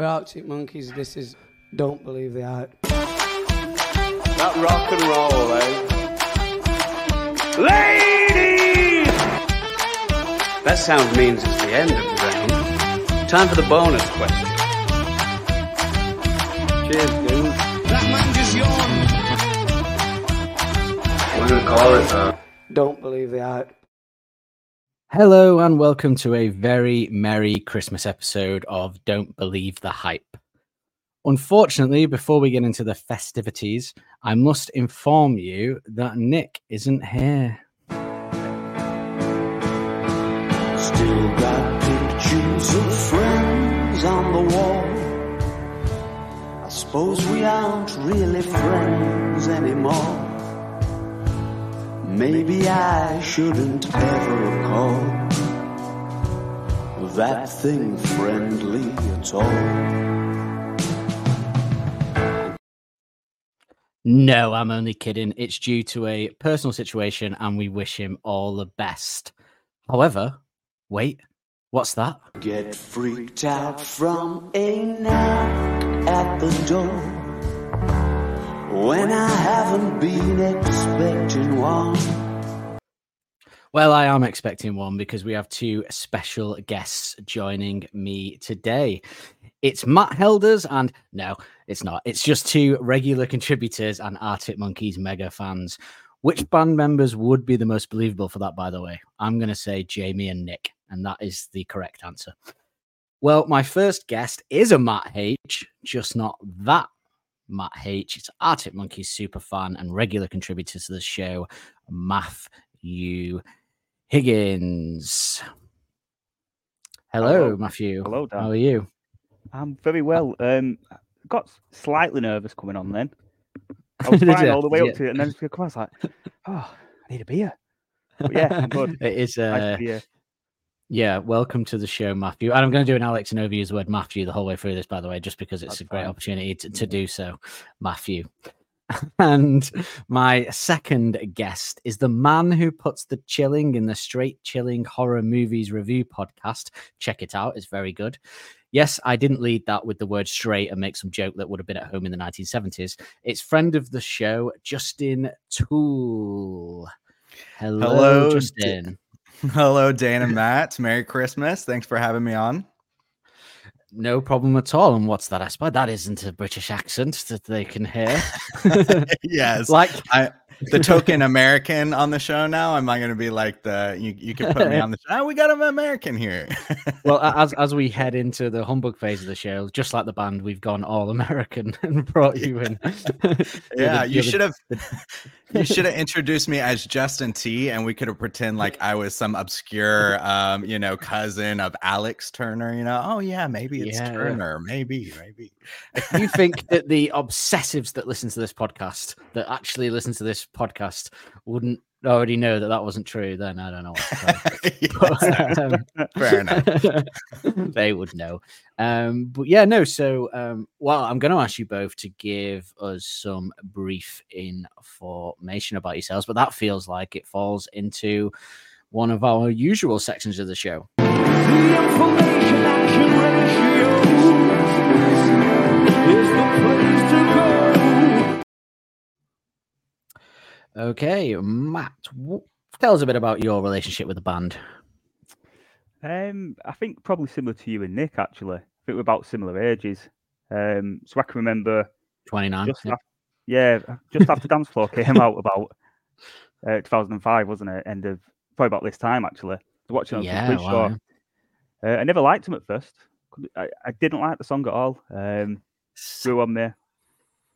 We're Arctic Monkeys. This is Don't Believe the Hype. That rock and roll, eh? Ladies! That sound means it's the end of the round. Time for the bonus question. Cheers, dude. That man just yawned. We're gonna call it uh Don't Believe the Hype. Hello and welcome to a very merry Christmas episode of Don't Believe the Hype. Unfortunately, before we get into the festivities, I must inform you that Nick isn't here. Still got pictures of friends on the wall. I suppose we aren't really friends anymore. Maybe I shouldn't ever call that thing friendly at all. No, I'm only kidding. It's due to a personal situation and we wish him all the best. However, wait, what's that? Get freaked out from a knock at the door when I haven't been expecting one. Well, I am expecting one because we have two special guests joining me today. It's Matt Helders, and no, it's not. It's just two regular contributors and Arctic Monkeys mega fans. Which band members would be the most believable for that, by the way? I'm going to say Jamie and Nick, and that is the correct answer. Well, my first guest is a Matt H, just not that Matt H. It's Arctic Monkeys super fan and regular contributor to the show, Matthew Higgins. Hello, Hello. Matthew. Hello, Dan. How are you? I'm very well. Um, got slightly nervous coming on then. I was fine all the way up to it, and then it's come on, I was like, oh, I need a beer. But yeah, I'm good. it is. Nice Uh, here. Yeah, welcome to the show, Matthew. And I'm going to do an Alex and overuse the word Matthew the whole way through this, by the way, just because it's That's a great fine. opportunity to, to do so, Matthew. And my second guest is the man who puts the chilling in the straight chilling horror movies review podcast. Check it out, it's very good. Yes, I didn't lead that with the word straight and make some joke that would have been at home in the 1970s. It's friend of the show, Justin Toole. Hello, Hello, Justin. Hello, Dan and Matt. Merry Christmas. Thanks for having me on. No problem at all. And what's that? I suppose that isn't a British accent that they can hear. yes. like, I the token American on the show now. Am I going to be like the you, you can put me on the show? Oh, we got an American here. well, as as we head into the humbug phase of the show, just like the band, we've gone all American and brought you in. yeah, you You're should have you should have introduced me as Justin T and we could have pretend like I was some obscure um, you know, cousin of Alex Turner, you know. Oh yeah, maybe it's Yeah. Turner. Maybe, maybe. If you think that the obsessives that listen to this podcast, that actually listen to this podcast, wouldn't already know that that wasn't true, then I don't know what to tell you. Yes, Um, fair enough. they would know. Um, but yeah, no. So, um, well, I'm going to ask you both to give us some brief information about yourselves, but that feels like it falls into one of our usual sections of the show. Okay, Matt, w- tell us a bit about your relationship with the band. Um, I think probably similar to you and Nick, actually. I think we're about similar ages. Um, so I can remember 29. just yeah. yeah, just after Dance Floor came out about uh, 2005, wasn't it? End of probably about this time, actually. Watching on Yeah, Complete wow. Show. Uh, I never liked him at first. I, I didn't like the song at all. Um, grew on me.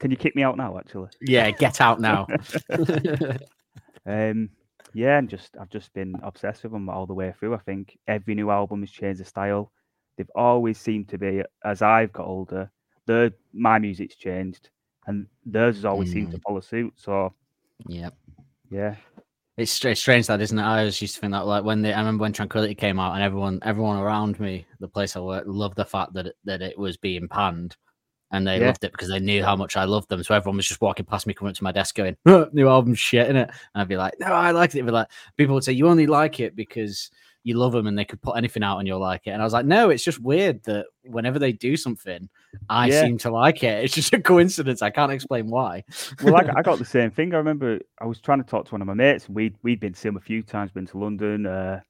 Can you kick me out now? Actually, Yeah, get out now. um, yeah, and just I've just been obsessed with them all the way through. I think every new album has changed the style. They've always seemed to be as I've got older. The my music's changed, and theirs has always seemed to follow suit. So yeah. yeah, It's strange, strange that, isn't it? I always used to think that, like when they, I remember when Tranquility came out, and everyone, everyone around me, the place I work, loved the fact that it, that it was being panned, and they Yeah. loved it because they knew how much I loved them. So everyone was just walking past me, coming up to my desk, going, "Huh, "New album, shit, innit?" And I'd be like, "No, I like it." But like, people would say, "You only like it because you love them and they could put anything out and you'll like it. And I was like, no, it's just weird that whenever they do something, I Yeah. seem to like it. It's just a coincidence. I can't explain why. well, I, I got the same thing. I remember I was trying to talk to one of my mates. We'd we'd been to see him a few times, been to London, uh,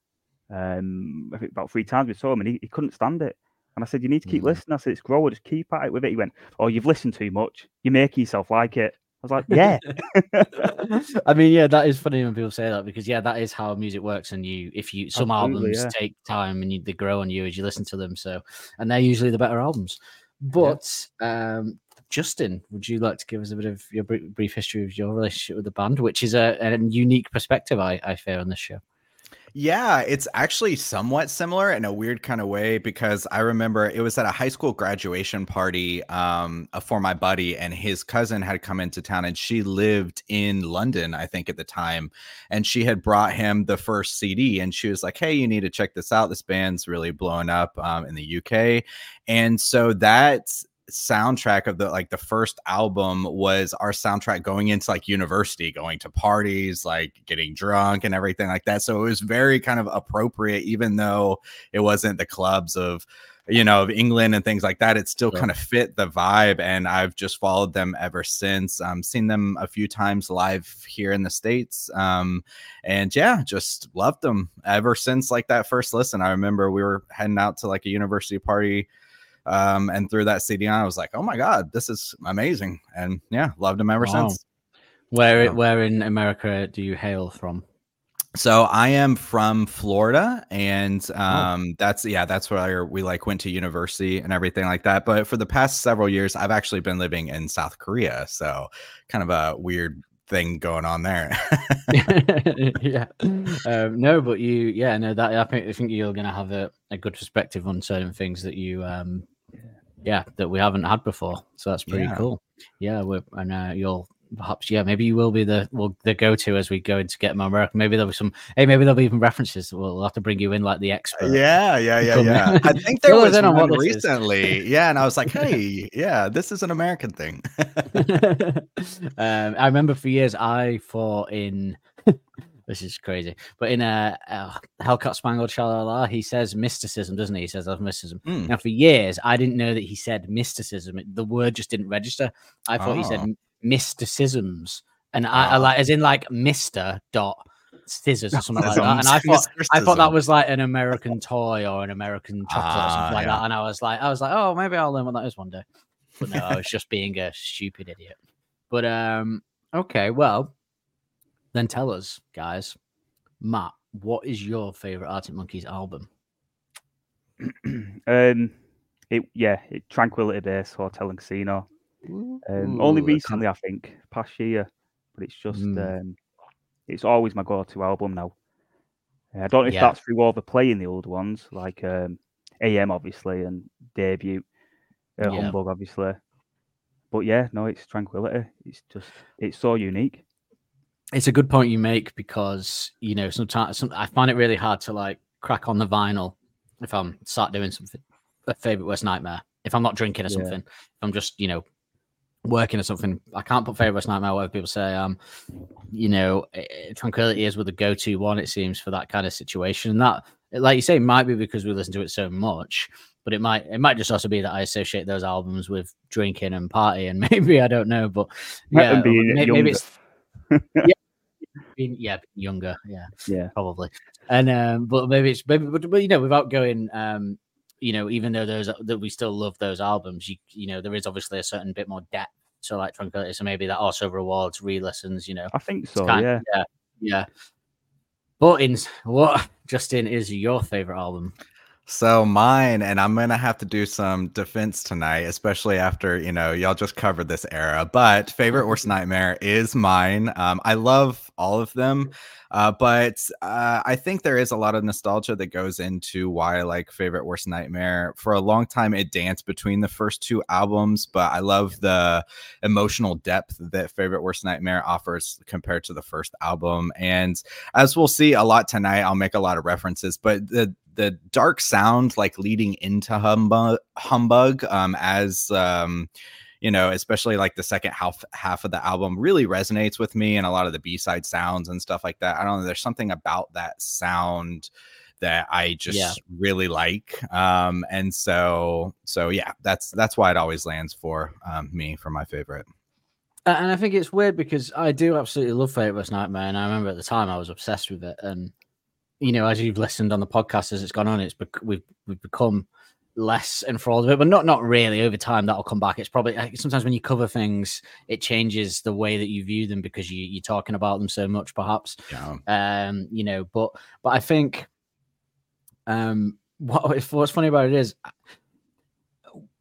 um, I think about three times we saw him, and he, he couldn't stand it. And I said, "You need to keep Mm. listening." I said, "It's grow, just keep at it with it." He went, "Oh, you've listened too much. You make yourself like it." I was like, "Yeah, I mean, yeah, that is funny when people say that because yeah, that is how music works. And you, if you, some Absolutely, albums yeah. take time and you, they grow on you as you listen to them. So, and they're usually the better albums. But um, Justin, would you like to give us a bit of your brief, brief history of your relationship with the band, which is a, a unique perspective, I, I fear, on this show? Yeah, it's actually somewhat similar in a weird kind of way because I remember it was at a high school graduation party um, for my buddy, and his cousin had come into town, and she lived in London, I think, at the time. And she had brought him the first CD, and she was like, Hey, you need to check this out. This band's really blowing up um, in the UK. And so that soundtrack of the like the first album was our soundtrack going into like university going to parties like getting drunk and everything like that. So it was very kind of appropriate even though it wasn't the clubs of you know of england and things like that it still kind of fit the vibe and i've just followed them ever since. Um seen them a few times live here in the states um and yeah just loved them ever since like that first listen. I remember we were heading out to like a university party um, and threw that CD on. I was like, oh my god, this is amazing, and yeah, loved him ever Wow. since. Where, Yeah. where in America do you hail from? So I am from Florida, and Oh. um, that's yeah, that's where we like went to university and everything like that. But for the past several years, I've actually been living in South Korea, so kind of a weird thing going on there. yeah. Um, no, but you, yeah, no, that I think I think you're gonna have a, a good perspective on certain things that you, um, yeah, that we haven't had before. So that's pretty Yeah. cool. Yeah, we're, and uh, you'll perhaps, yeah, maybe you will be the well the go to as we go into get more American. Maybe there'll be some, hey, maybe there'll be even references. We'll, have to bring you in like the expert. yeah, yeah, yeah, yeah. I think there was in on one what this is. recently. Yeah, and I was like, hey, yeah, this is an American thing. um, I remember for years I thought in this is crazy, but in a uh, Hellcat Spangled Shalala, he says mysticism, doesn't he? He says of mysticism. Mm. Now for years I didn't know that he said mysticism. It- The word just didn't register. I thought he said Oh. mysticisms, and I, I Ah. like as in like Mister dot scissors or something like that. And I thought I thought that was like an American toy or an American chocolate or Ah, something like yeah. that. And I was like, I was like, oh, maybe I'll learn what that is one day. But no, I was just being a stupid idiot. But um, okay, well, then tell us, guys, Matt, what is your favorite Arctic Monkeys album? um, it yeah, it, Tranquility Base, Hotel and Casino. Um, only recently, I think, past year, but it's just Mm. um, it's always my go-to album now. Uh, I don't know if Yeah. that's through overplaying playing the old ones, like um, AM obviously and Debut, uh, Yeah. Humbug obviously. But yeah, no, it's Tranquility. It's just it's so unique. It's a good point you make because you know sometimes some, I find it really hard to like crack on the vinyl if I'm start doing something. A favorite worst nightmare. If I'm not drinking or Yeah. something, if I'm just you know working or something, I can't put favorite worst nightmare. Whatever people say, um, you know, eh, tranquility is with the go-to one. It seems for that kind of situation, and that, like you say, might be because we listen to it so much. But it might it might just also be that I associate those albums with drinking and party, and maybe I don't know, but yeah, have been may- maybe it's yeah, being, yeah, being younger, yeah, Yeah, probably. And um, but maybe it's maybe, but, but you know, without going, um, you know, even though those that we still love those albums, you you know, there is obviously a certain bit more depth. So like tranquility, so maybe that also rewards re-listens. You know, I think so. kind- yeah. yeah, yeah. But in what Justin is your favorite album? So mine, and I'm gonna have to do some defense tonight, especially after you know y'all just covered this era. But favorite worst nightmare is mine. Um, I love all of them, uh, but uh, I think there is a lot of nostalgia that goes into why I like favorite worst nightmare. For a long time, it danced between the first two albums, but I love the emotional depth that favorite worst nightmare offers compared to the first album. And as we'll see a lot tonight, I'll make a lot of references, but the the dark sound like leading into humbug humbug um as um you know especially like the second half half of the album really resonates with me and a lot of the b-side sounds and stuff like that i don't know there's something about that sound that I just really like. Um, and so so yeah, that's that's why it always lands for um, me for my favorite. And I think it's weird because I do absolutely love Favourite Worst Nightmare, and I remember at the time I was obsessed with it. And you know, as you've listened on the podcast as it's gone on, it's bec- we've we've become less enthralled with it, but not not really. Over time, that'll come back. It's probably sometimes when you cover things, it changes the way that you view them because you you're talking about them so much, perhaps. Yeah. Um, you know, but but I think, um, what what's funny about it is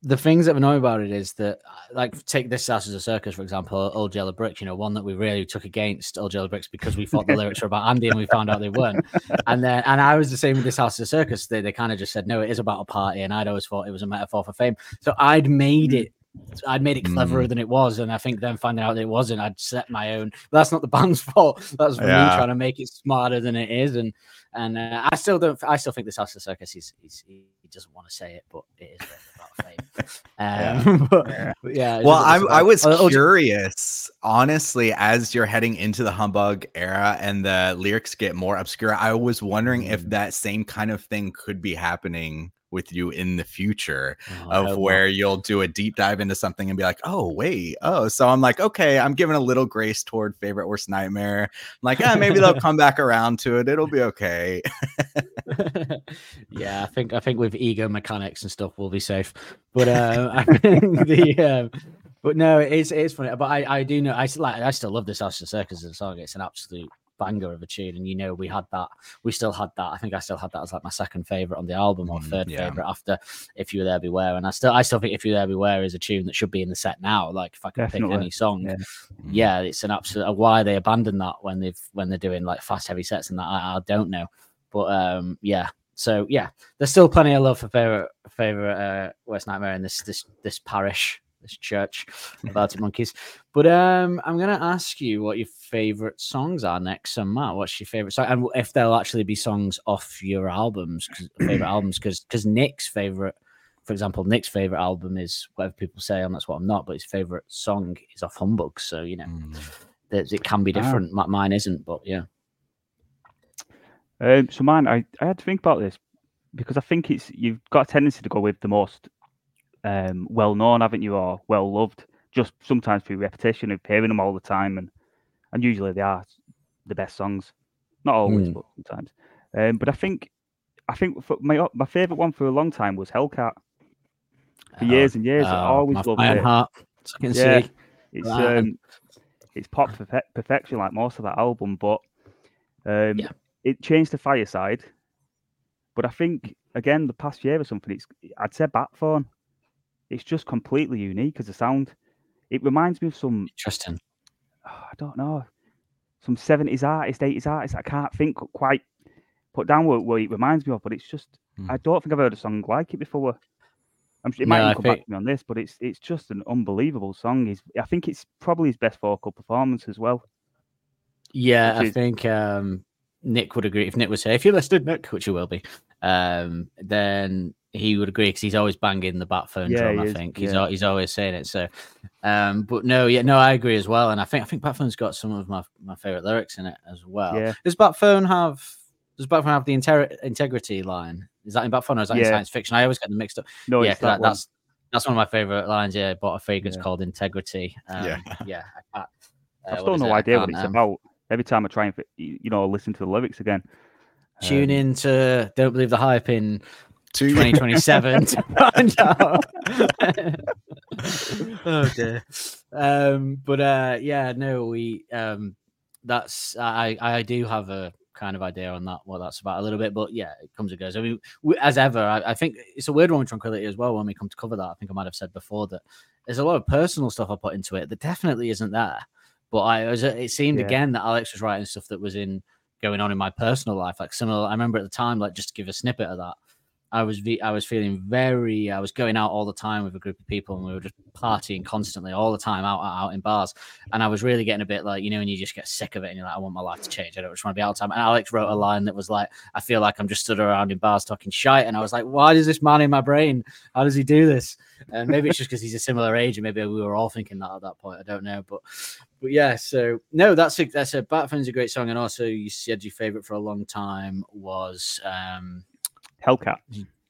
the things that annoy about it is that, uh, like, take this house as a circus, for example, Old Yellow Bricks, you know, one that we really took against Old Yellow Bricks because we thought the lyrics were about Andy and we found out they weren't. And then, and I was the same with this house as a circus. They, they kind of just said, no, it is about a party. And I'd always thought it was a metaphor for fame. So I'd made it I'd made it cleverer Mm. than it was, and I think then finding out it wasn't, I'd set my own. But that's not the band's fault. That's for Yeah. me trying to make it smarter than it is, and and uh, I still don't. I still think this House of Circus. is, he doesn't want to say it, but it is about fame. Um, but, but yeah. Well, I, I was oh, oh, curious, honestly, as you're heading into the humbug era and the lyrics get more obscure. I was wondering if Mm. that same kind of thing could be happening with you in the future oh, of where you'll do a deep dive into something and be like, oh, wait, oh, so I'm like, okay, I'm giving a little grace toward favorite worst nightmare. I'm like, yeah, maybe they'll come back around to it. It'll be okay. yeah, I think I think with ego mechanics and stuff, we'll be safe. But uh, I think the. Um, but no, it is it's funny. But I, I do know I like I still love this of Circus as a song. It's an absolute banger of a tune, and you know we had that. We still had that. I think I still had that as like my second favorite on the album or Mm, third yeah. favorite after If You Were There Beware. And I still I still think If You Were There Beware is a tune that should be in the set now. Like if I could pick any song, yeah. yeah, it's an absolute. Why they abandoned that when they've when they're doing like fast heavy sets and that I, I don't know, but um yeah. So yeah, there's still plenty of love for favorite favorite uh, Worst Nightmare in this this this parish, this church about Monkeys. But um, I'm gonna ask you what your favorite songs are next. So Matt, what's your favorite song, and if there'll actually be songs off your albums, 'cause- favorite albums, because Nick's favorite. For example, Nick's favorite album is whatever people say, and that's what I'm not. But his favorite song is off Humbug, so you know Mm. that it can be Ah. different. Mi- Mine isn't, but yeah. Um, so mine, I, I had to think about this because I think it's you've got a tendency to go with the most um, well known, haven't you, or well loved, just sometimes through repetition of hearing them all the time, and and usually they are the best songs, not always, Mm. but sometimes. Um, but I think I think for my my favorite one for a long time was Hellcat. For years and years, I Oh, always my loved it. Heart. I can Yeah. see. It's Right. um, it's pop perfe- perfection like most of that album, but um, Yeah. it changed to Fireside. But I think again, the past year or something, it's I'd say Batphone. It's just completely unique as a sound. It reminds me of some Interesting. oh, I don't know, some seventies artist, eighties artist. I can't think quite put down what, what it reminds me of, but it's just Hmm. I don't think I've heard a song like it before. I'm, sure it might even come back to me on this, but it's it's just an unbelievable song. He's, I think it's probably his best vocal performance as well. Yeah, Which I is- think um, Nick would agree. If Nick was here, if you listed Nick, which you will be, um, then he would agree because he's always banging the bat phone Yeah, drum. I is, think he's yeah. he's always saying it. So, um, but no, yeah, no, I agree as well. And I think I think bat phone's got some of my my favorite lyrics in it as well. Yeah. Does bat phone have? Does bat phone have the inter- integrity line? Is that in bat phone or is that in science fiction? I always get them mixed up. No, yeah, it's 'cause that that, one. that's that's one of my favorite lines. Yeah, bought a fragrance Yeah. called Integrity. Um, Yeah. yeah. I can't, uh, I've still no it? Idea what it's um, about. Every time I try and you know listen to the lyrics again. Tune Um, in to Don't Believe the Hype in Two 2027 to find out. oh dear. Um, but uh, yeah, no, we um, that's I I do have a kind of idea on that what that's about a little bit, but yeah, it comes and goes. I mean, we, as ever, I, I think it's a weird one with Tranquility as well. When we come to cover that, I think I might have said before that there's a lot of personal stuff I put into it that definitely isn't there. But I was it seemed Yeah. again that Alex was writing stuff that was in going on in my personal life, like similar. I remember at the time, like just to give a snippet of that. I was I was feeling very. I was going out all the time with a group of people, and we were just partying constantly all the time out out in bars. And I was really getting a bit like you know, when you just get sick of it, and you're like, I want my life to change. I don't just want to be out time. And Alex wrote a line that was like, I feel like I'm just stood around in bars talking shite, and I was like, why does this man in my brain? How does he do this? And maybe it's just because he's a similar age, and maybe we were all thinking that at that point. I don't know, but but yeah. So no, that's a that's a Batman's a great song, and also you said your favorite for a long time was. um Hellcat.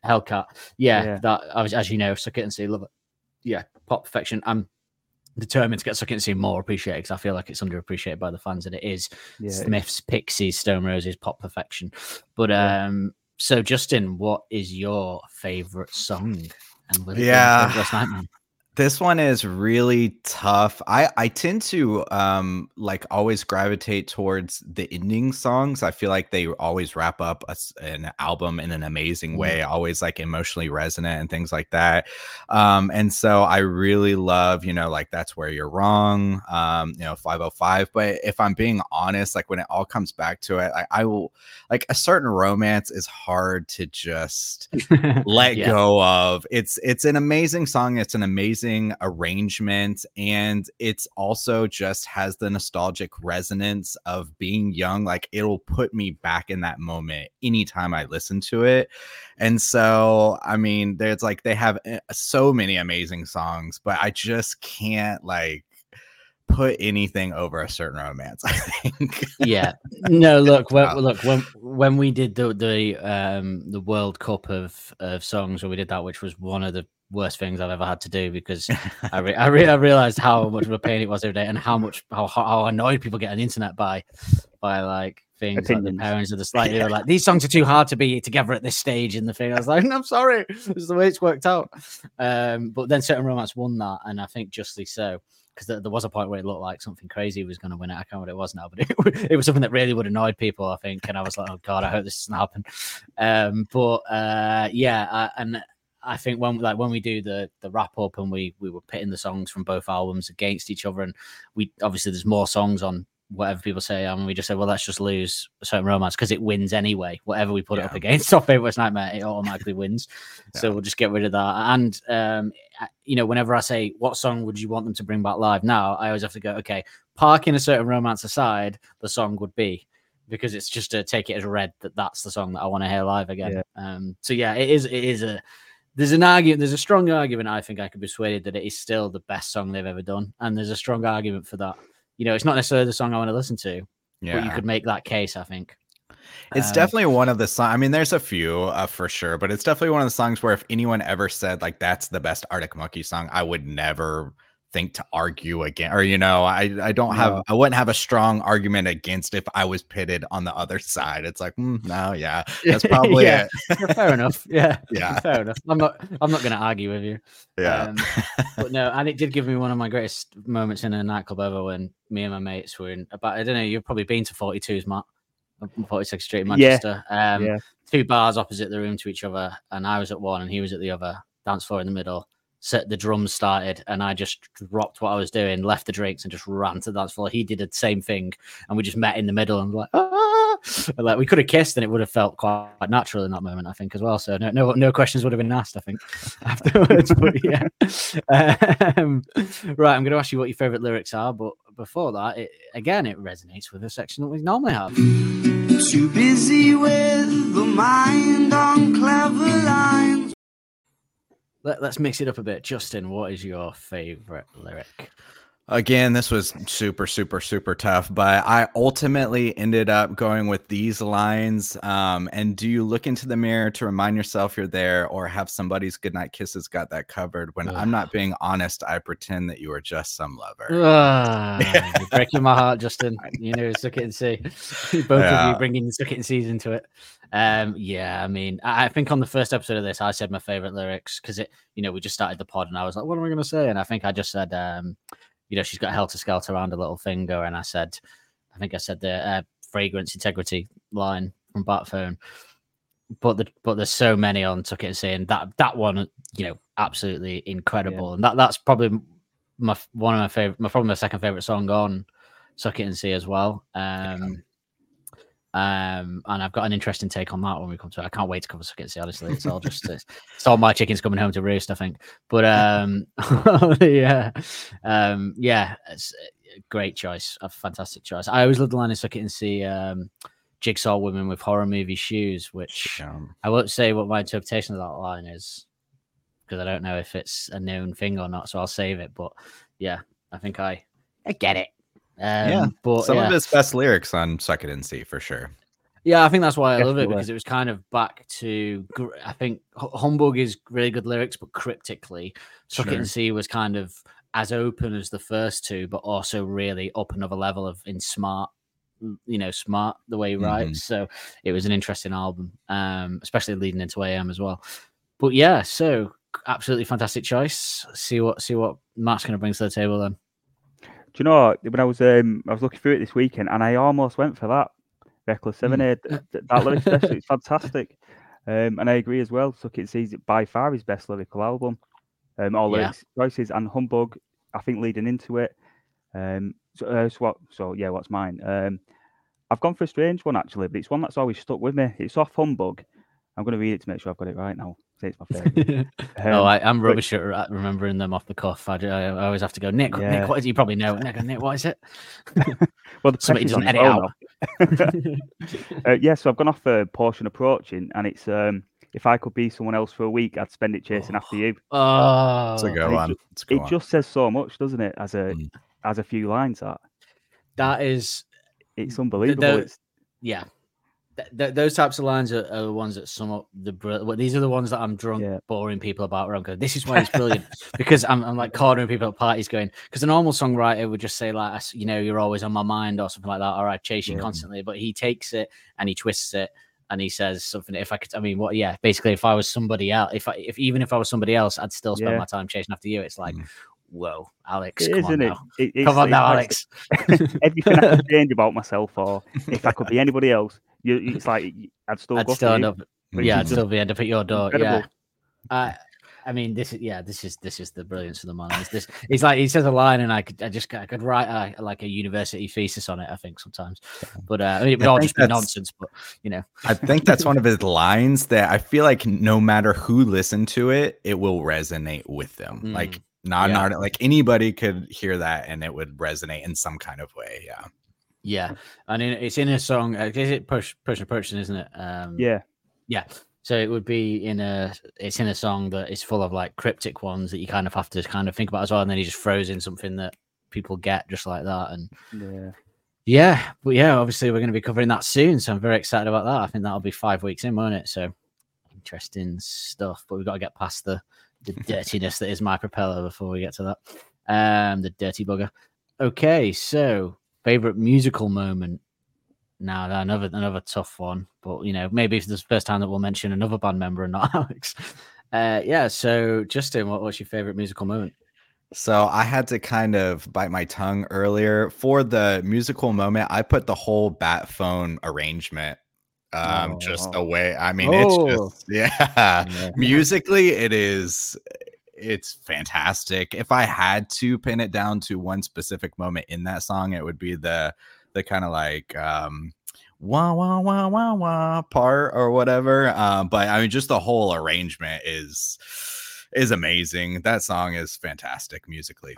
Hellcat. Yeah, Yeah. that I was, as you know, suck it and see, love it. Yeah, pop perfection. I'm determined to get suck it and see more appreciated because I feel like it's underappreciated by the fans that it is Yeah. Smiths, Pixies, Stone Roses, pop perfection. But Yeah. um, so Justin, what is your favorite song? And lyric in Yeah. Favourite Nightmare? This one is really tough. I I tend to um like always gravitate towards the ending songs. I feel like they always wrap up a an album in an amazing Mm. way, always like emotionally resonant and things like that. Um and so I really love, you know, like that's where you're wrong, um, you know, 505, but if I'm being honest, like when it all comes back to it, I, I will like a certain romance is hard to just let Yeah. go of. It's it's an amazing song. It's an amazing arrangement, and it's also just has the nostalgic resonance of being young. Like it'll put me back in that moment anytime I listen to it. And so, I mean, there's like they have eh, so many amazing songs, but I just can't like put anything over a certain romance. I think. yeah no look when, Wow. look when when we did the the um the world cup of of songs when we did that which was one of the worst things i've ever had to do because i re- I, re- I realized how much of a pain it was every day and how much how, how annoyed people get on the internet by by like things like the parents of the they were like these songs are too hard to be together at this stage in the thing i was like i'm sorry this is the way it's worked out um but then certain romance won that and i think justly so because there, there was a point where it looked like something crazy was going to win it. I can't remember what it was now, but it, it was something that really would annoy people, I think. And I was like, oh god, I hope this doesn't happen. Um, but uh, yeah, I, and I think when like when we do the the wrap up and we we were pitting the songs from both albums against each other, and we obviously there's more songs on whatever people say, and we just said, well, let's just lose a certain romance because it wins anyway. Whatever we put it up against our favorite nightmare, it automatically wins. So we'll just get rid of that. And um, you know, whenever I say what song would you want them to bring back live now, I always have to go, okay, parking a certain romance aside, the song would be because it's just to take it as read that that's the song that I want to hear live again. Yeah. Um, so yeah, it is. It is a. There's an argument. There's a strong argument. I think I could be persuaded that it is still the best song they've ever done, and there's a strong argument for that. You know, it's not necessarily the song I want to listen to, but you could make that case. I think. It's Um, definitely one of the songs. I mean, there's a few uh, for sure, but it's definitely one of the songs where if anyone ever said like that's the best Arctic Monkey song, I would never think to argue again. Or you know, I I don't have No. I wouldn't have a strong argument against if I was pitted on the other side. It's like mm, no, yeah, that's probably Yeah. it. Fair enough. Yeah, Yeah. fair enough. I'm not. I'm not going to argue with you. Yeah, Um, but no, and it did give me one of my greatest moments in a nightclub ever when me and my mates were in about. I don't know. You've probably been to 42s, Matt. 46th Street in Yeah, Manchester. Um, yeah. Two bars opposite the room to each other, and I was at one and he was at the other. Dance floor in the middle. Set the drums started, and I just dropped what I was doing, left the drinks, and just ran to the dance floor. He did the same thing, and we just met in the middle and like, ah! Like we could have kissed, and it would have felt quite natural in that moment, I think, as well. So no, no, no questions would have been asked, I think, afterwards. but yeah, um, right. I'm going to ask you what your favorite lyrics are, but before that, it, again, it resonates with the section that we normally have. Too busy with the mind on clever lines. Let, let's mix it up a bit. Justin, what is your favorite lyric? Again, this was super, super, super tough, but I ultimately ended up going with these lines. Um, and do you look into the mirror to remind yourself you're there, or have somebody's goodnight kisses got that covered? When I'm not being honest, I pretend that you are just some lover. You're breaking my heart, Justin. You know, suck it and see. Both of you bringing suck it and seas into it. Um, yeah, I mean, I I think on the first episode of this, I said my favorite lyrics because it, you know, we just started the pod and I was like, what am I going to say? And I think I just said, um, you know, she's got helter skelter around a little finger, and I said, I think I said the uh, fragrance integrity line from Batphone. But the, but there's so many on Suck It and See, and that that one, you know, absolutely incredible, and that that's probably my one of my favorite, my probably my second favorite song on Suck It and See as well. Um, Um, and I've got an interesting take on that when we come to it. I can't wait to cover Suck It and See. Honestly, it's all just it's, it's all my chickens coming home to roost. I think, but um, yeah, um, yeah, it's a great choice, a fantastic choice. I always love the line in Suck It and See. Um, Jigsaw women with horror movie shoes, which Um, I won't say what my interpretation of that line is because I don't know if it's a known thing or not. So I'll save it. But yeah, I think I I get it. Um, Yeah, but some yeah. of his best lyrics on Suck It and See for sure. Yeah, I think that's why I love it because it was kind of back to. I think Humbug is really good lyrics, but cryptically, Suck It Sure. and See was kind of as open as the first two, but also really up another level of in smart, you know, smart the way he writes. So it was an interesting album, um, especially leading into AM as well. But yeah, so absolutely fantastic choice. See what see what Matt's going to bring to the table then. Do you know when I was um I was looking through it this weekend and I almost went for that Reckless Hmm. Seven Th- that lyric especially it's fantastic. Um, and I agree as well. Suck It Sees it by far his best lyrical album. Um, all Yeah. choices and Humbug. I think leading into it. Um, so, uh, so what? So yeah, what's mine? Um, I've gone for a strange one actually, but it's one that's always stuck with me. It's off Humbug. I'm going to read it to make sure I've got it right now. Say it's my favorite. oh, Um, I, I'm but- rubbish at remembering them off the cuff. I, I, I always have to go, Nick. Yeah. Nick, what is you probably know? Nick, Nick, what is it? well, the Somebody pressure's doesn't on as edit well out. Uh, yeah, so I've gone off for potion approaching, and it's um, if I could be someone else for a week, I'd spend it chasing after you. oh, It's a good and it one. ju- It's a good It one. just says so much, doesn't it? As a Mm. as a few lines that that is, it's unbelievable. the- it's yeah. Th- th- those types of lines are, are the ones that sum up the br- well, these are the ones that I'm drunk Yeah. boring people about where I'm going this is why it's brilliant because I'm, I'm like cornering people at parties going because a normal songwriter would just say like you know you're always on my mind or something like that or I chase you Yeah. constantly but he takes it and he twists it and he says something if I could I mean what yeah basically if I was somebody else if I if even if I was somebody else I'd still spend Yeah. my time chasing after you it's like Mm. Whoa Alex it come is, on isn't it? now it it's, come on it's now like Alex everything I could change about myself, or if I could be anybody else, you, it's like y- I'd still I'd go still end you. up yeah, I'd still be end up at your door. Yeah. I I mean, this is yeah, this is this is the brilliance of the man. It's this. It's like he says a line, and I could I just I could write a, like a university thesis on it. I think sometimes, but uh, I mean, it would I all think just be that's- nonsense. But you know, I think that's one of his lines that I feel like no matter who listened to it, it will resonate with them. Mm, Like not yeah. not like anybody could hear that and it would resonate in some kind of way. Yeah. yeah, and in, it's in a song. Uh, is it push push approaching? Isn't it? Um, Yeah, yeah. So it would be in a it's in a song that is full of like cryptic ones that you kind of have to kind of think about as well, and then he just throws in something that people get just like that, and yeah. Yeah, but yeah, obviously we're going to be covering that soon, so I'm very excited about that. I think that'll be five weeks in, won't it? So interesting stuff. But we've got to get past the the dirtiness that is my propeller before we get to that. Um, the dirty bugger. Okay, so favorite musical moment. Now another another tough one, but you know maybe it's the first time that we'll mention another band member and not Alex. Uh, yeah. So Justin, what, what's your favorite musical moment? So I had to kind of bite my tongue earlier for the musical moment. I put the whole bat phone arrangement um just Oh. way I mean, Oh. it's just yeah. Musically, it is it's fantastic. If I had to pin it down to one specific moment in that song, it would be the the kind of like um wah wah wah wah wah part or whatever. Um, but I mean, just the whole arrangement is is amazing. That song is fantastic musically.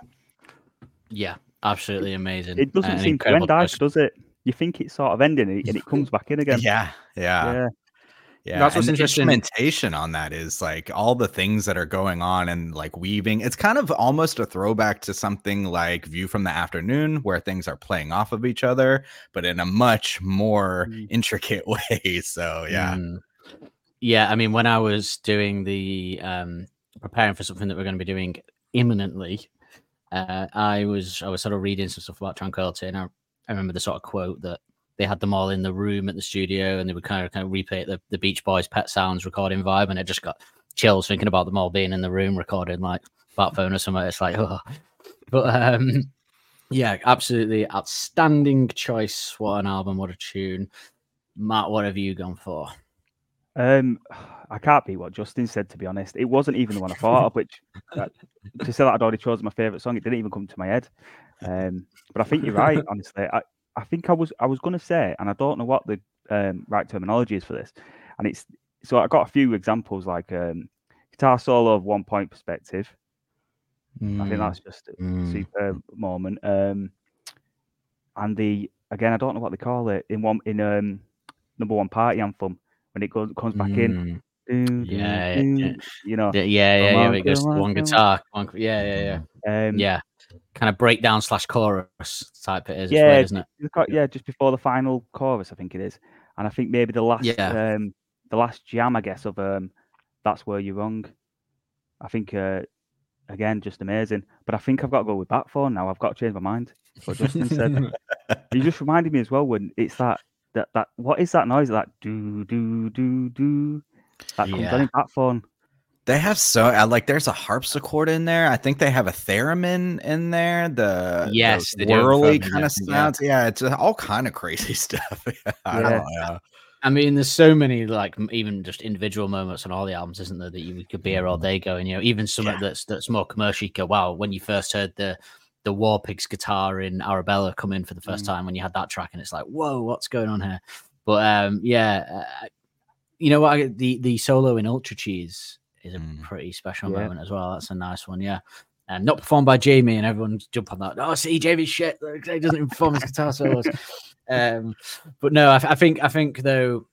Yeah, absolutely amazing. It doesn't An seem to end does it? You think it's sort of ending and it, and it comes back in again. Yeah, yeah, yeah. yeah. That's what's and interesting. Instrumentation on that is like all the things that are going on and like weaving. It's kind of almost a throwback to something like View from the Afternoon, where things are playing off of each other, but in a much more Mm. intricate way. So yeah, Mm. Yeah, I mean, when I was doing the um preparing for something that we're going to be doing imminently, uh, I was I was sort of reading some stuff about tranquility, and I, I remember the sort of quote that they had them all in the room at the studio, and they would kind of kind of replay the the Beach Boys Pet Sounds recording vibe, and it just got chills thinking about them all being in the room recording like bat phone or something. It's like, oh. but um, yeah, absolutely outstanding choice. What an album! What a tune, Matt. What have you gone for? Um, I can't beat what Justin said. To be honest, it wasn't even the one I thought of. Which uh, to say that I'd already chosen my favorite song, it didn't even come to my head. Um, but I think you're right. Honestly, I, I think I was I was gonna say, and I don't know what the um, right terminology is for this. And it's so I got a few examples like um, guitar solo of one point perspective. I think Mm, that's just a mm. superb moment. Um, and the again, I don't know what they call it in one in um number one party anthem when it goes comes back in. Mm. Doo, Yeah, yeah, yeah. You know, Yeah, yeah, yeah, yeah. on, It goes on, one guitar, one, yeah, yeah, yeah. um, yeah, kind of breakdown slash chorus type it is. Yeah, weird, isn't it? yeah, just before the final chorus, I think it is. And I think maybe the last Yeah. um the last jam, I guess, of um that's where you're wrong. I think uh again, just amazing. But I think I've got to go with Batphone now. I've got to change my mind. What Justin said. You just reminded me as well when it's that that that what is that noise? That do do do do that comes Yeah. on in Batphone. They have so uh, like there's a harpsichord in there. I think they have a theremin in there. The Yes, the they do have whirly kind of think, yeah. sounds. Yeah, it's uh, all kind of crazy stuff. I Yeah. don't know. I mean, there's so many like even just individual moments on all the albums, isn't there? That you could be here all day going. You know, even some Yeah. that's that's more commercial. Wow, when you first heard the the War Pigs guitar in Arabella come in for the first Mm. time, when you had that track, and it's like, whoa, what's going on here? But um, yeah, uh, you know what? I- The the solo in Ultra Cheese is a Mm. pretty special Yeah. moment as well. That's a nice one, yeah. And not performed by Jamie, and everyone's jump on that. Oh, see, Jamie's shit. He doesn't even perform his guitar solos. um, but no, I, I think I think though.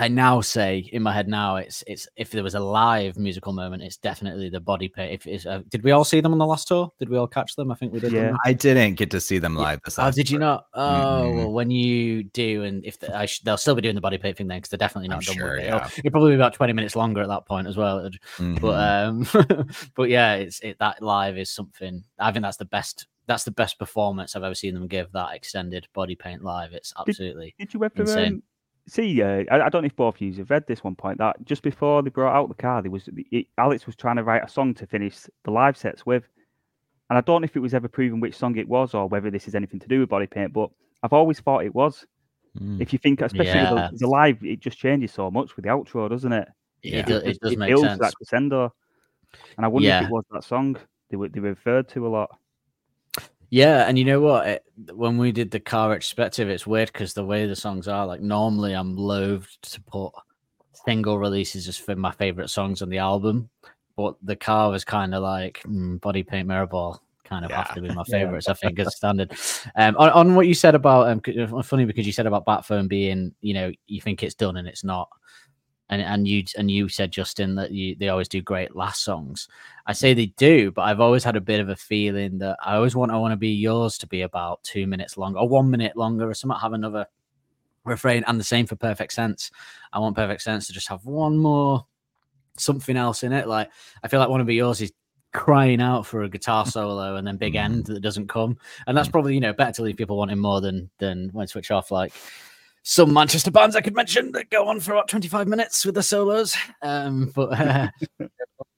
I now say in my head now it's it's if there was a live musical moment, it's definitely the body paint. If it's, uh, did we all see them on the last tour? Did we all catch them? I think we did. didn't Yeah. I didn't get to see them live this Oh, did you not? Oh, Mm-mm. well, when you do, and if the, I sh- they'll still be doing the body paint thing then, because they're definitely I'm not done sure, with it. yeah. It'll, it'll probably be about twenty minutes longer at that point as well. It'd- Mhm. But um, but yeah, it's it that live is something. I think that's the best. That's the best performance I've ever seen them give. That extended body paint live. It's absolutely. Did you ever Insane. um, see? Uh, I, I don't know if both of you have read this one point that just before they brought out the car, there was it, Alex was trying to write a song to finish the live sets with, and I don't know if it was ever proven which song it was or whether this is anything to do with body paint, but I've always thought it was. Mm. If you think, especially Yeah. the, the live, it just changes so much with the outro, doesn't it? It, do- it just- does make builds sense. that crescendo, and I wonder if it was that song they were they referred to a lot. Yeah, and you know what? It, when we did the car retrospective, it's weird because the way the songs are, like normally I'm loath to put single releases as for my favorite songs on the album, but the car was kind of like mm, body paint mirror ball. Kind of have to be my favorites, I think, as standard. Um, on, on what you said about, um, uh, funny because you said about Batphone being, you know, you think it's done and it's not, and and you and you said Justin that you they always do great last songs. I say they do, but I've always had a bit of a feeling that I always want I want to be yours to be about two minutes longer or one minute longer or something. Have another refrain, and the same for Perfect Sense. I want Perfect Sense to just have one more something else in it. Like I feel like one of yours is crying out for a guitar solo and then big mm. end that doesn't come, and that's probably you know better to leave people wanting more than than when switch off like some Manchester bands I could mention that go on for about 25 minutes with the solos. Um, but uh,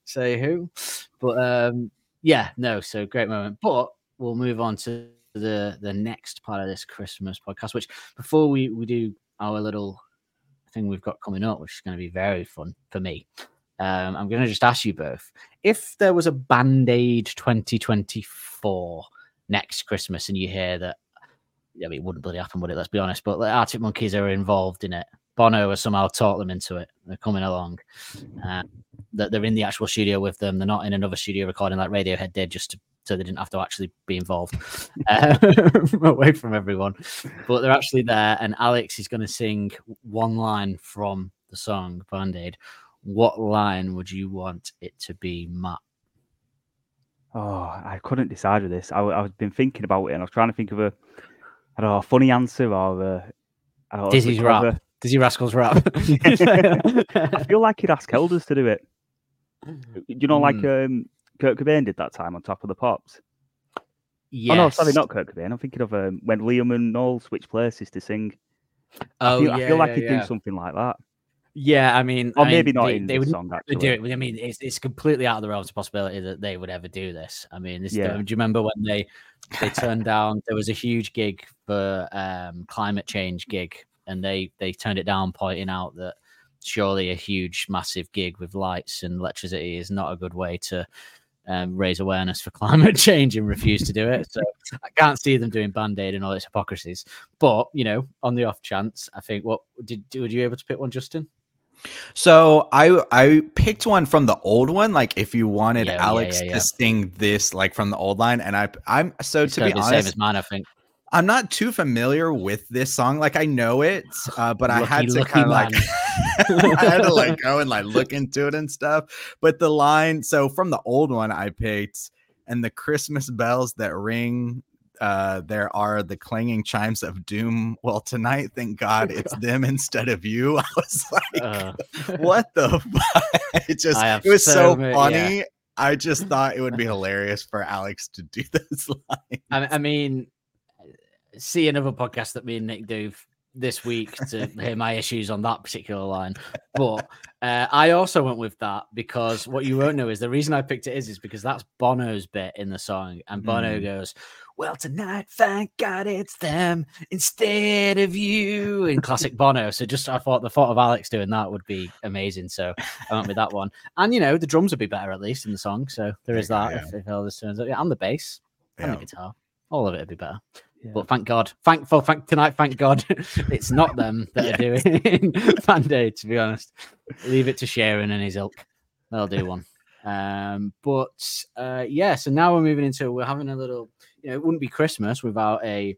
say who, but um, yeah, no, so great moment. But we'll move on to the the next part of this Christmas podcast. Which before we we do our little thing we've got coming up, which is going to be very fun for me. Um, I'm going to just ask you both if there was a Band Aid 2024 next Christmas, and you hear that I mean, it wouldn't bloody happen, would it? Let's be honest. But the Arctic Monkeys are involved in it. Bono has somehow taught them into it. They're coming along. Uh, that they're in the actual studio with them. They're not in another studio recording like Radiohead did, just to, so they didn't have to actually be involved uh, away from everyone. But they're actually there, and Alex is going to sing one line from the song Band Aid. What line would you want it to be, Matt? Oh, I couldn't decide with this. I, I've been thinking about it, and I was trying to think of a, I don't know, a funny answer or a, I don't know, Dizzee's rap. Dizzee Rascal's rap. I feel like he'd ask Helders to do it. You know, like Mm. um, Kurt Cobain did that time on Top of the Pops. yes. Oh no, sorry, not Kurt Cobain. I'm thinking of um, when Liam and Noel switched places to sing. I Oh, feel, I feel like yeah, he'd yeah. do something like that, Yeah, I mean, or I mean, maybe not they, in they would song actually. do it. I mean, it's it's completely out of the realms of possibility that they would ever do this. I mean, this, Yeah. do you remember when they they turned down? There was a huge gig for um, climate change gig, and they they turned it down, pointing out that surely a huge, massive gig with lights and electricity is not a good way to um, raise awareness for climate change and refuse to do it. So I can't see them doing band aid and all its hypocrisies. But you know, on the off chance, I think what did were you able to pick one, Justin? So I I picked one from the old one, like if you wanted Yeah, Alex yeah, yeah. to sing this like from the old line, and I I'm so It's to be be the same honest, as mine, I think. I'm not too familiar with this song. Like I know it, uh, but I had to kind of like. I had to like go and like look into it and stuff. But the line, so from the old one, I picked, and the Christmas bells that ring. Uh, there are the clanging chimes of doom. Well, tonight, thank God, it's them instead of you. I was like, Uh, what the fuck? It just, it was so so funny. I just thought it would be hilarious for Alex to do this lines. I, I mean, see another podcast that me and Nick do this week to hear my issues on that particular line. But uh, I also went with that because what you won't know is the reason I picked it is is because that's Bono's bit in the song, and Bono Mm. goes, "Well, tonight, thank God it's them instead of you." In classic Bono. So just I thought the thought of Alex doing that would be amazing. So I went with that one, and you know the drums would be better at least in the song. So there is that yeah. if, if all this turns out. Yeah, and the bass and the guitar. All of it would be better. Yeah. But thank God, thankful, thank tonight, thank God, it's not them that are doing Band Aid. To be honest, leave it to Sharon and his ilk. They'll do one. Um, but uh, yeah, so now we're moving into we're having a little. You know, it wouldn't be Christmas without a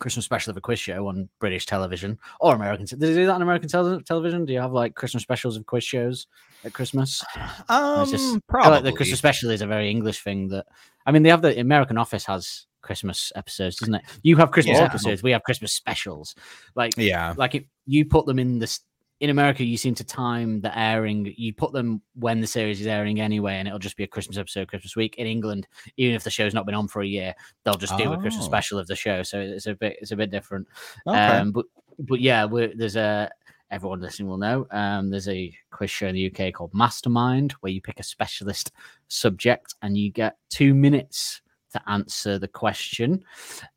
Christmas special of a quiz show on British television or American. Do they do that on American tele- television? Do you have like Christmas specials of quiz shows at Christmas? Um, just- I probably. like the Christmas special is a very English thing. That I mean, they have the American Office has Christmas episodes, doesn't it? You have Christmas Yeah. episodes. We have Christmas specials. Like, yeah, like if you put them in this in America, you seem to time the airing. You put them when the series is airing anyway, and it'll just be a Christmas episode, Christmas week. In England, even if the show's not been on for a year, they'll just do a Christmas Oh. special of the show. So it's a bit, it's a bit different. okay. Um, but but yeah, we're, there's a everyone listening will know. Um, there's a quiz show in the UK called Mastermind where you pick a specialist subject and you get two minutes to answer the question.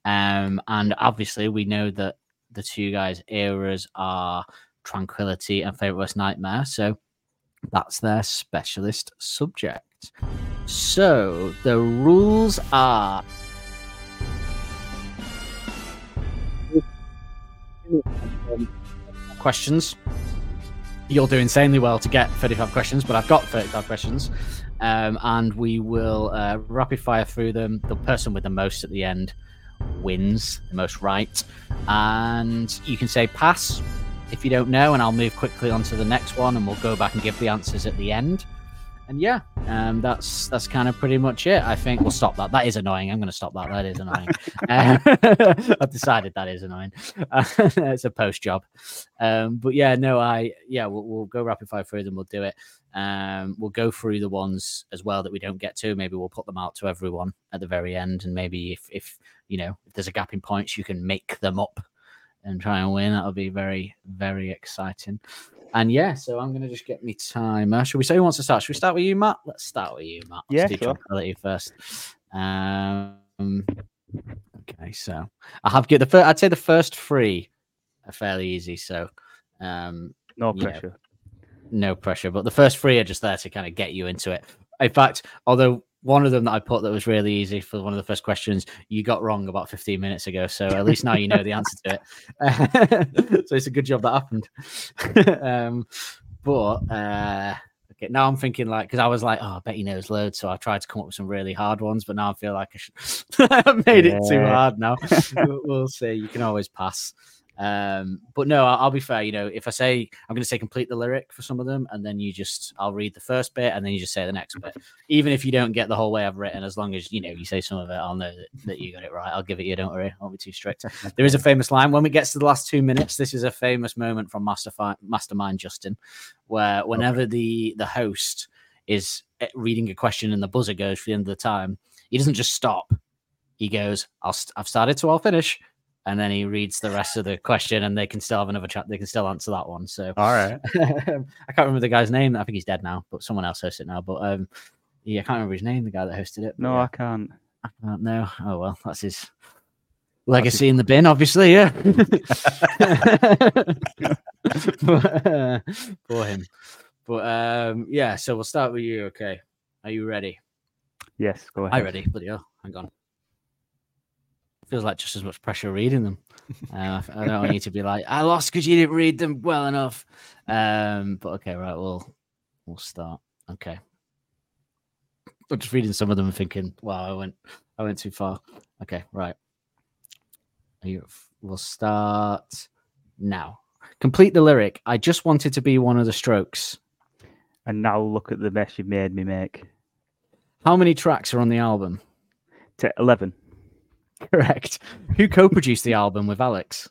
Um, and obviously, we know that the two guys' eras are Tranquility and Favorite Worst Nightmare. So that's their specialist subject. So the rules are questions. You'll do insanely well to get 35 questions, but I've got 35 questions. Um, and we will uh, rapid fire through them. The person with the most at the end wins, the most right. And you can say pass if you don't know, and I'll move quickly on to the next one, and we'll go back and give the answers at the end. And yeah, um, that's that's kind of pretty much it. I think we'll stop that. That is annoying. I'm going to stop that. That is annoying. Uh, I've decided that is annoying. it's a post job. Um, but yeah, no, I yeah, we'll, we'll go rapid fire through them. We'll do it. Um, we'll go through the ones as well that we don't get to. Maybe we'll put them out to everyone at the very end, and maybe if if you know if there's a gap in points, you can make them up and try and win. That'll be very very exciting. And yeah, so I'm gonna just get me timer. Should we say who wants to start? Should we start with you, Matt? Let's start with you, Matt. Let's Yeah, sure. first. Um, okay, so I have get the first. I'd say the first three are fairly easy. So um, No pressure. no pressure. But the first three are just there to kind of get you into it. In fact, although one of them that I put that was really easy for one of the first questions, you got wrong about 15 minutes ago. So at least now you know the answer to it. so it's a good job that happened. um, but uh, okay, now I'm thinking like, because I was like, oh, I bet he knows loads. So I tried to come up with some really hard ones, but now I feel like I should. Made it too hard now. we'll, we'll see. You can always pass. Um, but no, I'll, I'll be fair. You know, if I say I'm going to say complete the lyric for some of them, and then you just I'll read the first bit, and then you just say the next bit. Even if you don't get the whole way I've written, as long as you know you say some of it, I'll know that, that you got it right. I'll give it you. Don't worry, I won't be too strict. There is a famous line when we get to the last two minutes. This is a famous moment from Masterfi- Mastermind Justin, where whenever the the host is eh, reading a question and the buzzer goes for the end of the time, he doesn't just stop. He goes, "I'll st- I've started, so I'll finish." And then he reads the rest of the question, and they can still have another chat. They can still answer that one. So All right. I can't remember the guy's name. I think he's dead now, but someone else hosts it now. But um, yeah, I can't remember his name. The guy that hosted it. No, yeah. I can't. I don't know. Oh well, that's his legacy in the bin, obviously. Yeah. But, uh, for him. But um, yeah, so we'll start with you. Okay, are you ready? Yes, go ahead. I ready, but yeah, hang on. Feels like just as much pressure reading them. Uh, I don't want you to be like, I lost because you didn't read them well enough. Um, but okay, right, we'll we'll start. Okay. I'm just reading some of them and thinking, wow, I went I went too far. Okay, right. Are you, we'll start now. Complete the lyric. I just wanted to be one of the strokes. And now look at the mess you've made me make. How many tracks are on the album? T- 11. Correct. Who co-produced the album with Alex?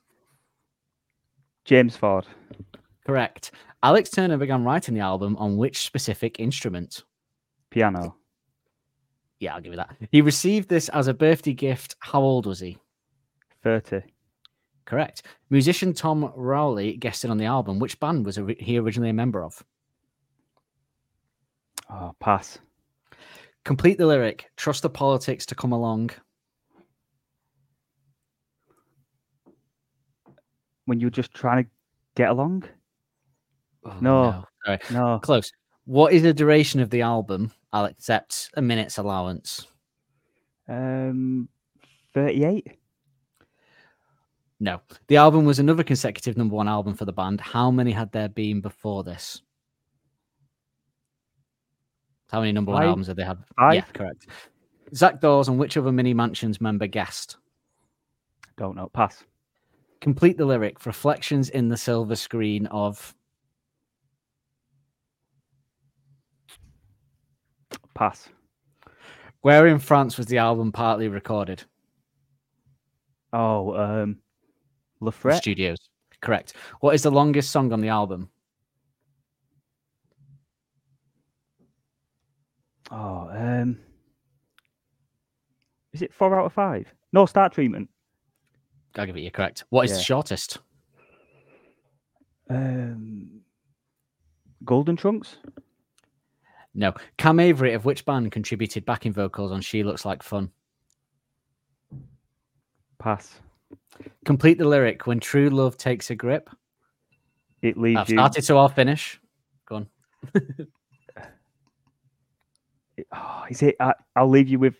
James Ford. Correct. Alex Turner began writing the album on which specific instrument? Piano. Yeah, I'll give you that. He received this as a birthday gift. How old was he? 30. Correct. Musician Tom Rowley guested on the album. Which band was he originally a member of? Oh, pass. Complete the lyric. Trust the politics to come along. When you're just trying to get along? Oh, No. Sorry. No. Close. What is the duration of the album? I'll accept a minute's allowance. Um, 38? No. The album was another consecutive number one album for the band. How many had there been before this? How many number one Five. albums have they had? Yeah, correct. Zach Dawes and which other Mini Mansions member guest? Don't know. Pass. Complete the lyric. Reflections in the silver screen of. Pass. Where in France was the album partly recorded? Oh, um, The La Frette? Studios. Correct. What is the longest song on the album? Oh, um, is it four out of five? No Star Treatment. I'll give it you correct. What is the shortest? Um, Golden Trunks. No. Cam Avery of which band contributed backing vocals on She Looks Like Fun? Pass. Complete the lyric. When true love takes a grip. It leaves I've you. started, so I'll finish. Go on. Oh, is it? I, I'll leave you with.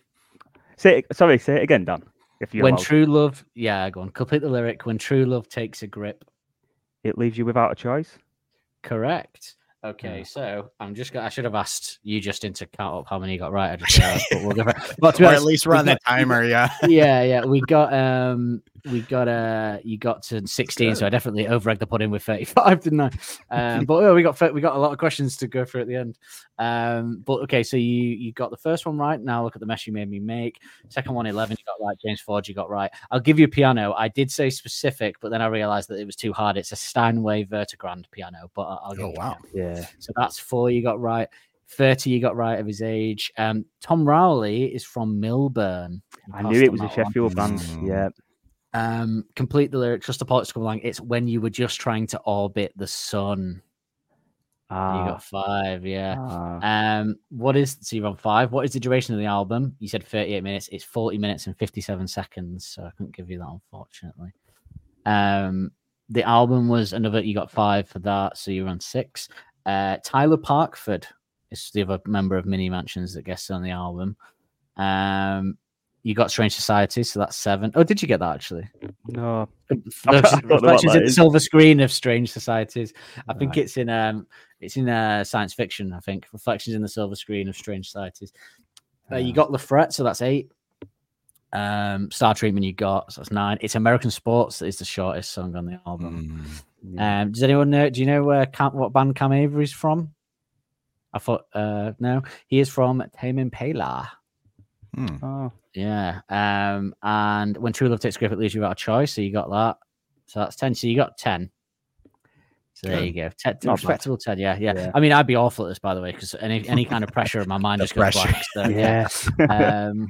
Say it, sorry. Say it again, Dan. If you when allowed. true love, yeah, go on. Complete the lyric. When true love takes a grip. it leaves you without a choice. Correct. Okay, so I'm just. Gonna, I should have asked you, Justin, to count up how many you got right. I just realized, but we'll go for it. But to be or honest, at least we run the got- timer. Yeah. yeah, yeah. We got um we got uh you got to 16, so I definitely over egged the pudding with 35, didn't I? Um but oh, we got we got a lot of questions to go through at the end. Um but okay, so you you got the first one right. Now look at the mess you made me make. Second one 11 you got right. James Ford you got right. I'll give you a piano. I did say specific, but then I realized that it was too hard. It's a Steinway Vertigrand piano, but I- I'll give Oh wow. piano. Yeah. So that's four you got right. 30 you got right of his age. Um Tom Rowley is from Milburn. I knew it was a that one. Sheffield band. Mm. Yeah. Um, complete the lyric. Trust the politics come along. It's when you were just trying to orbit the sun. You Ah. got five, yeah. ah. Um, what is so you're on five? What is the duration of the album? You said 38 minutes. It's 40 minutes and 57 seconds. So I couldn't give you that, unfortunately. Um, the album was another. You got five for that, so you're on six. Uh, Tyler Parkford is the other member of Mini Mansions that guests on the album. Um, you got Strange Society, so that's seven. Oh, did you get that actually? No. Reflections, I don't know what reflections that in the silver screen of strange societies. I think Right. it's in um it's in uh science fiction. I think reflections in the silver screen of strange societies. Uh, you got La Frette, so that's eight. Um, Star Treatment you got, so that's nine. It's American Sports that is the shortest song on the album. Mm. Yeah. Um, does anyone know? Do you know where Cam, what band Cam Avery's from? I thought uh no, he is from Tame Impala. Hmm. Oh. Yeah. Um, and when True Love takes grip, it leaves you without a choice. So you got that. So that's 10. So you got 10. So there you go. Ten, Not bad. respectable 10. Yeah, yeah. Yeah. I mean, I'd be awful at this, by the way, because any, any kind of pressure in my mind just goes pressure. blank. So, yeah. Yeah. Um,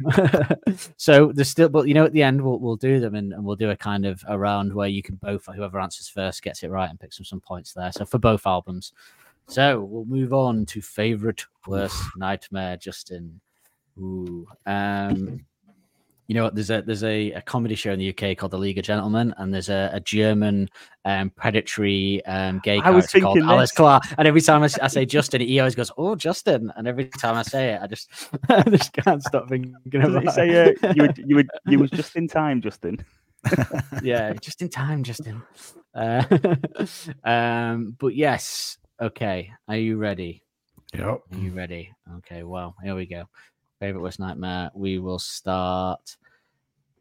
so there's still, but you know, at the end, we'll, we'll do them and, and we'll do a kind of a round where you can both, whoever answers first gets it right and picks up some points there. So for both albums. So we'll move on to favorite worst nightmare, Justin. Ooh. Um, You know, what, there's a there's a, a comedy show in the UK called The League of Gentlemen, and there's a, a German um, predatory um, gay I character called thinking Alice. Clark. And every time I say Justin, he always goes, "Oh, Justin!" And every time I say it, I just I just can't stop thinking Did about you say it. uh, you would you would you was just in time, Justin? yeah, just in time, Justin. Uh, um, but yes, okay. Are you ready? Yep. Are you ready? Okay, well, here we go. Favorite worst nightmare. We will start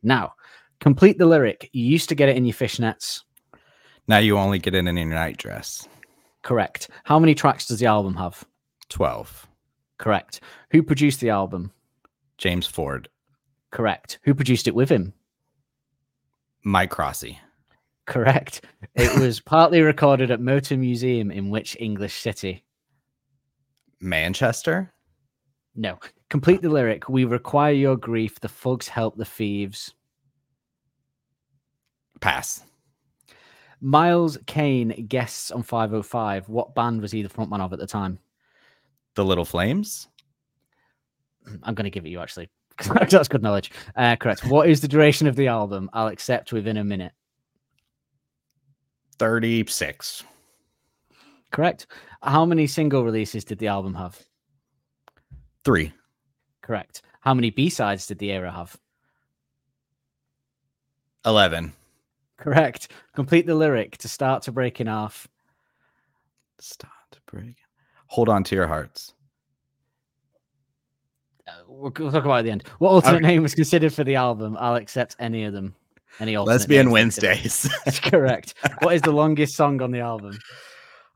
now. Complete the lyric. You used to get it in your fishnets. Now you only get it in your night dress. Correct. How many tracks does the album have? 12. Correct. Who produced the album? James Ford. Correct. Who produced it with him? Mike Crossey. Correct. It was partly recorded at Motor Museum in which English city? Manchester. No. Complete the lyric. We require your grief. The thugs help the thieves. Pass. Miles Kane guests on 505. What band was he the frontman of at the time? The Little Flames. I'm going to give it you actually. That's good knowledge. Uh, correct. What is the duration of the album? I'll accept within a minute. 36. Correct. How many single releases did the album have? Three. Correct. How many B sides did the era have? 11. Correct. Complete the lyric to start to break in half. Start to break. Hold on to your hearts. Uh, we'll, we'll talk about it at the end. What alternate Okay. name was considered for the album? I'll accept any of them. Any alternate Lesbian. Wednesdays. That's correct. what is the longest song on the album?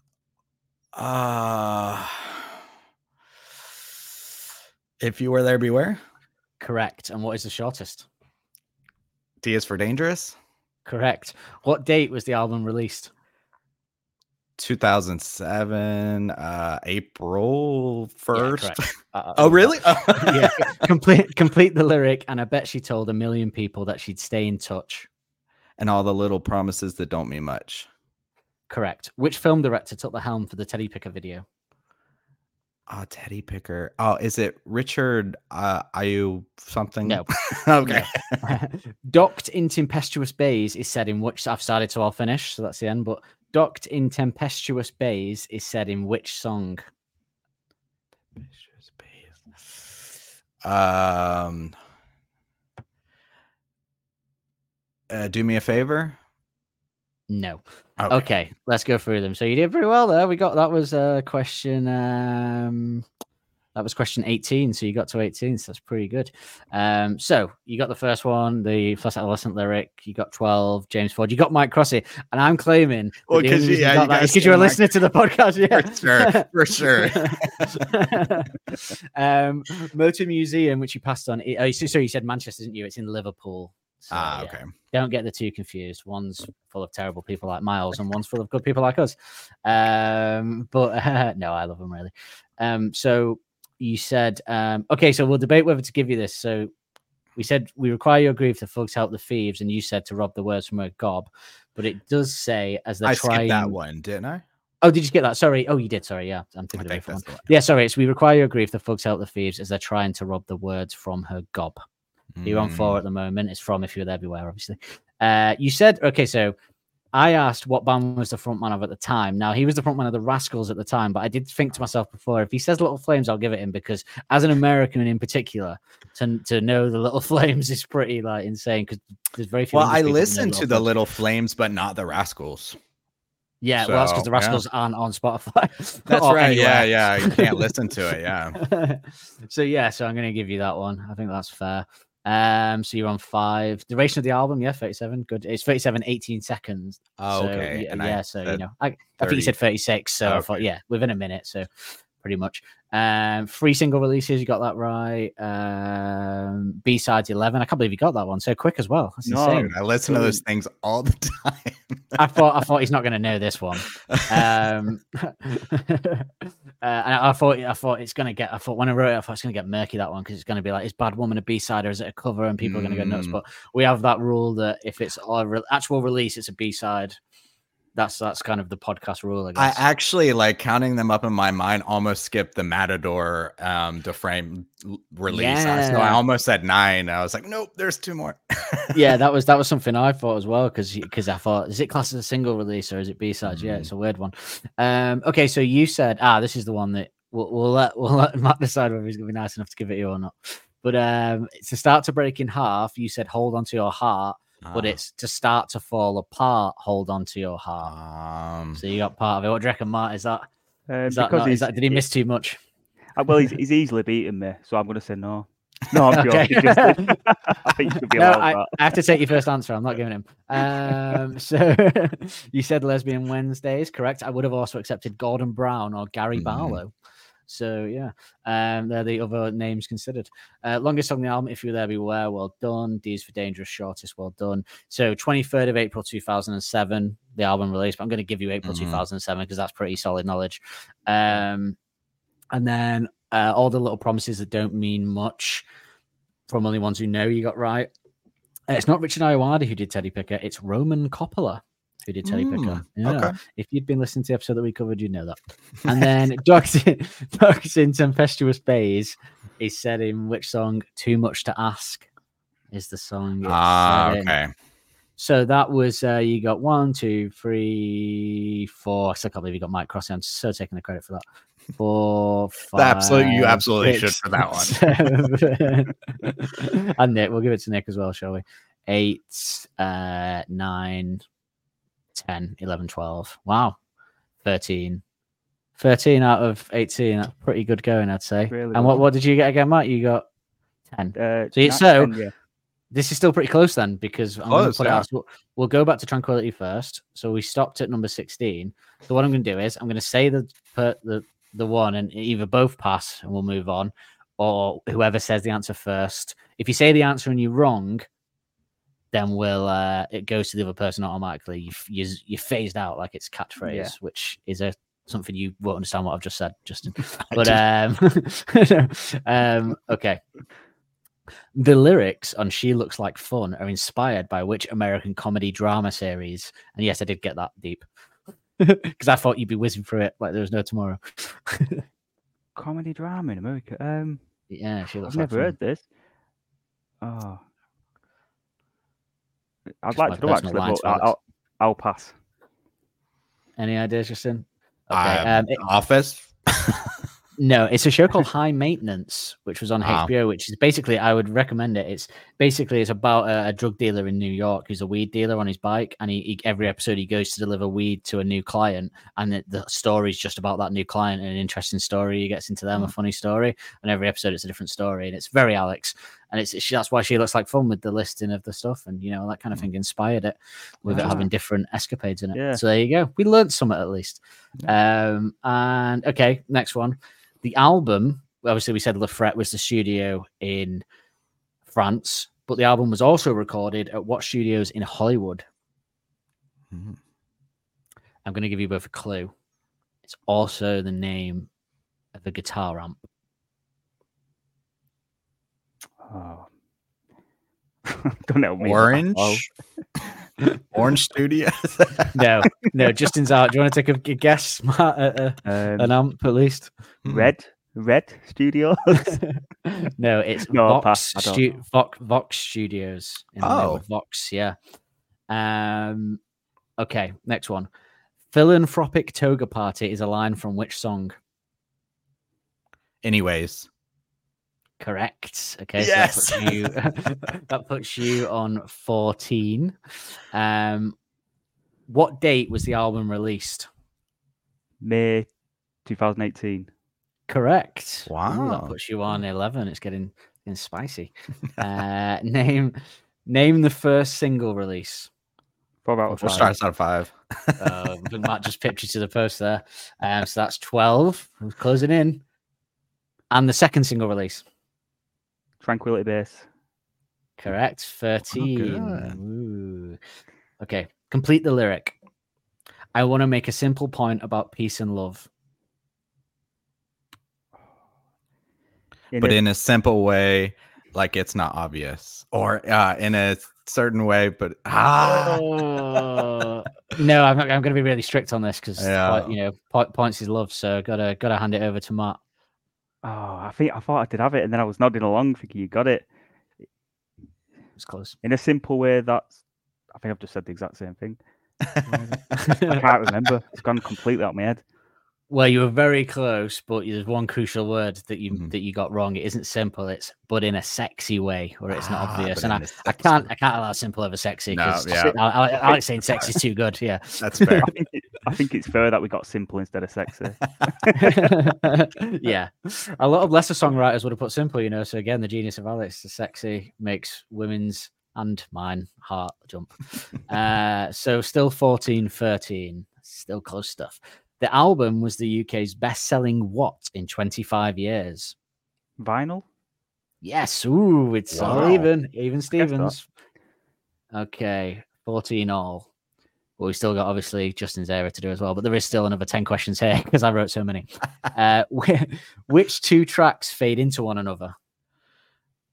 uh, if you were there, beware. Correct. And what is the shortest? D is for dangerous. Correct. What date was the album released? 2007, uh, April 1st. correct. Uh, oh, really? yeah. Complete complete the lyric, and I bet she told a million people that she'd stay in touch. and all the little promises that don't mean much. Correct. Which film director took the helm for the Teddy Picker video? Oh, Teddy Picker. Oh, is it Richard uh Ayu something? No. okay. Docked in tempestuous bays is said in which I've started to all finish, so that's the end. But docked in tempestuous bays is said in which song? Um uh, do me a favor. No. Okay. Okay, let's go through them. So you did pretty well there. We got that was uh, question um that was question 18. So you got to 18, so that's pretty good. Um, so you got the first one, the first adolescent lyric, you got 12, James Ford, you got Mike Crossey, and I'm claiming Well, the 'cause you- yeah, you that guys is because you're a Mike- listener to the podcast, yeah. For sure, for sure. um, Motor Museum, which you passed on. Oh, you- sorry, you said Manchester, didn't you? It's in Liverpool. So, ah, yeah. okay. Don't get the two confused. One's full of terrible people like Miles, and one's full of good people like us. Um, but no, I love them really. Um, so you said, um, okay, so we'll debate whether to give you this. So we said we require your grief to thugs help the thieves, and you said to rob the words from a gob. But it does say as they're I trying. that one, didn't I? Oh, did you get that? Sorry. Oh, you did. Sorry. Yeah, I'm thinking of a different one. Yeah, sorry. It's we require your grief. The folks help the thieves as they're trying to rob the words from her gob. One. You're on Mm, four at the moment. It's from if you're there everywhere, obviously. Uh, you said okay. So I asked what band was the frontman of at the time. Now he was the frontman of the Rascals at the time, but I did think to myself before, if he says Little Flames, I'll give it him because as an American in particular, to to know the Little Flames is pretty like insane because there's very few. Well, I people who know listened to the Flames. Little Flames, but not the Rascals. Yeah, well, that's because So, the yeah. Rascals aren't on Spotify. That's right. Yeah, yeah. You can't listen to it. Yeah. so yeah, so I'm gonna give you that one. I think that's fair. Um, so you're on five. Duration of the album, yeah, 37. Good. It's 37, 18 seconds. Oh, So, okay. y- And I yeah, so you know, I, I think you said 36. So I thought, yeah, within a minute. So pretty much. Um, three single releases, you got that right. Um, B sides 11. I can't believe you got that one so quick as well. That's No, insane. I listen to those things all the time. I thought I thought he's not going to know this one. Um, uh, and I thought I thought it's going to get. I thought when I wrote it, I thought it's going to get murky that one because it's going to be like, is Bad Woman a B side or is it a cover? And people are going to go nuts. Mm. But we have that rule that if it's a re- actual release, it's a B side. That's that's kind of the podcast rule, I guess I actually like counting them up in my mind. Almost skipped the Matador um Frame release, Uh, so I almost said nine. I was like, nope, there's two more. yeah, that was that was something I thought as well because because I thought is it classed as a single release or is it B sides? Yeah, it's a weird one. Um, okay, so you said ah, this is the one that we'll, we'll let we'll let Matt decide whether he's gonna be nice enough to give it you or not. But um, to start to break in half, you said hold on to your heart, but Ah. it's to start to fall apart. Hold on to your heart. um, So you got part of it. What do you reckon, Matt? Is that Um, is that, not, is that did he miss too much? Uh, well, he's, he's easily beaten me, so I'm going to say no. No, I'm Okay. joking. Just, I think you should be No, allowed I, that. I have to take your first answer. I'm not giving him. Um, so you said Lesbian Wednesdays, correct? I would have also accepted Gordon Brown or Gary Mhm. Barlow. So yeah, um, they're the other names considered. Uh, longest song on the album, If You Were There, Beware, well done. D's for Dangerous, shortest, well done. So 23rd of April 2007, the album released. But I'm going to give you April Mhm. 2007 because that's pretty solid knowledge. Um, and then uh, all the little promises that don't mean much from only ones who know you got right. Uh, It's not Richard Ayoade who did Teddy Picker. It's Roman Coppola who did Teddy Picker. Mm, Yeah. okay. If you'd been listening to the episode that we covered, you'd know that. And then Dogs in, Dogs in Tempestuous Bays is said in which song? Too Much to Ask is the song. Ah, in. okay. So that was uh, you got one, two, three, four. I still can't believe you got Mike Crossey. I'm so taking the credit for that. Four, five, absolute- you absolutely should for that one. and Nick, we'll give it to Nick as well, shall we? Eight, uh, nine, 10, 11, 12. Wow. 13. 13 out of 18. That's pretty good going, I'd say. Really and what, what did you get again, Matt? You got 10. Uh, So you- nine- so- 10, yeah. This is still pretty close then because I'm going to Close, put yeah. out. So We'll, we'll go back to Tranquility first. So we stopped at number 16. So what I'm going to do is I'm going to say the per, the the one and either both pass and we'll move on, or whoever says the answer first. If you say the answer and you're wrong, then we'll uh, it goes to the other person automatically. You you you're phased out like it's catchphrase, Yeah. which is a something you won't understand what I've just said, Justin. But um, um, okay. The lyrics on "She Looks Like Fun" are inspired by which American comedy drama series? And yes, I did get that deep because I thought you'd be whizzing through it like there was no tomorrow. Comedy drama in America. Um, yeah, she looks I've like never fun. heard this. Oh. I'd Just like my to know personal actually, line but I'll. I'll, I'll pass. Any ideas, Justin? Okay. Um, Um, it- Office. No, it's a show called High Maintenance, which was on Wow. HBO. Which is basically, I would recommend it. It's basically it's about a, a drug dealer in New York who's a weed dealer on his bike, and he, he every episode he goes to deliver weed to a new client, and the, the is just about that new client and an interesting story. He gets into them, a funny story, and every episode it's a different story, and it's very Alex, and it's she, that's why she looks like fun with the listing of the stuff, and you know that kind of thing inspired it with it having different escapades in it. Yeah. So there you go. We learned some at least. Um, and okay, next one. The album, obviously, we said La Frette was the studio in France, but the album was also recorded at what studios in Hollywood? Mhm. I'm going to give you both a clue. It's also the name of a guitar amp. Oh. Don't help me. Orange. Oh, Orange Studios. No, no, Justin's out. Do you want to take a, a guess, Matt, at a, um, an amp at least? Red. Red Studios. no, it's No, Vox, pass, Stu- Vox, Vox Studios. In the name Oh. of Vox, yeah. Um, okay, next one. Philanthropic Toga Party is a line from which song? Anyways, Correct. Okay, Yes. so that puts you that puts you on 14. Um, what date was the album released? May 2018. Correct. Ooh, Wow. that puts you on 11. It's getting, getting spicy. uh, name name the first single release. Four out Or of we'll five. start out of five. Uh, Matt just pipped you to the post there. Um, so that's 12. We're closing in. And the second single release. Tranquility Base. Correct. 13. good. Ooh. Okay. Complete the lyric. I want to make a simple point about peace and love. In but a- in a simple way, like it's not obvious, or uh, in a certain way, but ah, Oh. no, I'm, not, I'm going to be really strict on this because Yeah. you know po- points is love, so gotta gotta hand it over to Matt. Oh, I think I thought I did have it, and then I was nodding along, thinking you got it It's close. in a simple way. That's I think I've just said the exact same thing. I can't remember. It's gone completely out of my head. Well, you were very close, but there's one crucial word that you Mhm. that you got wrong. It isn't simple. It's but in a sexy way, or it's not Ah, obvious. And I, I can't. I can't allow simple over sexy No, because yeah. Alex saying sexy is too good. Yeah. that's fair. I think, it, I think it's fair that we got simple instead of sexy. yeah, a lot of lesser songwriters would have put simple, you know. So again, the genius of Alex, the sexy makes women's and mine heart jump. uh, so still 14, 13, still close stuff. The album was the UK's best-selling what in 25 years? Vinyl. Yes. Ooh, it's all even. Even. Stevens. Okay, 14 all. Well, we still got obviously Justin's area to do as well, but there is still another 10 questions here because I wrote so many. uh, which two tracks fade into one another?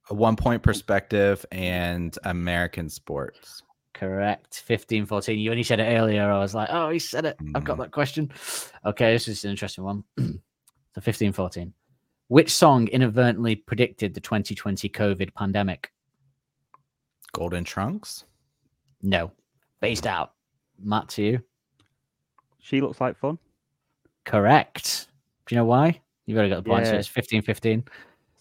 A one point perspective and American sports. Correct. 15, 14. You only said it earlier. I was like, oh, he said it. I've got Mhm. that question. Okay, this is an interesting one. so 15, 14. Which song inadvertently predicted the 2020 COVID pandemic? Golden trunks. No. Based out. Matt, to you. She looks like fun. Correct. Do you know why? You've already got the point. So it's 15 15.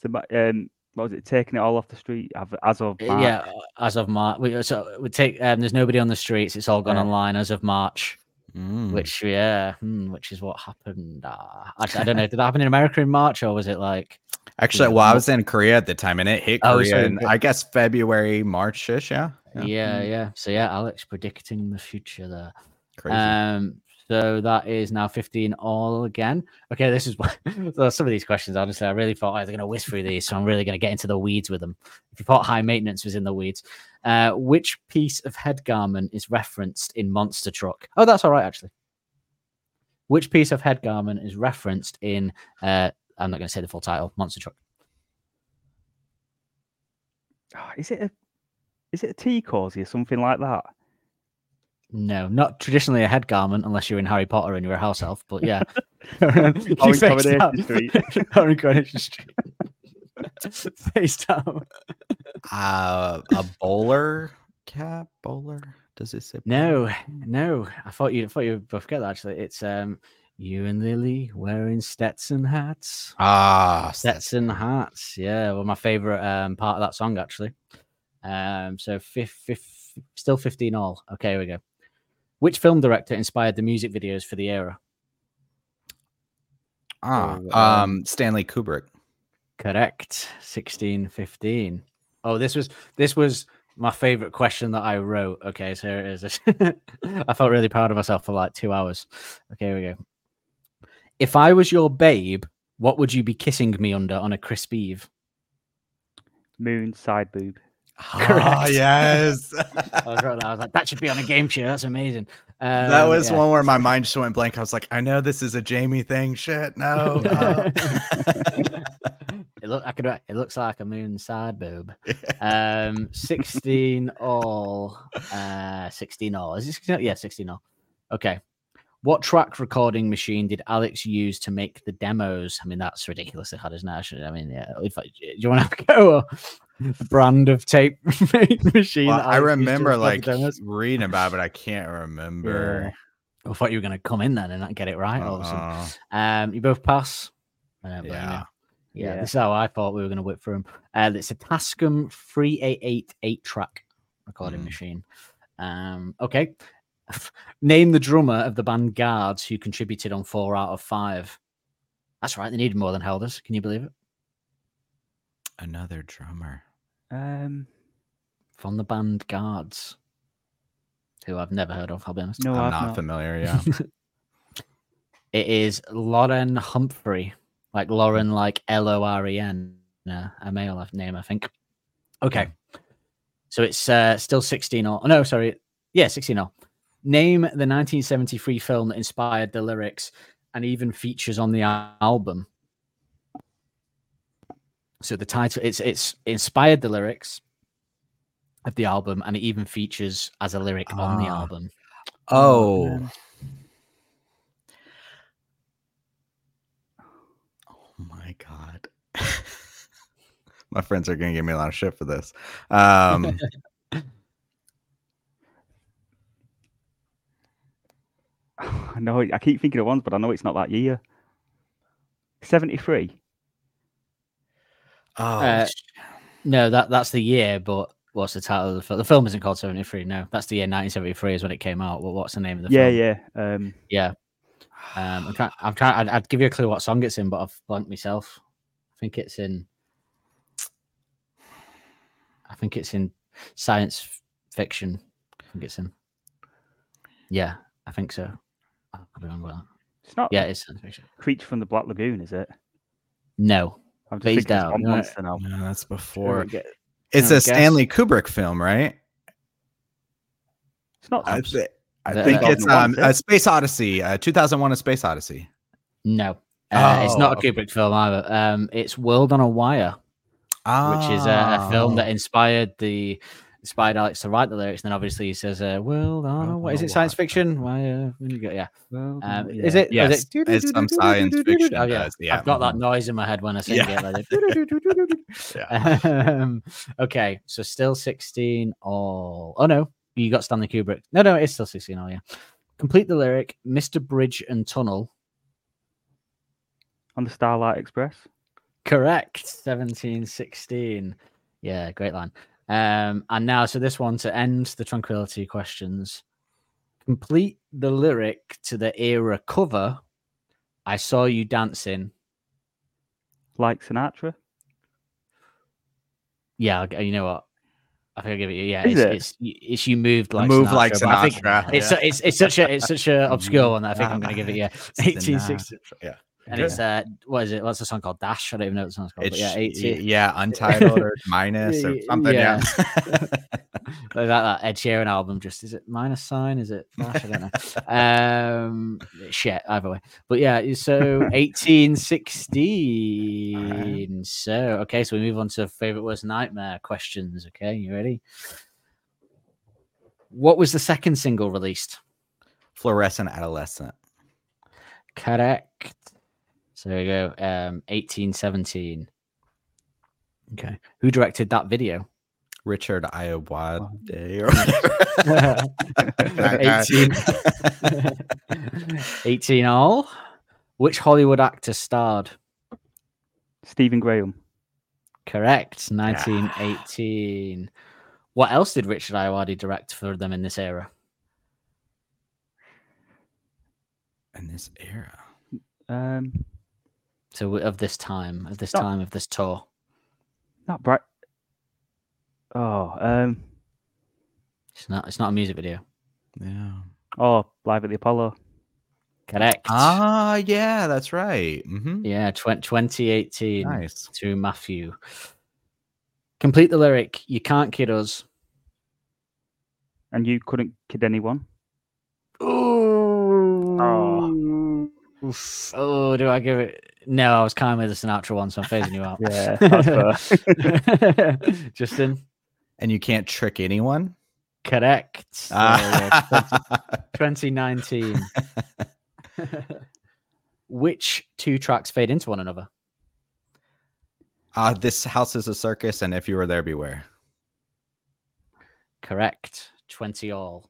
So, ma- um, what was it? Taking it all off the street as of March. Yeah, as of March. We, so we take, um, there's nobody on the streets. It's all gone Yeah. online as of March, Mm. which, yeah, hmm, which is what happened. Uh, actually, I don't know. Did that happen in America in March or was it like, Actually, Yeah, well, I was in Korea at the time, and it hit Oh, Korea so in. I guess February, March-ish. Yeah, yeah, yeah. So, yeah, Alex predicting the future there. crazy. Um, so that is now 15 all again. Okay, this is some of these questions. Honestly, I really thought I was going to whisk through these, so I'm really going to get into the weeds with them. If you thought high maintenance was in the weeds, uh, which piece of head garment is referenced in Monster Truck? Oh, that's all right, actually. Which piece of head garment is referenced in? Uh, I'm not going to say the full title. Monster Truck. Ah, Is it a is it a tea cozy or something like that? No, not traditionally a head garment unless you're in Harry Potter and you're a house elf. But yeah, in Coronation. Street. Or in Coronation Street. Faced out. Uh, a bowler cap, bowler. Does it say? No, no. I thought you I thought you would both get that actually. It's um you and Lily wearing Stetson hats. Ah, Stetson hats. Yeah, well, my favorite um part of that song actually. Um, so fifth, fifth, still 15 all. Okay, here we go. Which film director inspired the music videos for the era? ah, Oh, um, um, Stanley Kubrick. Correct. 1615. Oh, this was this was my favorite question that I wrote. Okay, so here it is. I felt really proud of myself for like two hours. Okay, here we go. If I was your babe, what would you be kissing me under on a crisp eve? Moon side boob. Ah, yes. I was, right I was like, that should be on a game show. That's amazing. that Um, was yeah. one where my mind just went blank. I was like, I know this is a Jamie thing. Shit, no. uh. it look I could it looks like a moon side boob. Um 16 all. Uh 16 all. Is this yeah, 16 all. Okay. What track recording machine did Alex use to make the demos? I mean, that's ridiculously hard, isn't it? I, mean, yeah. If I, do you want to go? Or brand of tape machine. Well, that I Alex used to remember record the like demos? reading about it, but I can't remember. I thought you were going to come in then and not get it right. All of a. Uh-uh. Um, you both pass. I don't blame you. Yeah. Yeah, Yeah. this is how I thought we were going to whip through them. Uh, it's a Tascam 388 eight track recording Mm. machine. Um, okay. Name the drummer of the band Guards who contributed on four out of five. That's right. They needed more than Helders. Can you believe it? Another drummer. Um, From the band Guards, who I've never heard of, I'll be honest. no, I'm I've not, not. familiar. Yeah. It is Loren Humphrey, like Lauren, like L O R E N, uh, a male name, I think. Okay, so it's uh, still sixteen or no, sorry, yeah, sixteen or. Name the 1973 film that inspired the lyrics and even features on the album. So the title it's it's inspired the lyrics of the album, and it even features as a lyric on the Ah. album. Oh. man. Oh my god. my friends are gonna give me a lot of shit for this. Um I know. I keep thinking of ones, but I know it's not that year. Seventy-three. Oh Uh, No, that that's the year, but what's the title of the film? The film isn't called 73. No, that's the year 1973 is when it came out. Well, what's the name of the Yeah, film? yeah. Yeah. Um, Yeah. Um, I'm trying. I'm trying. I'd, I'd give you a clue what song it's in, but I've blanked myself. I think it's in. I think it's in science fiction. I think it's in. Yeah, I think so. I could be wrong with that. it's not. Yeah, it's science fiction. Creature from the Black Lagoon, is it? No, I'm just Phased thinking of out, Swamp you now. no, that's before get- it's a guess. Stanley Kubrick film, right? It's not. I, Swamp- thi- I That- think that- it's um, a Space Odyssey, uh, 2001: A Space Odyssey. no. Uh, it's not a Oh, Kubrick film either. Um, it's World on a Wire. which is a, a film that Oh. inspired the inspired Alex to write the lyrics. And then obviously he says, uh, "Well, I don't know, what is it? Science fiction? Why? Uh, when you go, yeah. Um, yeah. Is it? Yes, is it it's some science fiction Oh, yeah. yeah. I've got that noise in my head when I sing Yeah. it. Like, um, okay, so still sixteen all. Oh no, you got Stanley Kubrick. No, no, it's still sixteen all. Yeah. Complete the lyric, Mr. Bridge and Tunnel. on the Starlight Express. Correct. 1716. Yeah, great line. Um, and now, so this one to end the tranquility questions. Complete the lyric to the era cover. I saw you dancing. Like Sinatra. Yeah, you know what? I think I'll give it you. Yeah, it's, it? it's y- it's you moved like Move Sinatra, like but I think Sinatra. It's, yeah. it's it's such a it's such a obscure one that I think I'm going to give it. Yeah, 1860. Yeah. And it's uh, what is it? What's the song called? Dash. I don't even know what the song's called. Yeah, y- 18. yeah, untitled or minus or something. Yeah. like that, that Ed Sheeran album. Just is it minus sign? Is it dash? I don't know. um, shit. Either way, but yeah. So eighteen sixteen. So okay, so we move on to favorite worst nightmare questions. Okay, you ready? What was the second single released? Fluorescent adolescent. Correct. So there you go. Um, eighteen seventeen. Okay, who directed that video? Richard Ayoade or whatever. 18. 18 all. Which Hollywood actor starred? Stephen Graham. Correct. 1918. What else did Richard Ayoade direct for them in this era? In this era. Um, So of this time, of this Not- time of this tour. not bright. Oh, um, It's not. It's not a music video. Yeah. oh, live at the Apollo. Correct. Ah, yeah, that's right. Mm-hmm. Yeah, tw- 2018 Nice. to Matthew. Complete the lyric. You can't kid us. And you couldn't kid anyone. Oh. Oh, do I give it? No, I was kind of with the Sinatra one, so I'm phasing you out. Yeah. Justin, And you can't trick anyone. correct. So, yeah, Ah. 2019. Which two tracks fade into one another? Uh, this house is a circus, and if you were there, beware. Correct. 20 all.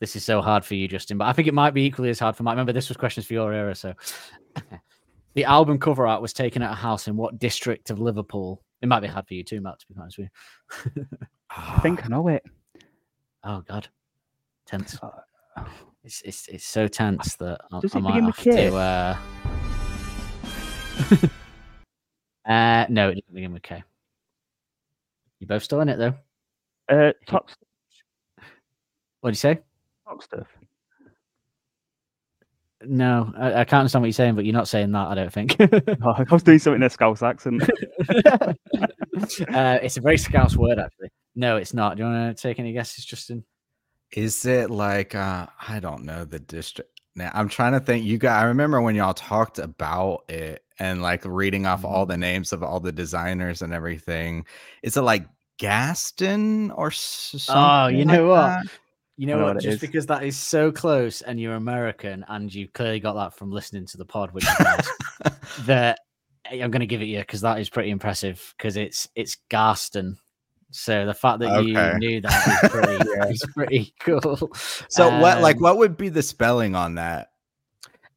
This is so hard for you, Justin, but I think it might be equally as hard for Mike. Remember, this was questions for your era. So the album cover art was taken at a house in what district of Liverpool? It might be hard for you too, Matt, to be honest with you. I think I know it. Oh, God. Tense. Uh, It's, it's, it's so tense that I, I might have to. Uh... uh, no, it doesn't begin with K. You're both still in it, though. Uh, top, What did you say? top stuff. No, I, I can't understand what you're saying, but you're not saying that, I don't think. Oh, I was doing something in a Scouse accent. uh, it's a very scouse word, actually. No, it's not. Do you want to take any guesses, Justin? Is it like uh I don't know the district? Now I'm trying to think. You got. I remember when y'all talked about it and like reading off all the names of all the designers and everything. Is it like Gaston or s- Oh, something you like know what? that? You know know what? what Just is. because that is so close and you're American and you clearly got that from listening to the pod, which is nice, that I'm going to give it you because that is pretty impressive because it's it's Garston. So the fact that Okay. you knew that is pretty, is pretty cool. So what like Um, what would be the spelling on that?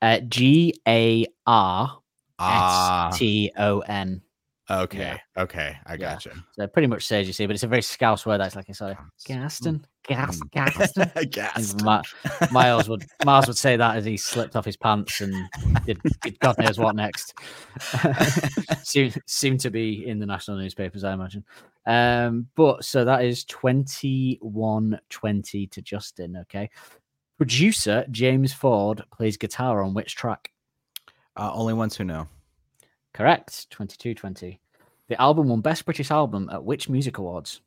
Uh, G A R S T O N. okay, okay, I Yeah. gotcha. So it pretty much says you see, but it's a very scouse word. That's like it's like Gaston, Gas, Gaston. Gas. And Ma- Miles would Miles would say that as he slipped off his pants and did, did God knows what next. soon, soon to be in the national newspapers, I imagine. Um, but so that is 21 20 to Justin. Okay. Producer James Ford plays guitar on which track? Uh, only ones who know. Correct. 2220. The album won Best British Album at which music awards?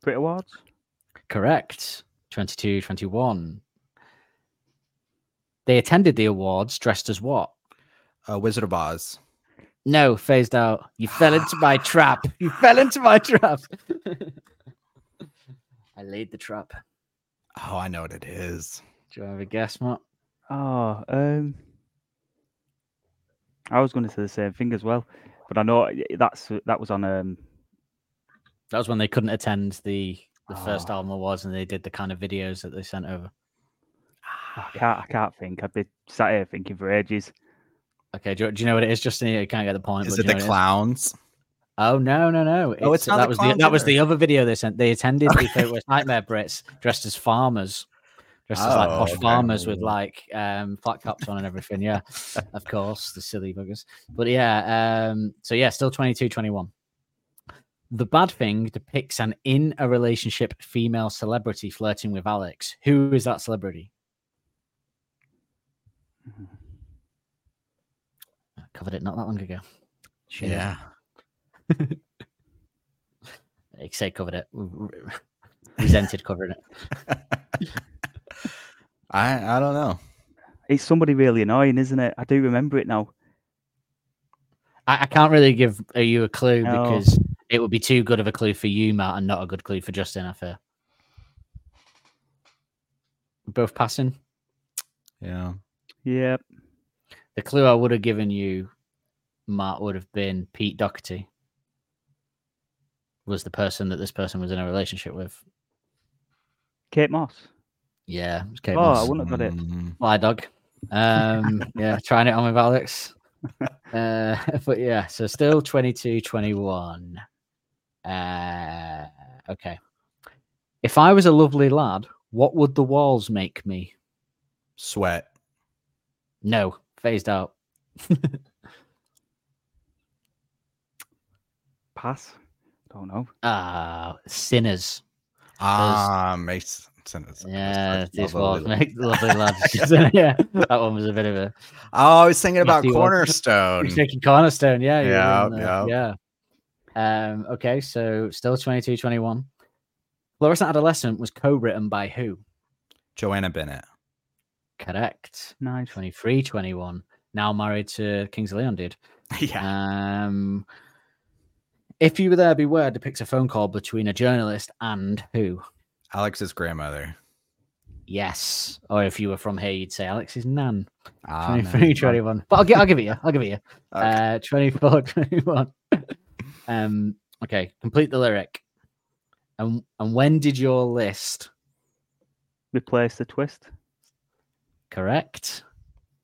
Brit Awards. Correct. 2221. They attended the awards dressed as what? Uh, Wizard of Oz. No, phased out. You fell into my trap. You fell into my trap. I laid the trap. Oh, I know what it is. Do you have a guess, Matt? Oh, um, I was going to say the same thing as well, but I know that's that was on um That was when they couldn't attend the the first Oh. album awards and they did the kind of videos that they sent over. I can't I can't think. I've been sat here thinking for ages. Okay, do you, do you know what it is, Justin? You can't get the point. Is it the know what clowns? Oh no, no, no! Oh, it's not that the was the clowns that was the other video they sent. They attended the Favourite Worst Nightmare Brits dressed as farmers, dressed as like posh Oh, farmers with like um flat caps on and everything. Yeah, of course, the silly buggers. But yeah, um, so yeah, still 22-21. The Bad Thing depicts an in a relationship female celebrity flirting with Alex. Who is that celebrity? I covered it not that long ago. Shit. Yeah. Say covered it. Resented covering it. I I don't know. It's somebody really annoying, isn't it? I do remember it now. I, I can't really give uh, you a clue No. because it would be too good of a clue for you, Matt, and not a good clue for Justin. I fear. Both passing. Yeah. Yep. The clue I would have given you, Matt, would have been Pete Doherty. Was the person that this person was in a relationship with? Kate Moss. Yeah, it was Kate Oh, I wouldn't have got it. Mm, Fly dog. Um, yeah, trying it on with Alex. Uh, but yeah, so still 22 21. Uh, okay. If I was a lovely lad, what would the walls make me? Sweat. No, phased out. Pass. Don't know. Ah, sinners. Ah, makes sense. Yeah, these Lovely make lovely lads. yeah, that one was a bit of a. Oh, I was thinking about Cornerstone. You're thinking cornerstone, yeah. Yeah, in there, yeah. Yeah. Um, okay, so still 22 21. Fluorescent Adolescent was co written by who? Johanna Bennett. Correct. Nice. 23 21. Now married to Kings of Leon, dude. Yeah. Um, if you were there, beware depicts a phone call between a journalist and who? Alex's grandmother. Yes. Or if you were from here, you'd say Alex's nan. Ah, 23 man. 21. But I'll, gi- I'll give it you. I'll give it you. Okay. Uh, 24 21. um, okay. Complete the lyric. And, and when did your list? Replace the twist. Correct.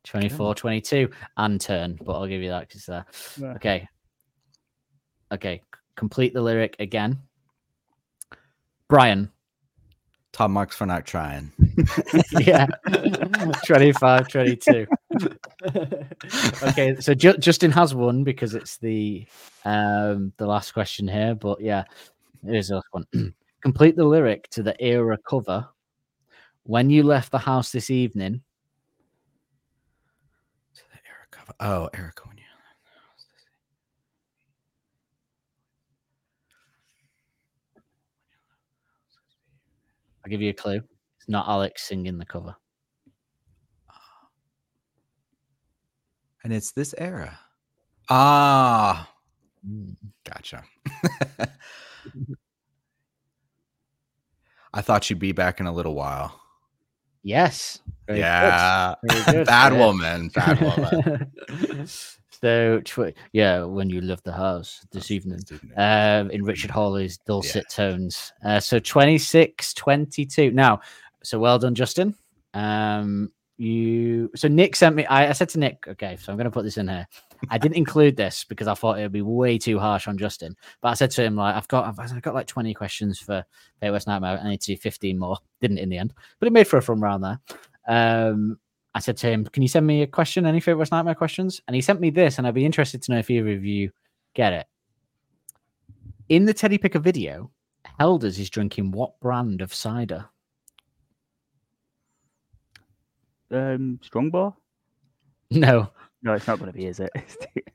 24 22 and turn, but I'll give you that because there. Yeah. Okay. Okay. Complete the lyric again. Brian. Top marks for not trying. yeah. 25 22. okay. So Ju- Justin has won because it's the um the last question here, but yeah, it is the last one. Complete the lyric to the era cover. When you left the house this evening, Erica. Oh, Erica. I'll give you a clue. It's not Alex singing the cover. And it's this era. Ah, Mm. gotcha. I thought you'd be back in a little while. Yes. Very yeah. Very good. Bad Yeah. woman. Bad woman. so tw- yeah, when you left the house this evening, um, in Richard Hawley's dulcet tones. Uh, so 26, 22. Now, so well done, Justin. Um, you so Nick sent me. I, I said to Nick, okay, so I'm going to put this in here. I didn't include this because I thought it would be way too harsh on Justin. But I said to him, like, I've got, I've, I've got like 20 questions for Fate West Nightmare. I need to do 15 more. Didn't in the end, but it made for a fun round there. Um, I said to him, "Can you send me a question? Any favorite Nightmare questions?" And he sent me this, and I'd be interested to know if either of you get it. In the Teddy Picker video, Helders is drinking what brand of cider? Um, Strongbow? No, No, it's not going to be, is it?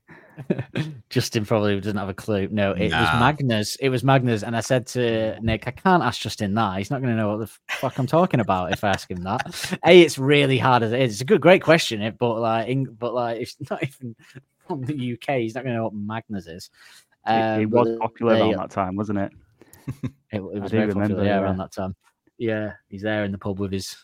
Justin probably doesn't have a clue. No, it was Magners. It was Magners, and I said to Nick, "I can't ask Justin that. He's not going to know what the fuck I'm talking about if I ask him that." A, it's really hard as it is. It's a good, great question, it, but like, in, but like, it's not even from the UK. He's not going to know what Magners is. it, it Um, was popular they- around that time, wasn't it? It, it was do very remember, popular yeah, yeah. around that time. Yeah, he's there in the pub with his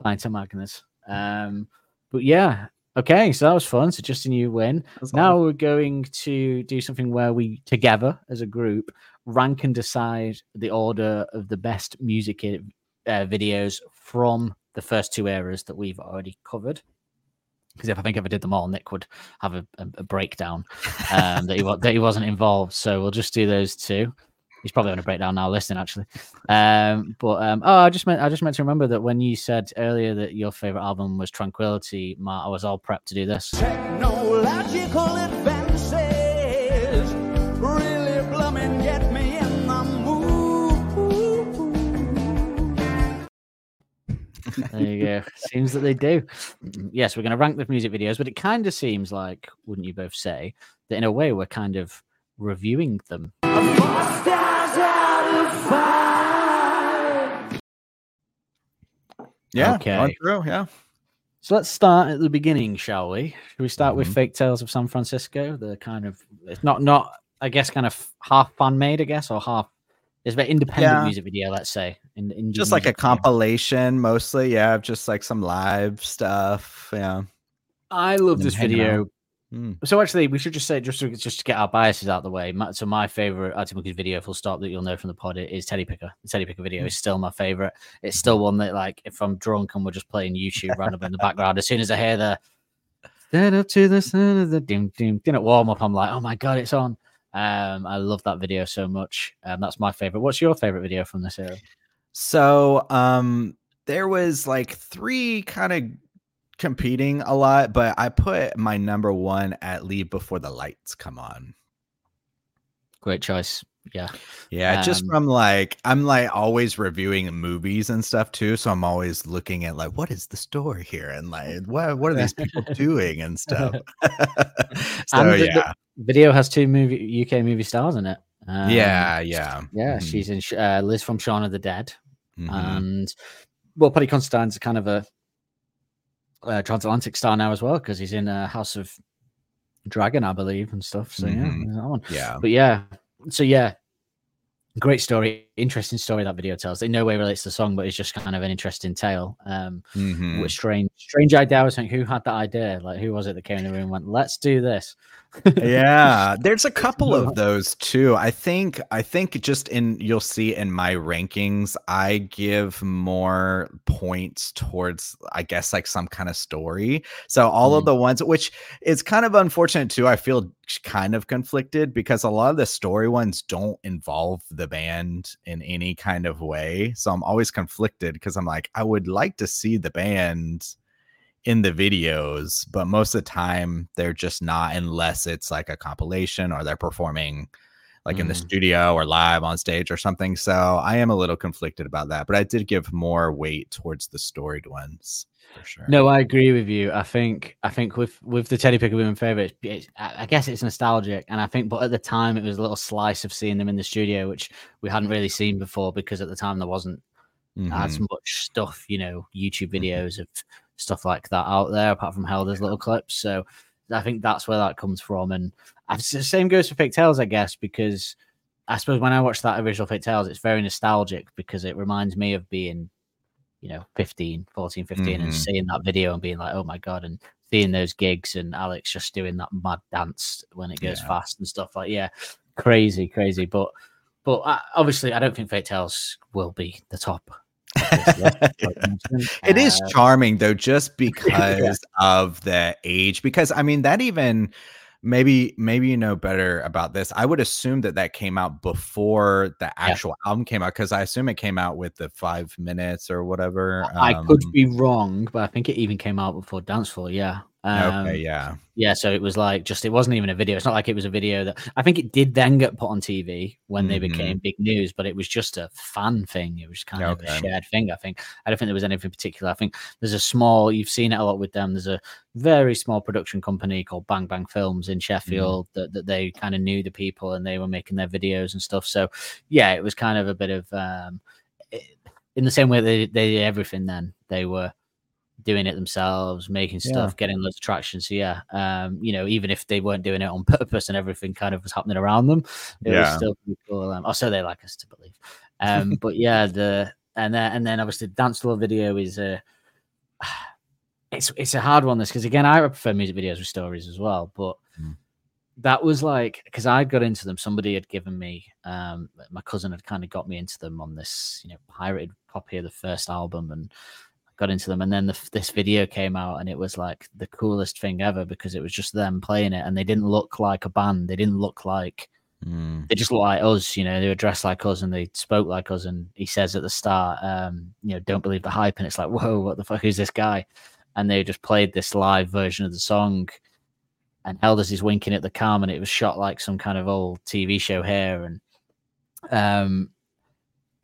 pint of Magners. Um, but yeah, okay, so that was fun. So Justin, you win. Now we're going to do something where we together as a group rank and decide the order of the best music i- uh, videos from the first two eras that we've already covered. Because if I think if I did them all, Nick would have a, a, a breakdown um, that he that he wasn't involved. So we'll just do those two. He's probably on a breakdown now, listening actually. Um, but um, oh, I just meant I just meant to remember that when you said earlier that your favorite album was Tranquility, Matt, I was all prepped to do this. Technological advances really blooming get me in the mood. There you go. seems that they do. Yes, we're going to rank the music videos, but it kind of seems like, wouldn't you both say, that in a way we're kind of reviewing them. Yeah. Okay. yeah. So let's start at the beginning, shall we? Should we start with Mhm. Fake Tales of San Francisco? The kind of it's not not I guess kind of half fan made, I guess, or half it's a very independent Yeah. music video, let's say. In, indie Just like a video. compilation mostly. Yeah. Just like some live stuff. Yeah. I love this video. out. Mm. So actually, we should just say just to, just to get our biases out of the way. My, so my favorite Monkeys video, full stop, that you'll know from the pod is Teddy Picker. The Teddy Picker video is still my favorite. It's still one that like if I'm drunk and we're just playing YouTube randomly in the background, as soon as I hear the stand up to the sun of the dim dim didn't warm up, I'm like, oh my god, it's on. Um, I love that video so much. Um, that's my favorite. What's your favorite video from this era? So um there was like three kind of competing a lot, but I put my number one at Leave Before the Lights Come On. Great choice. Yeah. Yeah, just Um, from like I'm like always reviewing movies and stuff too, so I'm always looking at like what is the story here and like what what are these people doing and stuff. so And the- the- yeah, Video has two movie UK movie stars in it. Um, yeah, yeah, Yeah, Mhm, she's in uh, Liz from Shaun of the Dead, mhm. and well, Paddy Considine's kind of a, uh transatlantic star now as well because he's in uh, House of Dragon, I believe, and stuff. So yeah, Mhm. there's that one. yeah, But yeah, so yeah, great story, interesting story that video tells. In no way relates to the song, but it's just kind of an interesting tale. Um, mhm. with strange, strange idea. I was thinking, who had that idea? Like, who was it that came in the room and went, "Let's do this"? Yeah there's a couple of those too. I think i think just in you'll see in my rankings i give more points towards i guess like some kind of story. So all of Mhm. the ones which is kind of unfortunate too i feel kind of conflicted because a lot of the story ones don't involve the band in any kind of way. So i'm always conflicted because i'm like i would like to see the band in the videos, but most of the time they're just not unless it's like a compilation or they're performing like in the Mm. studio or live on stage or something. So I am a little conflicted about that, but I did give more weight towards the storied ones for sure. No, I agree with you. I think I think with with the Teddy Picker women favorite, it's, I guess it's nostalgic, and I think, but at the time it was a little slice of seeing them in the studio, which we hadn't really seen before because at the time there wasn't as Mhm. much stuff, you know, YouTube Mhm. videos of stuff like that out there, apart from Helder's little clips. So I think that's where that comes from. And the same goes for Fake Tales, I guess, because I suppose when I watch that original Tales, it's very nostalgic because it reminds me of being, you know, 15, 14, 15 and Mhm. seeing that video and being like, oh my God, and seeing those gigs and Alex just doing that mad dance when it goes Yeah. fast and stuff like, yeah, crazy, crazy. But, but uh, obviously, I don't think Fake Tales will be the top. Of this list, like you mentioned. It is charming though, just because of the age. Because I mean, that even maybe maybe you know better about this. I would assume that that came out before the actual album came out because I assume it came out with the five minutes or whatever. I could um, be wrong, but I think it even came out before Dance Floor. Yeah. Um, okay, yeah, Yeah, so it was like just it wasn't even a video. It's not like it was a video that I think it did then get put on TV when they Mhm. became big news, but it was just a fan thing. It was kind of a shared thing. I think I don't think there was anything particular. I think there's a small. You've seen it a lot with them. There's a very small production company called Bang Bang Films in Sheffield that, that they kind of knew the people and they were making their videos and stuff. So yeah, it was kind of a bit of um, in the same way they they did everything. Then they were doing it themselves, making Yeah. stuff, getting loads of traction. So yeah, um, you know, even if they weren't doing it on purpose and everything kind of was happening around them, it was still pretty cool. Um, or so they like us to believe. Um, but yeah, the and then and then obviously dance floor video is a it's it's a hard one this because again I prefer music videos with stories as well, but Mm. that was like because I got into them. Somebody had given me, um, my cousin had kind of got me into them on this, you know, pirated copy of the first album, and got into them. And then the, this video came out, and it was like the coolest thing ever because it was just them playing it, and they didn't look like a band. They didn't look like Mm, they just looked like us, you know, they were dressed like us and they spoke like us. And he says at the start, um, you know, don't believe the hype. And it's like, whoa, what the fuck is this guy? And they just played this live version of the song. And Helders is winking at the cam, and it was shot like some kind of old TV show here. And um,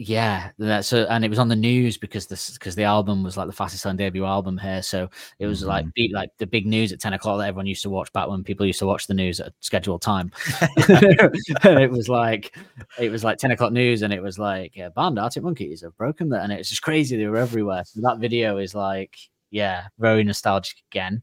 yeah, that's a, and it was on the news because this because the album was like the fastest selling debut album here. So it was like beat like the big news at 10 o'clock that everyone used to watch back when people used to watch the news at a scheduled time. it was like it was like 10 o'clock news and it was like uh, band Arctic Monkeys have broken that and it's just crazy they were everywhere. So that video is like yeah, very nostalgic again.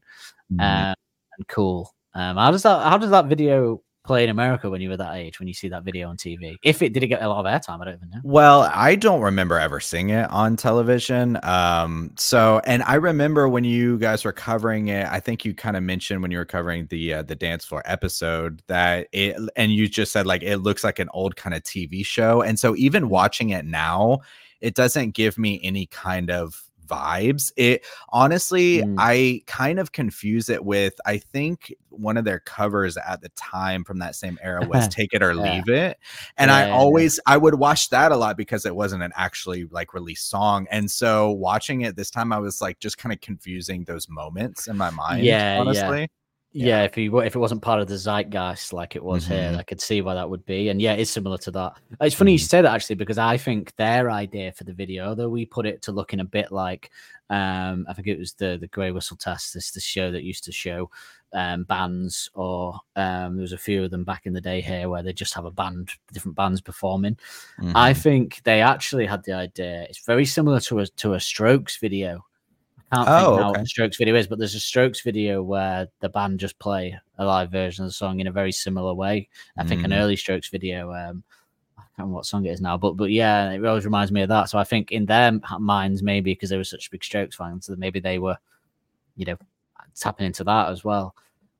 mm. Um, and cool. Um how does that how does that video play in America when you were that age when you see that video on TV? If it did it get a lot of airtime, I don't even know. Well, I don't remember ever seeing it on television. Um, so, and I remember when you guys were covering it, I think you kind of mentioned when you were covering the uh, the dance floor episode that it, and you just said like it looks like an old kind of TV show. And so, even watching it now, it doesn't give me any kind of vibes. It honestly, Mm. I kind of confuse it with I think one of their covers at the time from that same era was "Take It or Yeah. Leave It," and Yeah, I yeah, yeah. always I would watch that a lot because it wasn't an actually like released song, and so watching it this time, I was like just kind of confusing those moments in my mind. Yeah, yeah. honestly, Yeah, if he if it wasn't part of the zeitgeist like it was here, Mhm. I could see why that would be. And yeah, it's similar to that. It's funny you Mhm. say that actually because I think their idea for the video, though we put it to looking a bit like, um, I think it was the the Grey Whistle Test, this the show that used to show um bands or um there was a few of them back in the day here where they just have a band different bands performing i Mhm. think they actually had the idea it's very similar to a to a strokes video i can't Oh, think now what the strokes video is but there's a strokes video where the band just play a live version of the song in a very similar way i think an Mm. early strokes video um I can't remember what song it is now, but but yeah, it always reminds me of that. So I think in their minds, maybe because they were such big Strokes fans, that maybe they were, you know, tapping into that as well.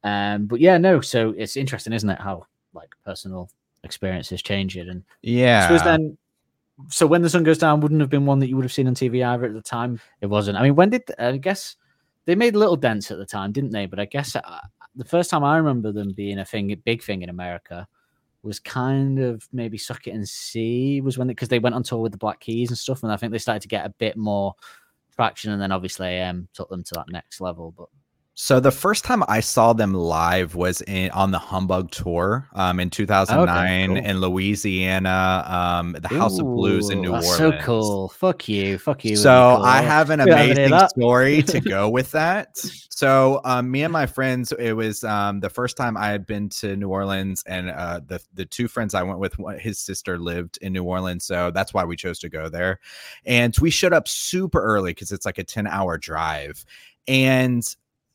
Um, but yeah, no. So it's interesting, isn't it? How like personal experiences change it, and yeah. Then. So when the sun goes down, wouldn't have been one that you would have seen on TV either at the time. It wasn't. I mean, when did I guess they made little dents at the time, didn't they? But I guess uh, the first time I remember them being a thing, a big thing in America, was kind of maybe Suck It and See was when because they went on tour with the Black Keys and stuff, and I think they started to get a bit more traction, and then obviously AM took them to that next level. But So the first time I saw them live was in on the Humbug tour um, in 2009 cool. in Louisiana, um, the House of Blues in New that's Orleans. So cool. Fuck you. Fuck you. So It'd I have an amazing story to go with that. So um, me and my friends, it was um, the first time I had been to New Orleans, and uh, the the two friends I went with, his sister lived in New Orleans, so that's why we chose to go there. And we showed up super early because it's like a ten hour drive, and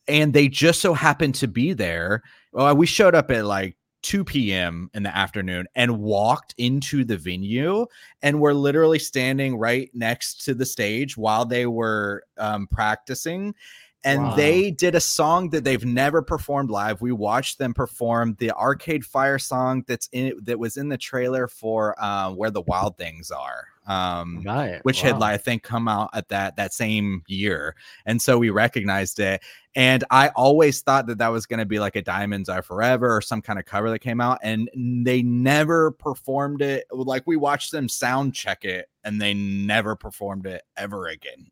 and they just so happened to be there. Well, we showed up at like 2 p.m. in the afternoon and walked into the venue and were literally standing right next to the stage while they were um, practicing. And Wow. they did a song that they've never performed live. We watched them perform the Arcade Fire song that's in that was in the trailer for uh, Where the Wild Things Are. Um, Right. which had like, I think come out at that that same year, and so we recognized it. And I always thought that that was going to be like a Diamonds Are Forever or some kind of cover that came out, and they never performed it. Like we watched them sound check it, and they never performed it ever again.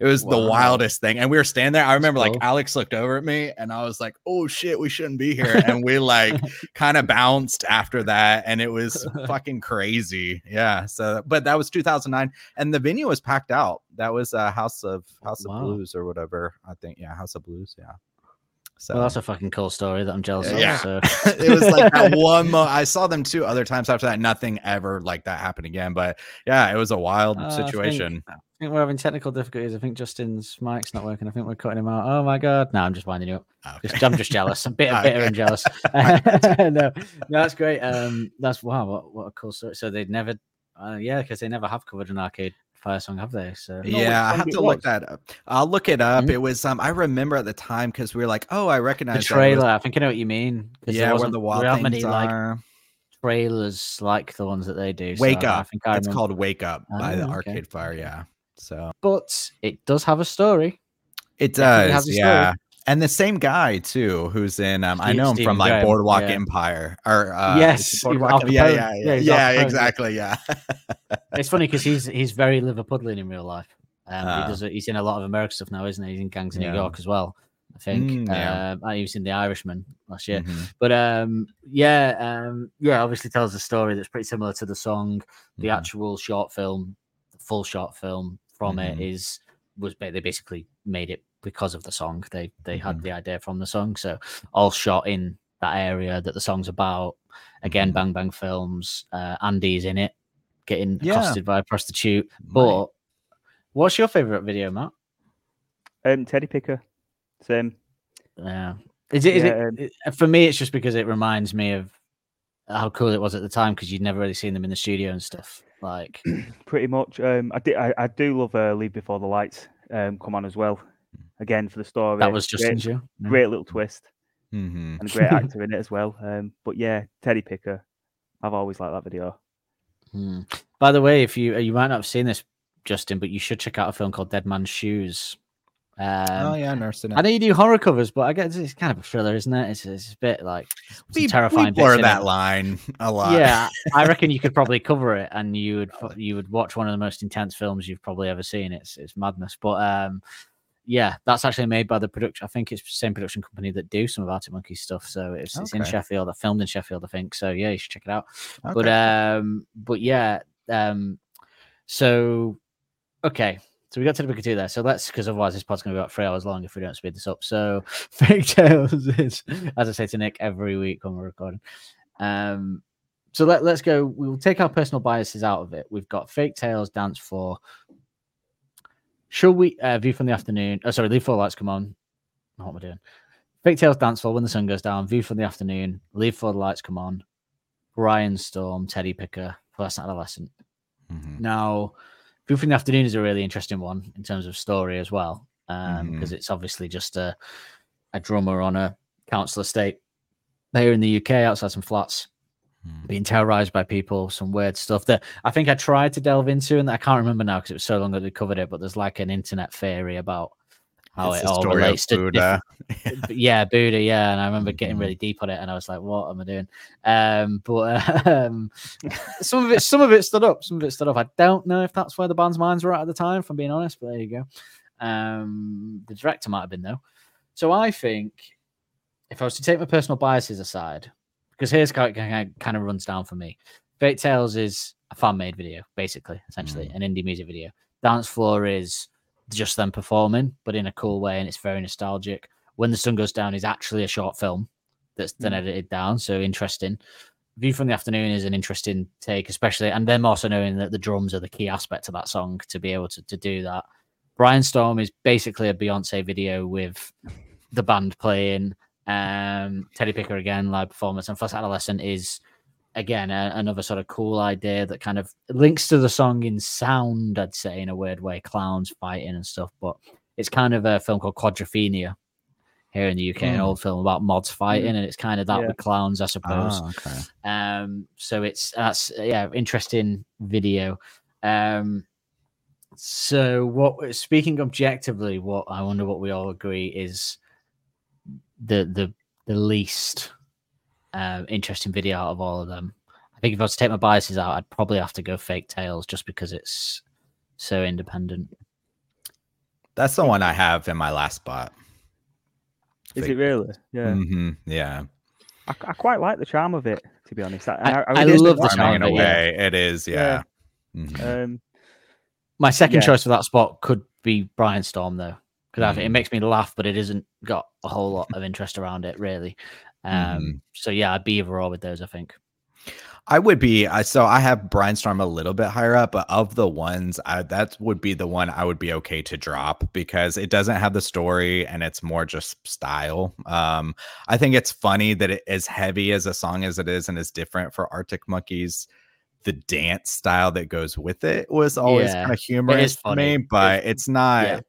It was the wildest thing, and we were standing there. I remember like. Alex looked over at me, and I was like, "Oh shit, we shouldn't be here." And we like kind of bounced after that, and it was fucking crazy. Yeah. So, but that was 2009, and the venue was packed out. That was uh, House of House Wow. of Blues or whatever. I think, yeah, House of Blues. Yeah. So Well, that's a fucking cool story that I'm jealous of. Yeah. So. it was like that one. Mo- I saw them two other times after that. Nothing ever like that happened again. But yeah, it was a wild Uh, I think- situation. I think we're having technical difficulties. I think Justin's mic's not working. I think we're cutting him out. Oh my god! No, I'm just winding you up. Okay. Just, I'm just jealous. I'm bitter, bitter and jealous. no, no, that's great. Um, that's wow. What, what a cool story. So they'd never, uh, yeah, because they never have covered an arcade fire song, have they? So yeah, I have it to look that up. I'll look it up. Mhm. It was um I remember at the time because we were like, oh, I the recognize that. Trailer. I think I know what you mean. yeah, where the wild things many like trailers like the ones that they do. so Wake I- I Up. think I it's remember- called Wake Up by the Ah, okay. Arcade Fire. Yeah. So but it does have a story. it does. a story. And the same guy too, who's in um, I know him from like Boardwalk yeah. Empire or uh, Yes, Boardwalk Al yeah, yeah, Yeah, yeah, yeah, exactly, yeah. It's funny because he's he's very Liverpudlian in real life. Um, Ah. he does he's in a lot of American stuff now, isn't he? He's in Gangs of. New York as well. I think. Mm, yeah. Um, he was in The Irishman last year. Mhm, But um, yeah, um, yeah, obviously tells a story that's pretty similar to the song. The mhm. actual short film, the full short film from Mhm. it is was they basically made it because of the song. They they had Mhm. the idea from the song, so all shot in that area that the song's about. Again, Mhm. Bang Bang Films. Uh, Andy's in it, getting Yeah. accosted by a prostitute. But what's your favorite video, Matt? Um, Teddy Picker, same. Yeah. Is it? Is Yeah, um, it it- for me? It's just because it reminds me of how cool it was at the time because you'd never really seen them in the studio and stuff. Like, Pretty much. Um, I, di- I, I do love uh, Leave Before the Lights um, come on as well. Again, for the story. that was great, Justin's. Yeah. great little twist Mhm. and a great actor in it as well. Um, but yeah, Teddy Picker. I've always liked that video. Hmm. By the way, if you you might not have seen this, Justin, but you should check out a film called Dead Man's Shoes. Um, oh yeah, nursing it. I know you do horror covers, but I guess it's kind of a thriller, isn't it? It's, it's a bit like we, terrifying we blur in that line a lot. Yeah, I reckon you could probably cover it, and you would you would watch one of the most intense films you've probably ever seen. It's it's madness, but um, yeah, that's actually made by the production. I think it's the same production company that do some of Arctic Monkey stuff. So it's it's in Sheffield. I filmed in Sheffield, I think. So yeah, you should check it out. But um, but yeah, um, so okay. So we got to the bigger two there. So let's because otherwise this pod's gonna be about three hours long if we don't speed this up. So fake tales is as I say to Nick every week when we're recording. Um so let, let's go. We'll take our personal biases out of it. We've got fake tales, dance floor. Shall we uh, view from the afternoon? Oh, sorry, leave four lights come on. What am I doing? Fake tales, dance floor when the sun goes down. View from the afternoon. Leave four lights come on. Brianstorm, Teddy Picker, first adolescent. Mhm. Now, View from the Afternoon is a really interesting one in terms of story as well, because Mhm. it's obviously just a, a drummer on a council estate there in the UK outside some flats Mhm. being terrorized by people, some weird stuff that I think I tried to delve into, and I can't remember now because it was so long that we covered it. But there's like an internet theory about how It's it all relates to Buddha. yeah, Buddha, yeah. And I remember getting Mhm. really deep on it, and I was like, "What am I doing?" Um, but um, some of it, some of it stood up. Some of it stood up. I don't know if that's where the band's minds were at at the time, if I'm being honest. But there you go. Um, the director might have been though. So I think if I was to take my personal biases aside, because here's how it kind of runs down for me. Fake Tales is a fan made video, basically, essentially, mm. an indie music video. Dance Floor is just them performing, but in a cool way, and it's very nostalgic. When the Sun Goes Down is actually a short film that's then mm. edited down, so interesting. View from the Afternoon is an interesting take, especially, and them also knowing that the drums are the key aspect of that song to be able to, to do that. Brianstorm is basically a Beyonce video with the band playing Um, Teddy Picker again, live performance, and Fuss Adolescent is again a, another sort of cool idea that kind of links to the song in sound. I'd say in a weird way, clowns fighting and stuff. But it's kind of a film called Quadrophenia here in the UK, an Mm. old film about mods fighting, and it's kind of that Yeah. with clowns, I suppose. Ah, okay. Um, so it's that's yeah, interesting video. Um, so what? Speaking objectively, what I wonder what we all agree is the the the least um, interesting video out of all of them. I think if I was to take my biases out, I'd probably have to go Fake Tales just because it's so independent. That's the one I have in my last spot. Is Fake- it really? Yeah. Mm-hmm. Yeah. I, I quite like the charm of it, to be honest. I, I- I really love the charm in of a it, yeah. It is, yeah. Mhm. Um, My second Yeah. choice for that spot could be Brian Storm though, because I think it makes me laugh, but it isn't got a whole lot of interest around it really. Um, Mhm. So yeah, I'd be either or with those. I think. I would be I so I have Brainstorm a little bit higher up, but of the ones I, that would be the one I would be okay to drop because it doesn't have the story and it's more just style. Um, I think it's funny that it as heavy as a song as it is and is different for Arctic Monkeys. The dance style that goes with it was always Yeah, kind of humorous funny. me, but it's not. yeah.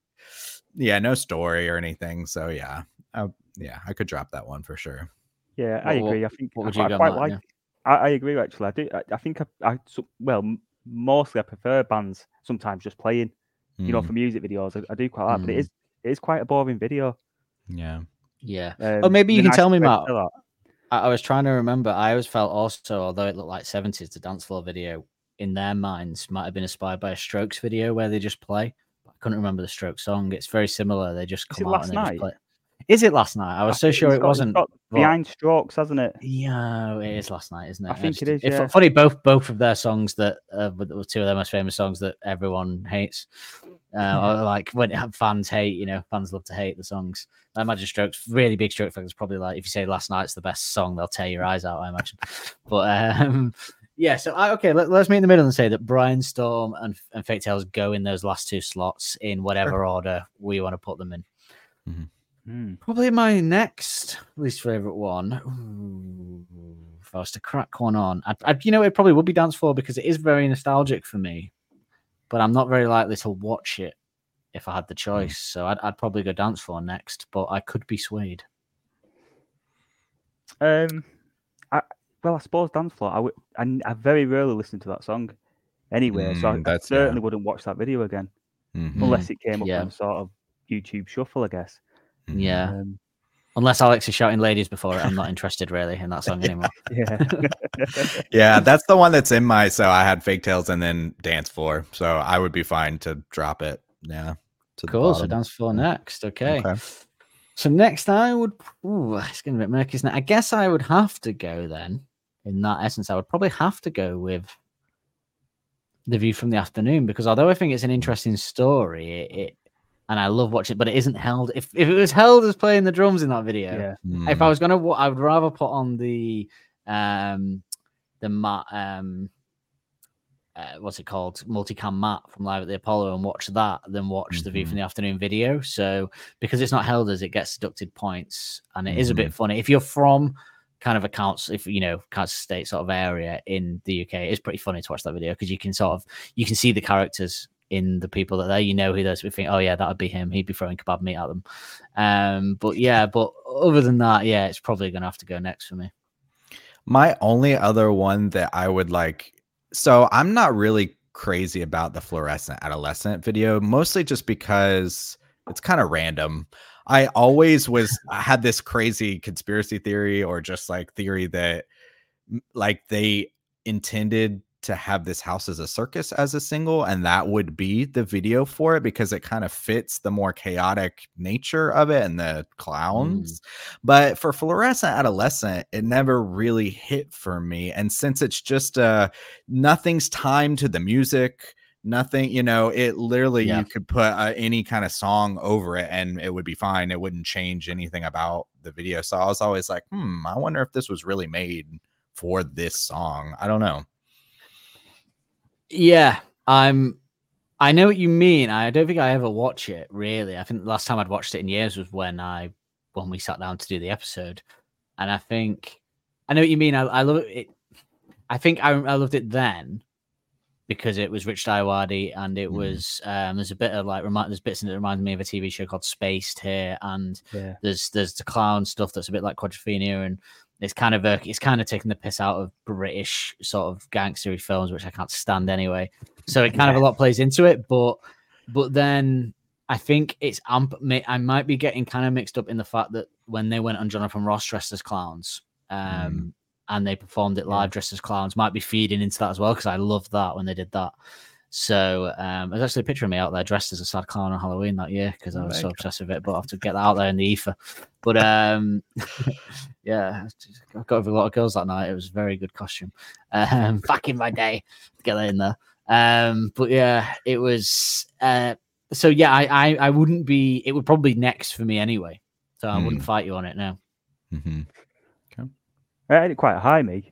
Yeah. no story or anything. So yeah, I, yeah, I could drop that one for sure. yeah, I What- what- agree. I think what I, you I quite Matt? like. Yeah. I, I agree. Actually, I do. I, I think I, I so- well, mostly I prefer bands sometimes just playing. You know, Mm, for music videos, I, I do quite like. But it Mm. is it is quite a boring video. yeah. Yeah. Um, Oh, maybe you the can tell me, nicest Matt. to say that- I, I was trying to remember. I always felt also, although it looked like seventies, the dance floor video in their minds might have been inspired by a Strokes video where they just play. I couldn't remember the Strokes song. It's very similar. They just come out Last and they just play. Is it last night? I was I so sure it got- wasn't. behind strokes, hasn't it? Yeah, it is last night, isn't it? I think just- it is, it's yeah. funny. Both both of their songs that uh, were two of their most famous songs that everyone hates. Uh, or like when it- fans hate, you know, fans love to hate the songs. I imagine Strokes, really big Stroke fans, probably like if you say "Last Night's the best song," they'll tear your eyes out. I imagine. But um, yeah, so I, okay, let, us meet in the middle and say that Brianstorm and and Fake Tales go in those last two slots in whatever order we want to put them in. Hmm. Probably my next least favorite one. Ooh, if I was to crack one on, I'd, I'd, you know, it probably would be Dance Floor because it is very nostalgic for me. But I'm not very likely to watch it if I had the choice. So I'd, I'd probably go Dance Floor next, but I could be swayed. Um, I well, I suppose dance floor. I would. I, n- I very rarely listen to that song, anyway. so I, Mm, I that's- yeah. certainly wouldn't watch that video again Mhm. unless it came up yeah. on sort of YouTube shuffle, I guess. Yeah. Um, Unless Alex is shouting ladies before it, I'm not interested really in that song anymore. yeah. Yeah, that's the one that's in my. So I had fake tails and then dance floor. So I would be fine to drop it. Yeah. to the Cool. So bottom. Dance Floor next. Okay. Okay. So next, I would. Ooh, it's getting a bit murky. Isn't it? I guess I would have to go then. In that essence, I would probably have to go with the view from the afternoon because although I think it's an interesting story, it, it and I love watching, it, but it isn't held. If if it was held as playing the drums in that video, yeah. if I was gonna, wa- I would rather put on the um the mat um uh, what's it called? Multicam mat from live at the apollo and watch that than watch the view from the afternoon video. So because it's not held as it gets deducted points and it is a bit funny. If you're from kind of a council if you know council state sort of area in the uk it's pretty funny to watch that video because you can sort of you can see the characters in the people that there you know who those we think oh yeah that would be him he'd be throwing kebab meat at them um but yeah but other than that yeah it's probably gonna have to go next for me My only other one that I would like, so I'm not really crazy about the fluorescent adolescent video, mostly just because it's kind of random. I always was I had this crazy conspiracy theory or just like theory that like they intended to have this house as a circus as a single and that would be the video for it because it kind of fits the more chaotic nature of it and the clowns. But for fluorescent adolescent it never really hit for me and since it's just uh nothing's timed to the music nothing you know it literally Yeah. you could put uh, any kind of song over it and it would be fine it wouldn't change anything about the video so i was always like hmm i wonder if this was really made for this song i don't know Yeah, I'm. I know what you mean. I don't think I ever watch it really. I think the last time I'd watched it in years was when I when we sat down to do the episode, and I think I know what you mean. I, I love it. I think I, I loved it then because it was Richard Ayoade and it Mhm. was um there's a bit of like remind there's bits in it that reminds me of a TV show called Spaced here and Yeah. there's there's the clown stuff that's a bit like Quadrophenia and it's kind of a it's kind of taking the piss out of British sort of gangstery films which I can't stand anyway. So it kind of a lot plays into it, but but then I think it's amp. I might be getting kind of mixed up in the fact that when they went on Jonathan Ross dressed as clowns, um, and they performed it live dressed as clowns, might be feeding into that as well because I loved that when they did that. So um, there's actually a picture of me out there dressed as a sad clown on Halloween that year because I was so obsessed with it. But I have to get that out there in the ether. But um, yeah, I got over a lot of girls that night. It was a very good costume. Um, back in my day, get that in there. Um, but yeah, it was. Uh, so yeah, I, I I wouldn't be. It would probably next for me anyway. So I wouldn't Mm. fight you on it now. hmm I had it quite high, me.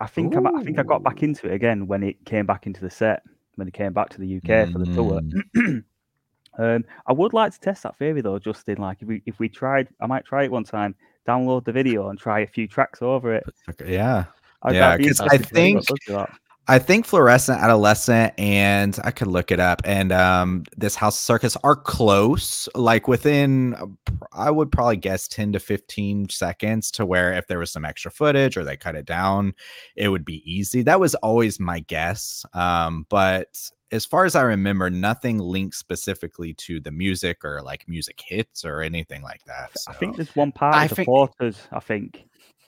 I think I, I think I got back into it again when it came back into the set when it came back to the UK for the tour. Mm. um, I would like to test that theory though, Justin. Like if we if we tried, I might try it one time. Download the video and try a few tracks over it. Yeah. I'd- Yeah, that'd be 'cause I interesting to see what think- does to that. I think fluorescent adolescent and I could look it up and um this house circus are close like within I would probably guess 10 to 15 seconds to where if there was some extra footage or they cut it down it would be easy that was always my guess um but as far as I remember nothing linked specifically to the music or like music hits or anything like that I think there's one part I of the think- photos. I think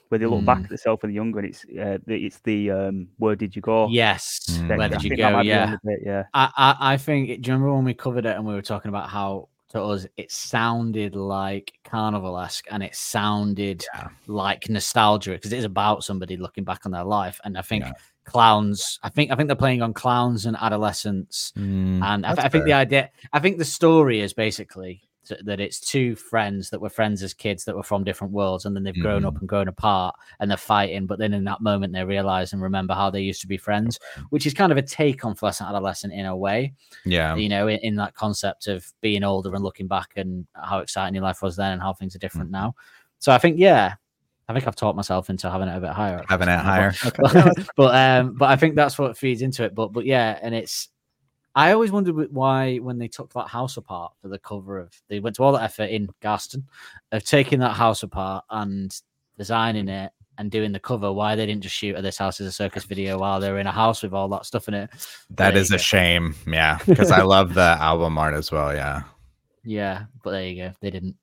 where they look back Mm. at themselves when they're younger, and it's uh, the, it's the um, where did you go? Yes. Mm. Where did you go? might be one Yeah. of it, yeah. I, I, I think. Do you remember when we covered it and we were talking about how to us it sounded like carnival esque and it sounded Yeah. like nostalgia because it is about somebody looking back on their life. And I think Yeah. clowns. I think I think they're playing on clowns and adolescence. Mm, And I, I think the idea. I think the story is basically th- that it's two friends that were friends as kids that were from different worlds and then they've grown Mm-hmm. up and grown apart and they're fighting but then in that moment they realize and remember how they used to be friends which is kind of a take on fluorescent adolescent in a way. Yeah. You know in, in that concept of being older and looking back and how exciting your life was then and how things are different Mm-hmm. now. So i think yeah i think i've taught myself into having it a bit higher. Having it higher but- okay but um but i think that's what feeds into it. But but yeah and it's i always wondered why when they took that house apart for the cover of they went to all that effort in garston of taking that house apart and designing it and doing the cover why they didn't just shoot at this house as a circus video while they're in a house with all that stuff in it That there is a shame. Yeah. Because I love the album art as well. Yeah. Yeah, but there you go. They didn't.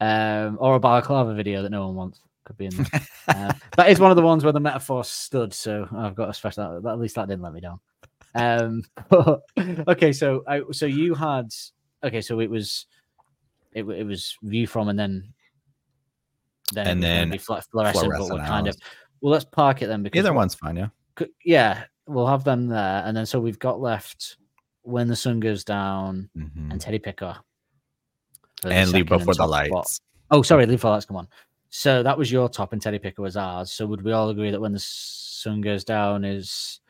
Um, or a balaclava video that no one wants could be in there. uh, that is one of the ones where the metaphor stood. So I've got to stress that. At least that didn't let me down. Um, but, okay, so I, so you had okay, so it was it, it was view from and then then And then fl- fluorescent, but fluorescent we're kind of well. Let's park it then because Either one's fine. Yeah. yeah, we'll have them there, and then so we've got left when the sun goes down Mhm. and Teddy Picker. And leave second before the top spot. lights. Oh, sorry, leave the lights come on. So that was your top, and Teddy Picker was ours. So would we all agree that when the sun goes down is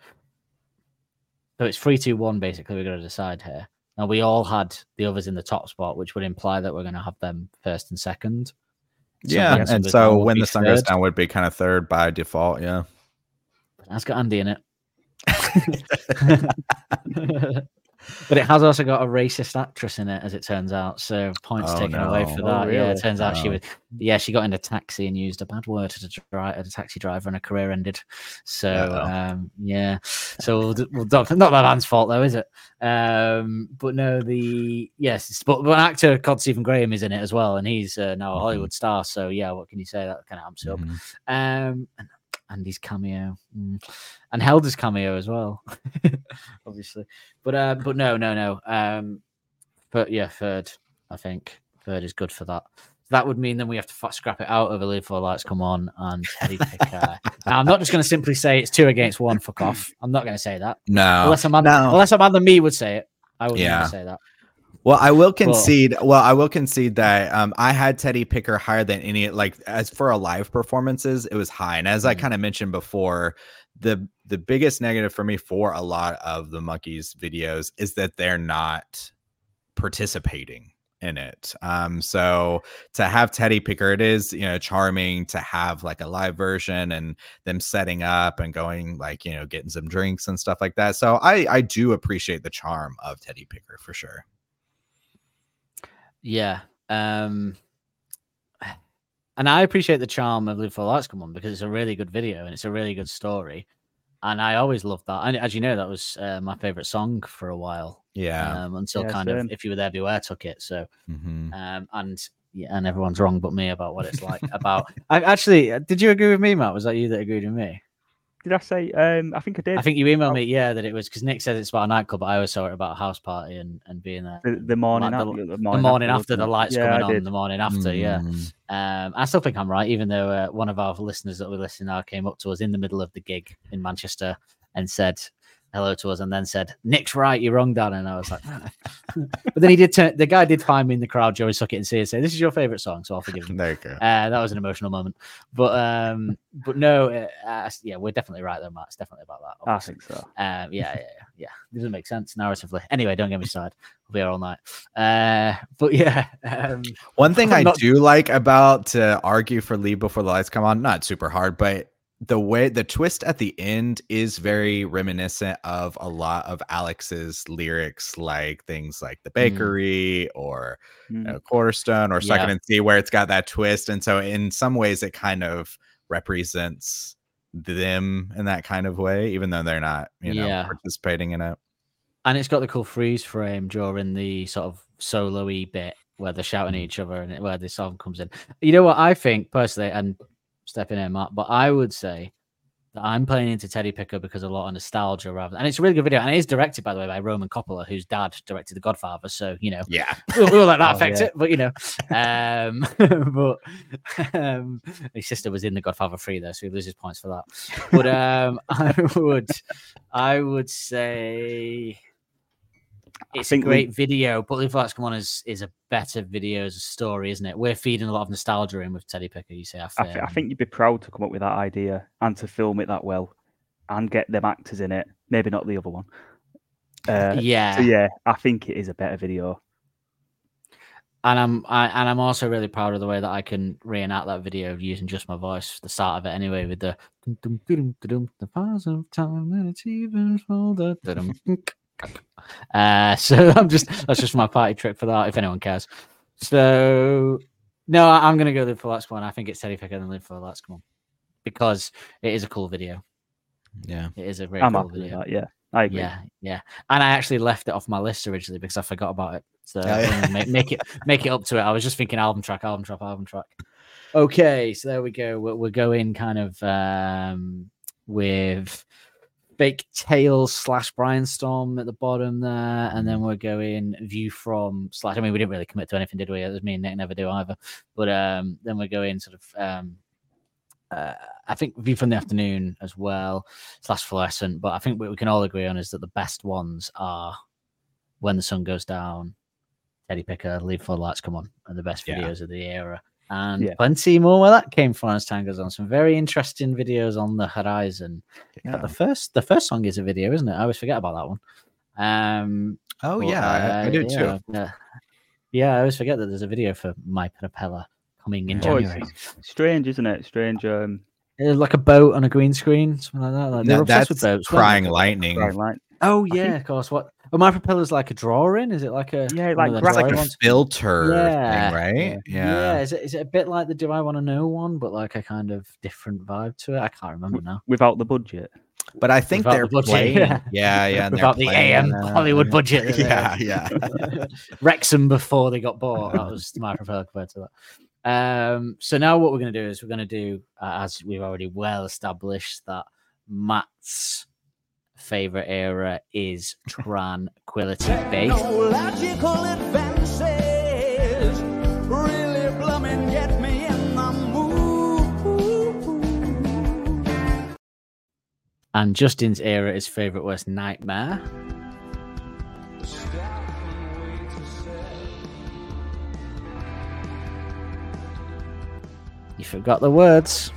so it's three, two, one. Basically, we're going to decide here. Now we all had the others in the top spot, which would imply that we're going to have them first and second. So Yeah. when the sun And so when the sun goes down would be kind of third by default. Yeah. That's got Andy in it. but it has also got a racist actress in it, as it turns out. So points Oh, taken away no. for Oh, that. Yeah, it really? turns out she Oh. was. Yeah, she got in a taxi and used a bad word at a, dri- at a taxi driver, and her career ended. So Uh-oh. um, yeah, so we'll, we'll not that man's fault though, is it? Um, but no, the yes, but, but an actor called Stephen Graham is in it as well, and he's uh, now a Mhm. Hollywood star. So yeah, what can you say? That kind of amps it up. Um, and Andy's cameo mm. and Helder's cameo as well, obviously. But uh, but no, no, no. Um, but yeah, third. I think third is good for that. That would mean then we have to f- scrap it out of over Leave Four Lights Come On and Teddy Picker. now, I'm not just going to simply say it's two against one. Fuck off. I'm not going to say that No. unless a man, no. unless a man than me would say it. I would Yeah. never say that. Well, I will concede. Well, I will concede that um, I had Teddy Picker higher than any. Like as for a live performances, it was high. And as I Mhm. kind of mentioned before, the the biggest negative for me for a lot of the monkeys videos is that they're not participating. in it. Um, so to have Teddy Picker, it is you know charming to have like a live version and them setting up and going like you know getting some drinks and stuff like that. So I I do appreciate the charm of Teddy Picker for sure. Yeah. Um and I appreciate the charm of Live for Lights Come On because it's a really good video and it's a really good story. And I always loved that. And as you know, that was uh, my favorite song for a while. Yeah. Um, until Yeah, kind same. of If You Were There Beware took it. So Mhm. um and yeah, and everyone's wrong but me about what it's like about I actually uh, did you agree with me, Matt? Was that you that agreed with me? Did I say? Um, I think I did. I think you emailed me, yeah, that it was because Nick says it's about a nightclub, but I always saw it about a house party and, and being there. the, the morning, Like after, the- the The morning after wasn't the lights yeah, coming I on, did. the morning after, yeah. Mm. Um, I still think I'm right, even though uh, one of our listeners that we're listening now came up to us in the middle of the gig in Manchester and said hello to us, and then said, "Nick's right, you're wrong, Dan." And I was like, but then he did. Turn, the guy did find me in the crowd, Joey Suck It and see and say, "This is your favorite song," so I'll forgive him. There you go. Uh, that was an emotional moment, but um, but no, uh, uh, yeah, we're definitely right though, Matt. It's definitely about that. I think so. Um, yeah, yeah, yeah, yeah. It doesn't make sense narratively. Anyway, don't get me started. We'll be here all night. Uh, but yeah, um, One thing I'm I not- do like about to argue for leave before the lights come on, not super hard, but the way the twist at the end is very reminiscent of a lot of Alex's lyrics, like things like the bakery or Mm. you know, Cornerstone or Second Yeah. and C, where it's got that twist. And so, in some ways, it kind of represents them in that kind of way, even though they're not, you know, Yeah. participating in it. and it's got the cool freeze frame during the sort of solo-y bit where they're shouting at each other and where the song comes in. You know what I think personally, and step in Matt, but I would say that I'm playing into Teddy Picker because a lot of nostalgia rather and it's a really good video. And it is directed, by the way, by Roman Coppola, whose dad directed The Godfather. So, you know, Yeah. we'll, we'll let that Oh, affect yeah. it, but you know, um, but um, his sister was in The Godfather 3 though, so he loses points for that. But um, I would, I would say it's a think we- great video, but Live Lights Come On is is a better video as a story, isn't it? We're feeding a lot of nostalgia in with Teddy Picker. You say, I, I, th- I think you'd be proud to come up with that idea and to film it that well and get them actors in it. Maybe not the other one. Uh, yeah, So yeah, I think it is a better video. and I'm I, and I'm also really proud of the way that I can reenact that video using just my voice. The start of it, anyway, with the the of time and it's even for the. uh, so I'm just that's just my party trick for that. If anyone cares, so no, I- I'm gonna go live for Let's I think it's Teddy Picker than live for Let's Come On because it is a cool video. Yeah. It is a very I'm cool video. that. Yeah, I agree. Yeah, yeah. And I actually left it off my list originally because I forgot about it. So Oh, yeah. Make, make it make it up to it. I was just thinking album track, album track, album track. Okay, so there we go. We're, we're going kind of um with Fake Tales slash Brianstorm at the bottom there, and then we're going view from slash. I mean, we didn't really commit to anything, did we? It was me and Nick never do either. But um then we're going sort of um uh, I think view from the afternoon as well slash fluorescent. But I think what we can all agree on is that the best ones are when the sun goes down, Teddy Picker, Leave for the Lights Come On, and the best Yeah. videos of the era. And Yeah. plenty more where that came from as time goes on. Some very interesting videos on the horizon. In fact, Yeah. the first the first song is a video, isn't it? I always forget about that one. Um Oh, but, yeah. I, I uh, do yeah, too. Yeah. yeah, I always forget that there's a video for My Propeller coming in Oh, January. Strange, isn't it? Strange. Um, like a boat on a green screen, something like that. Like, they That- were obsessed that's with boats. crying lightning. bright light. Oh yeah, think- of course. What? Oh, my propeller's like a drawing. Is it like a Yeah, one like of the graphic- It's like a filter Yeah. thing, right? Yeah. yeah. Is it is it a bit like the Do I Want to Know one, but like a kind of different vibe to it? I can't remember now. Without the budget. But I think Without they're the budget, playing. yeah. Yeah, yeah. and Without the playing, AM uh, Hollywood budget. that they Yeah, had. yeah. Wrexham before they got bought. That was my propeller compared to that. Um, so now what we're going to do is we're going to do, uh, as we've already well established, that Matt's favorite era is tranquility base. logical advances really blooming get me in the mood. And Justin's era is favorite was Nightmare. You forgot the words.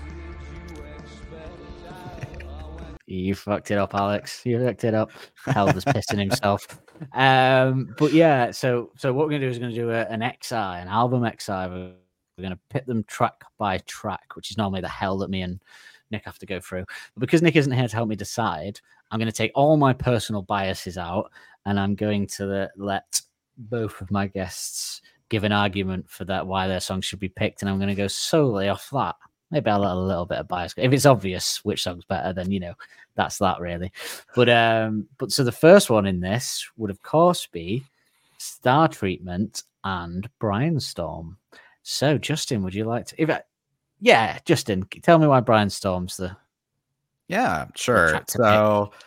You fucked it up, Alex. You fucked it up. Hell was pissing himself. Um, but yeah, so so what we're gonna do is we're gonna do a, an XI, an album XI. We're, we're gonna pit them track by track, which is normally the hell that me and Nick have to go through. But because Nick isn't here to help me decide, I'm gonna take all my personal biases out, and I'm going to the, let both of my guests give an argument for that why their song should be picked, and I'm gonna go solely off that maybe I'll let a little bit of bias. If it's obvious which song's better, then you know that's that really. But um, but so the first one in this would of course be Star Treatment and Brianstorm. So Justin, would you like to? If I, yeah, Justin, tell me why Brianstorm's the Yeah, sure. track to pick.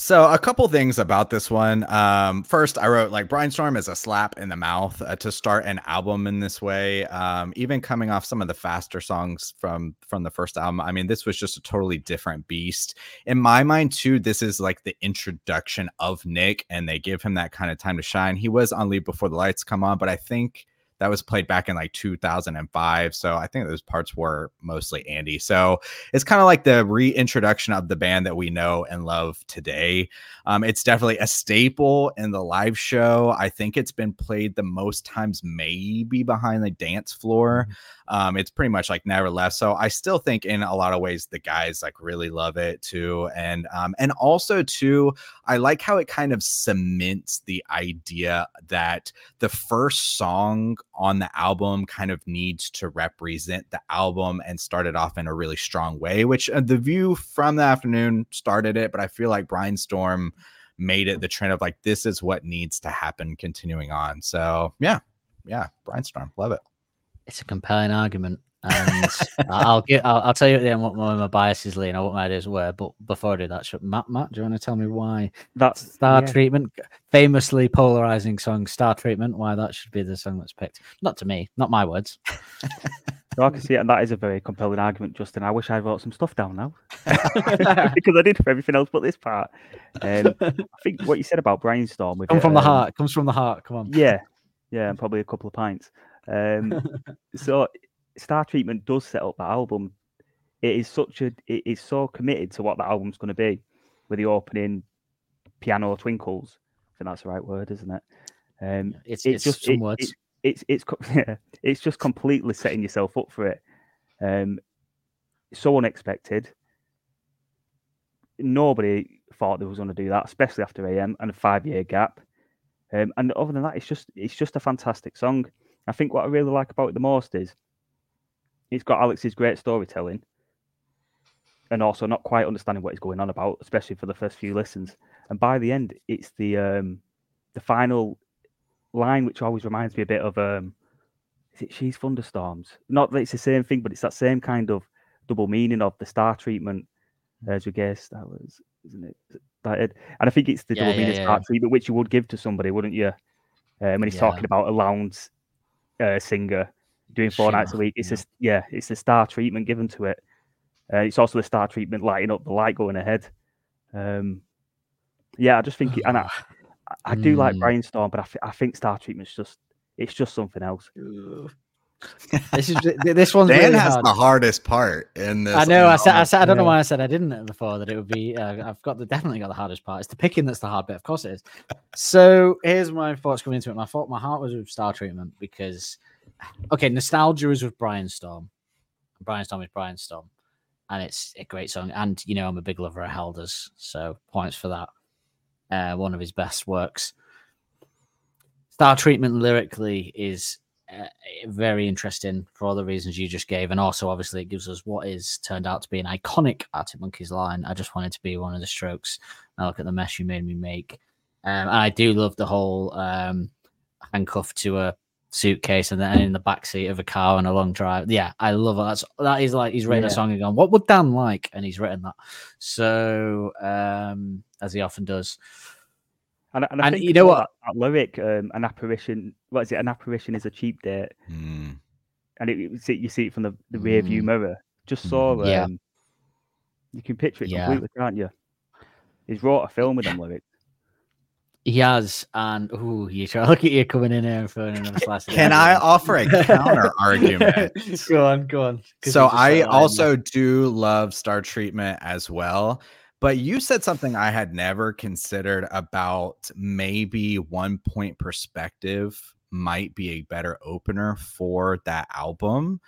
So, a couple things about this one. Um, first, I wrote like Brianstorm is a slap in the mouth uh, to start an album in this way. Um, even coming off some of the faster songs from from the first album, I mean, this was just a totally different beast. In my mind, too, this is like the introduction of Nick, and they give him that kind of time to shine. He was on Leave Before the Lights Come On, but I think that was played back in like 2005 so i think those parts were mostly andy. So it's kind of like the reintroduction of the band that we know and love today. Um, it's definitely a staple in the live show. I think it's been played the most times maybe behind the dance floor. Um, it's pretty much like never left. So i still think in a lot of ways the guys like really love it too and um, and also too i like how it kind of cements the idea that the first song on the album kind of needs to represent the album and start it off in a really strong way, which uh, the view from the afternoon started it, but I feel like Brianstorm made it the trend of like this is what needs to happen continuing on. So yeah, yeah, Brianstorm, love it. it's a compelling argument. And I'll get I'll, I'll tell you at the end what my, my biases lean or what my ideas were. But before I do that, should, Matt, Matt, do you want to tell me why that Star yeah. Treatment, famously polarizing song Star Treatment, why that should be the song that's picked? Not to me, not my words. So I can see it, and that is a very compelling argument, Justin. I wish I wrote some stuff down now because I did for everything else but this part. Um, I think what you said about Brianstorm with Come it, from the um, heart. Comes from the heart. Come on. Yeah, yeah, and probably a couple of pints. Um, so Star Treatment does set up that album. It is such a it is so committed to what the album's going to be, with the opening piano twinkles. I think that's the right word, isn't it? Um, It's, it it's just some it- words. it- it's it's yeah, it's just completely setting yourself up for it. Um, so unexpected. Nobody thought they was going to do that, especially after AM and a five year gap. Um, and other than that, it's just it's just a fantastic song. I think what I really like about it the most is it's got Alex's great storytelling, and also not quite understanding what he's going on about, especially for the first few listens. And by the end, it's the um, the final line, which always reminds me a bit of um, is it She's Thunderstorms? Not that it's the same thing, but it's that same kind of double meaning of the star treatment as we guess that was, isn't it? That it? And I think it's the Yeah, double yeah, meaning yeah, star treatment which you would give to somebody, wouldn't you? Um, when he's Yeah. talking about a lounge uh, singer doing four nights a week, it's yeah. just yeah, it's the star treatment given to it. Uh, it's also the star treatment lighting up the light going ahead. Um, yeah, I just think, it, and I, I- I do like Mm. Brianstorm, but I, thi- I think star treatment's just it's just something else. This is this one's Dan really has hard. the hardest part in this. I know. I said, I said. I don't know why I said I didn't before. That it would be. Uh, I've got the definitely got the hardest part. It's the picking that's the hard bit. Of course it is. So here's my thoughts coming into it. My thought, my heart was with Star Treatment because, okay, nostalgia is with Brianstorm. Brianstorm is Brianstorm, and it's a great song. And you know, I'm a big lover of Helders, so points for that. Uh, one of his best works. Star Treatment lyrically is uh, very interesting for all the reasons you just gave, and also obviously it gives us what is turned out to be an iconic Arctic Monkeys line. I just wanted to be one of the strokes. Now look at the mess you made me make. Um, and I do love the whole um, handcuffed to a suitcase and then in the back seat of a car on a long drive. Yeah, I love it. That's that is like he's written a song and gone, what would Dan like? And he's written that. So um, as he often does. And, and I And think you know what? That, that lyric, um, an apparition. What is it? An apparition is a cheap date, Hmm. and it, it- see- you see it from the, the rear view Mm. mirror. Just so Yeah. um, you can picture it Yeah. completely, can't you? He's wrote a film with them lyrics. He has, and ooh, you try look at you coming in here and throwing another slice. Can I offer a counter argument? go on, go on. So I "Oh, also do love Star Treatment as well, But you said something I had never considered about maybe one point perspective might be a better opener for that album.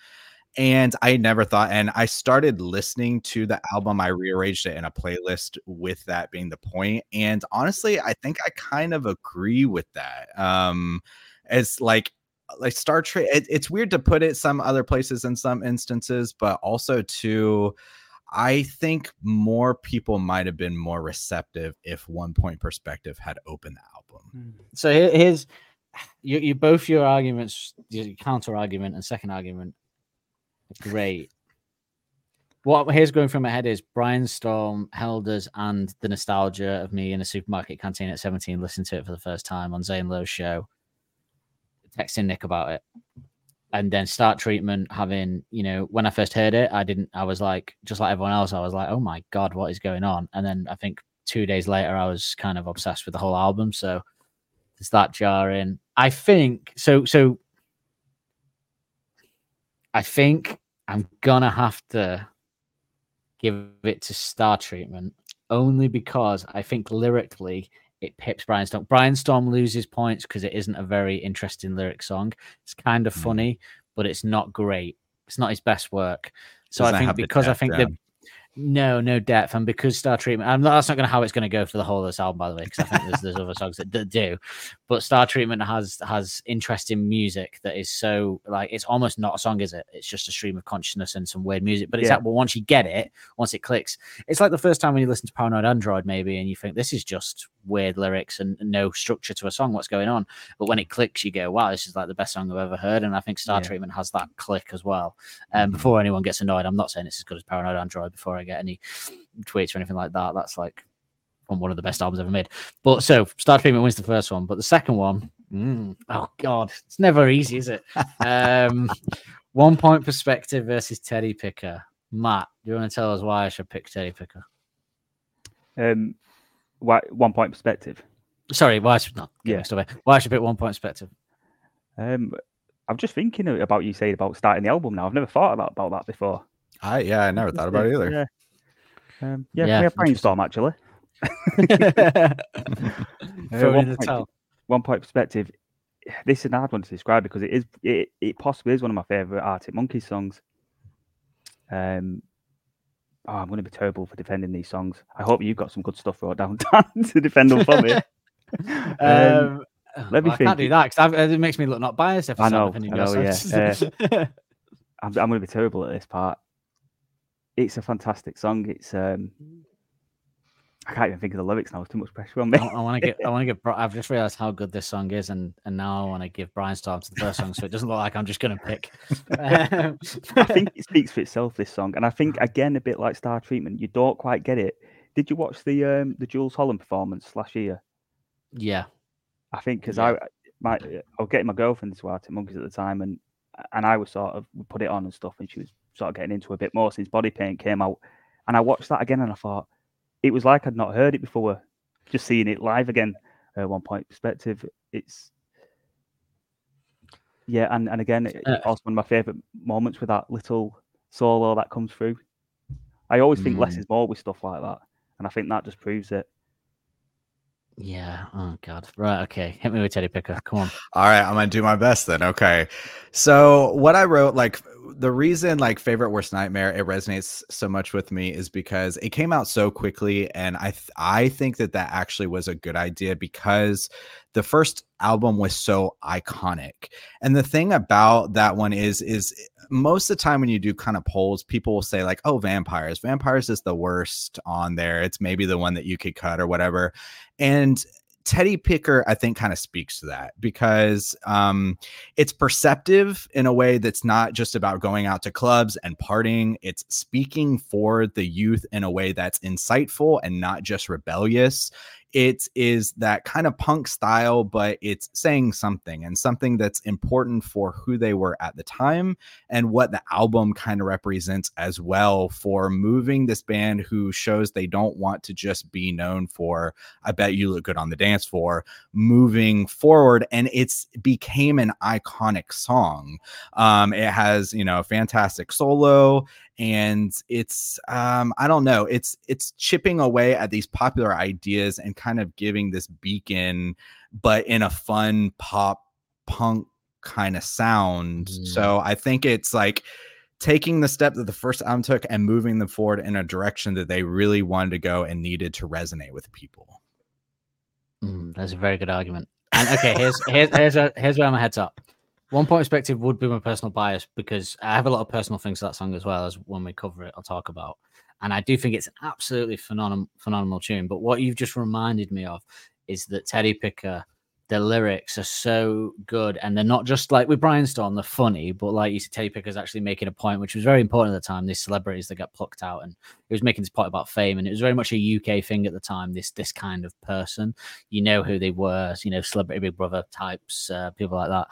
And I never thought, and I started listening to the album. I rearranged it in a playlist with that being the point. And honestly, I think I kind of agree with that. Um, it's like like Star Trek. It, it's weird to put it some other places in some instances, but also to I think more people might have been more receptive if One Point Perspective had opened the album. So here's you, you both your arguments, your counter argument and second argument. Great. What here's going through my head is Brianstorm, Helders, and the nostalgia of me in a supermarket canteen at 17, listening to it for the first time on Zane Lowe's show, texting Nick about it. And then Star Treatment having, you know, when I first heard it, I didn't, I was like, just like everyone else, I was like, oh my God, what is going on? And then I think two days later, I was kind of obsessed with the whole album. So it's that jarring. I think so. So I think I'm gonna have to give it to Star Treatment only because I think lyrically it pips Brianstorm. Brian Storm loses points because it isn't a very interesting lyric song. It's kind of Mm. funny, but it's not great. It's not his best work. So Doesn't I think because I think that no, no depth, and because Star Treatment, I'm not, that's not going to how it's going to go for the whole of this album, by the way, because I think there's there's other songs that, that do, but Star Treatment has has interesting music that is so like it's almost not a song, is it? It's just a stream of consciousness and some weird music. But it's Yeah. like, well, once you get it, once it clicks, it's like the first time when you listen to Paranoid Android, maybe, and you think this is just weird lyrics and no structure to a song. What's going on? But when it clicks, you go, wow, this is like the best song I've ever heard. And I think Star Yeah. Treatment has that click as well. Um, Mhm. before anyone gets annoyed, I'm not saying it's as good as Paranoid Android. Before I get any tweets or anything like that, that's like from one of the best albums ever made. But so Star Treatment wins the first one, but the second one, mm, oh god, it's never easy, is it? um, one point perspective versus Teddy Picker. Matt, do you want to tell us why I should pick Teddy Picker? Um, why, one point perspective. Sorry, why I should not Yeah. mixed up. Why should pick one point perspective? Um, I'm just thinking about you saying about starting the album now. I've never thought about, about that before. I yeah, I never thought about it either. Yeah. Um, yeah, Yeah, we have Brianstorm actually. Throw it one in point- One point perspective. This is an hard one to describe because it is it, it possibly is one of my favorite Arctic Monkeys songs. Um, oh, I'm going to be terrible for defending these songs. I hope you've got some good stuff wrote down to defend them for me. Um, let me well, I can't do that because it makes me look not biased. If I know, I know, yeah. songs. I'm, I'm going to be terrible at this part. It's a fantastic song. It's um, I can't even think of the lyrics now. It's too much pressure on me. I, want to get. I want to get. I've just realized how good this song is, and and now I want to give Brianstorm to the first song, so it doesn't look like I'm just going to pick. I think it speaks for itself. This song, and I think again a bit like Star Treatment, you don't quite get it. Did you watch the um the Jools Holland performance last year? yeah, I think because Yeah. I my I was getting my girlfriend to Arctic Monkeys at the time, and and I was sort of put it on and stuff, and she was sort of getting into a bit more since Body Paint came out, and I watched that again, and I thought it was like I'd not heard it before, just seeing it live again. Uh, one point perspective, it's yeah, and and again, it- Uh, it's also one of my favorite moments with that little solo that comes through. I always think less Mm. is more with stuff like that, and I think that just proves it. yeah. Oh God. Right. Okay. Hit me with Teddy Picker. Come on. All right, I'm gonna do my best then. Okay. So what I wrote, like the reason like favorite worst nightmare it resonates so much with me is because it came out so quickly, and I th- I think that that actually was a good idea because the first album was so iconic. And the thing about that one is is most of the time when you do kind of polls, people will say like, "Oh, vampires. Vampires is the worst on there. It's maybe the one that you could cut or whatever." And Teddy Picker, I think, kind of speaks to that because um, it's perceptive in a way that's not just about going out to clubs and partying. It's speaking for the youth in a way that's insightful and not just rebellious. It is that kind of punk style, but it's saying something and something that's important for who they were at the time and what the album kind of represents as well for moving this band who shows they don't want to just be known for I bet you look good on the dance floor moving forward. And it's became an iconic song. Um it has you know a fantastic solo and it's um i don't know it's it's chipping away at these popular ideas and kind of giving this beacon but in a fun pop punk kind of sound Mm. so i think it's like taking the step that the first album took and moving them forward in a direction that they really wanted to go and needed to resonate with people Mm, that's a very good argument. And okay, here's here's here's, a, here's where my head's up. One point perspective would be my personal bias because I have a lot of personal things to that song as well as when we cover it, I'll talk about. And I do think it's an absolutely phenomenal phenomenal tune. But what you've just reminded me of is that Teddy Picker, the lyrics are so good, and they're not just like with Brianstorm, they're funny, but like you said, Teddy Picker's actually making a point, which was very important at the time. These celebrities that got plucked out, and he was making this point about fame, and it was very much a UK thing at the time. This this kind of person, you know who they were, you know, celebrity Big Brother types, uh, people like that,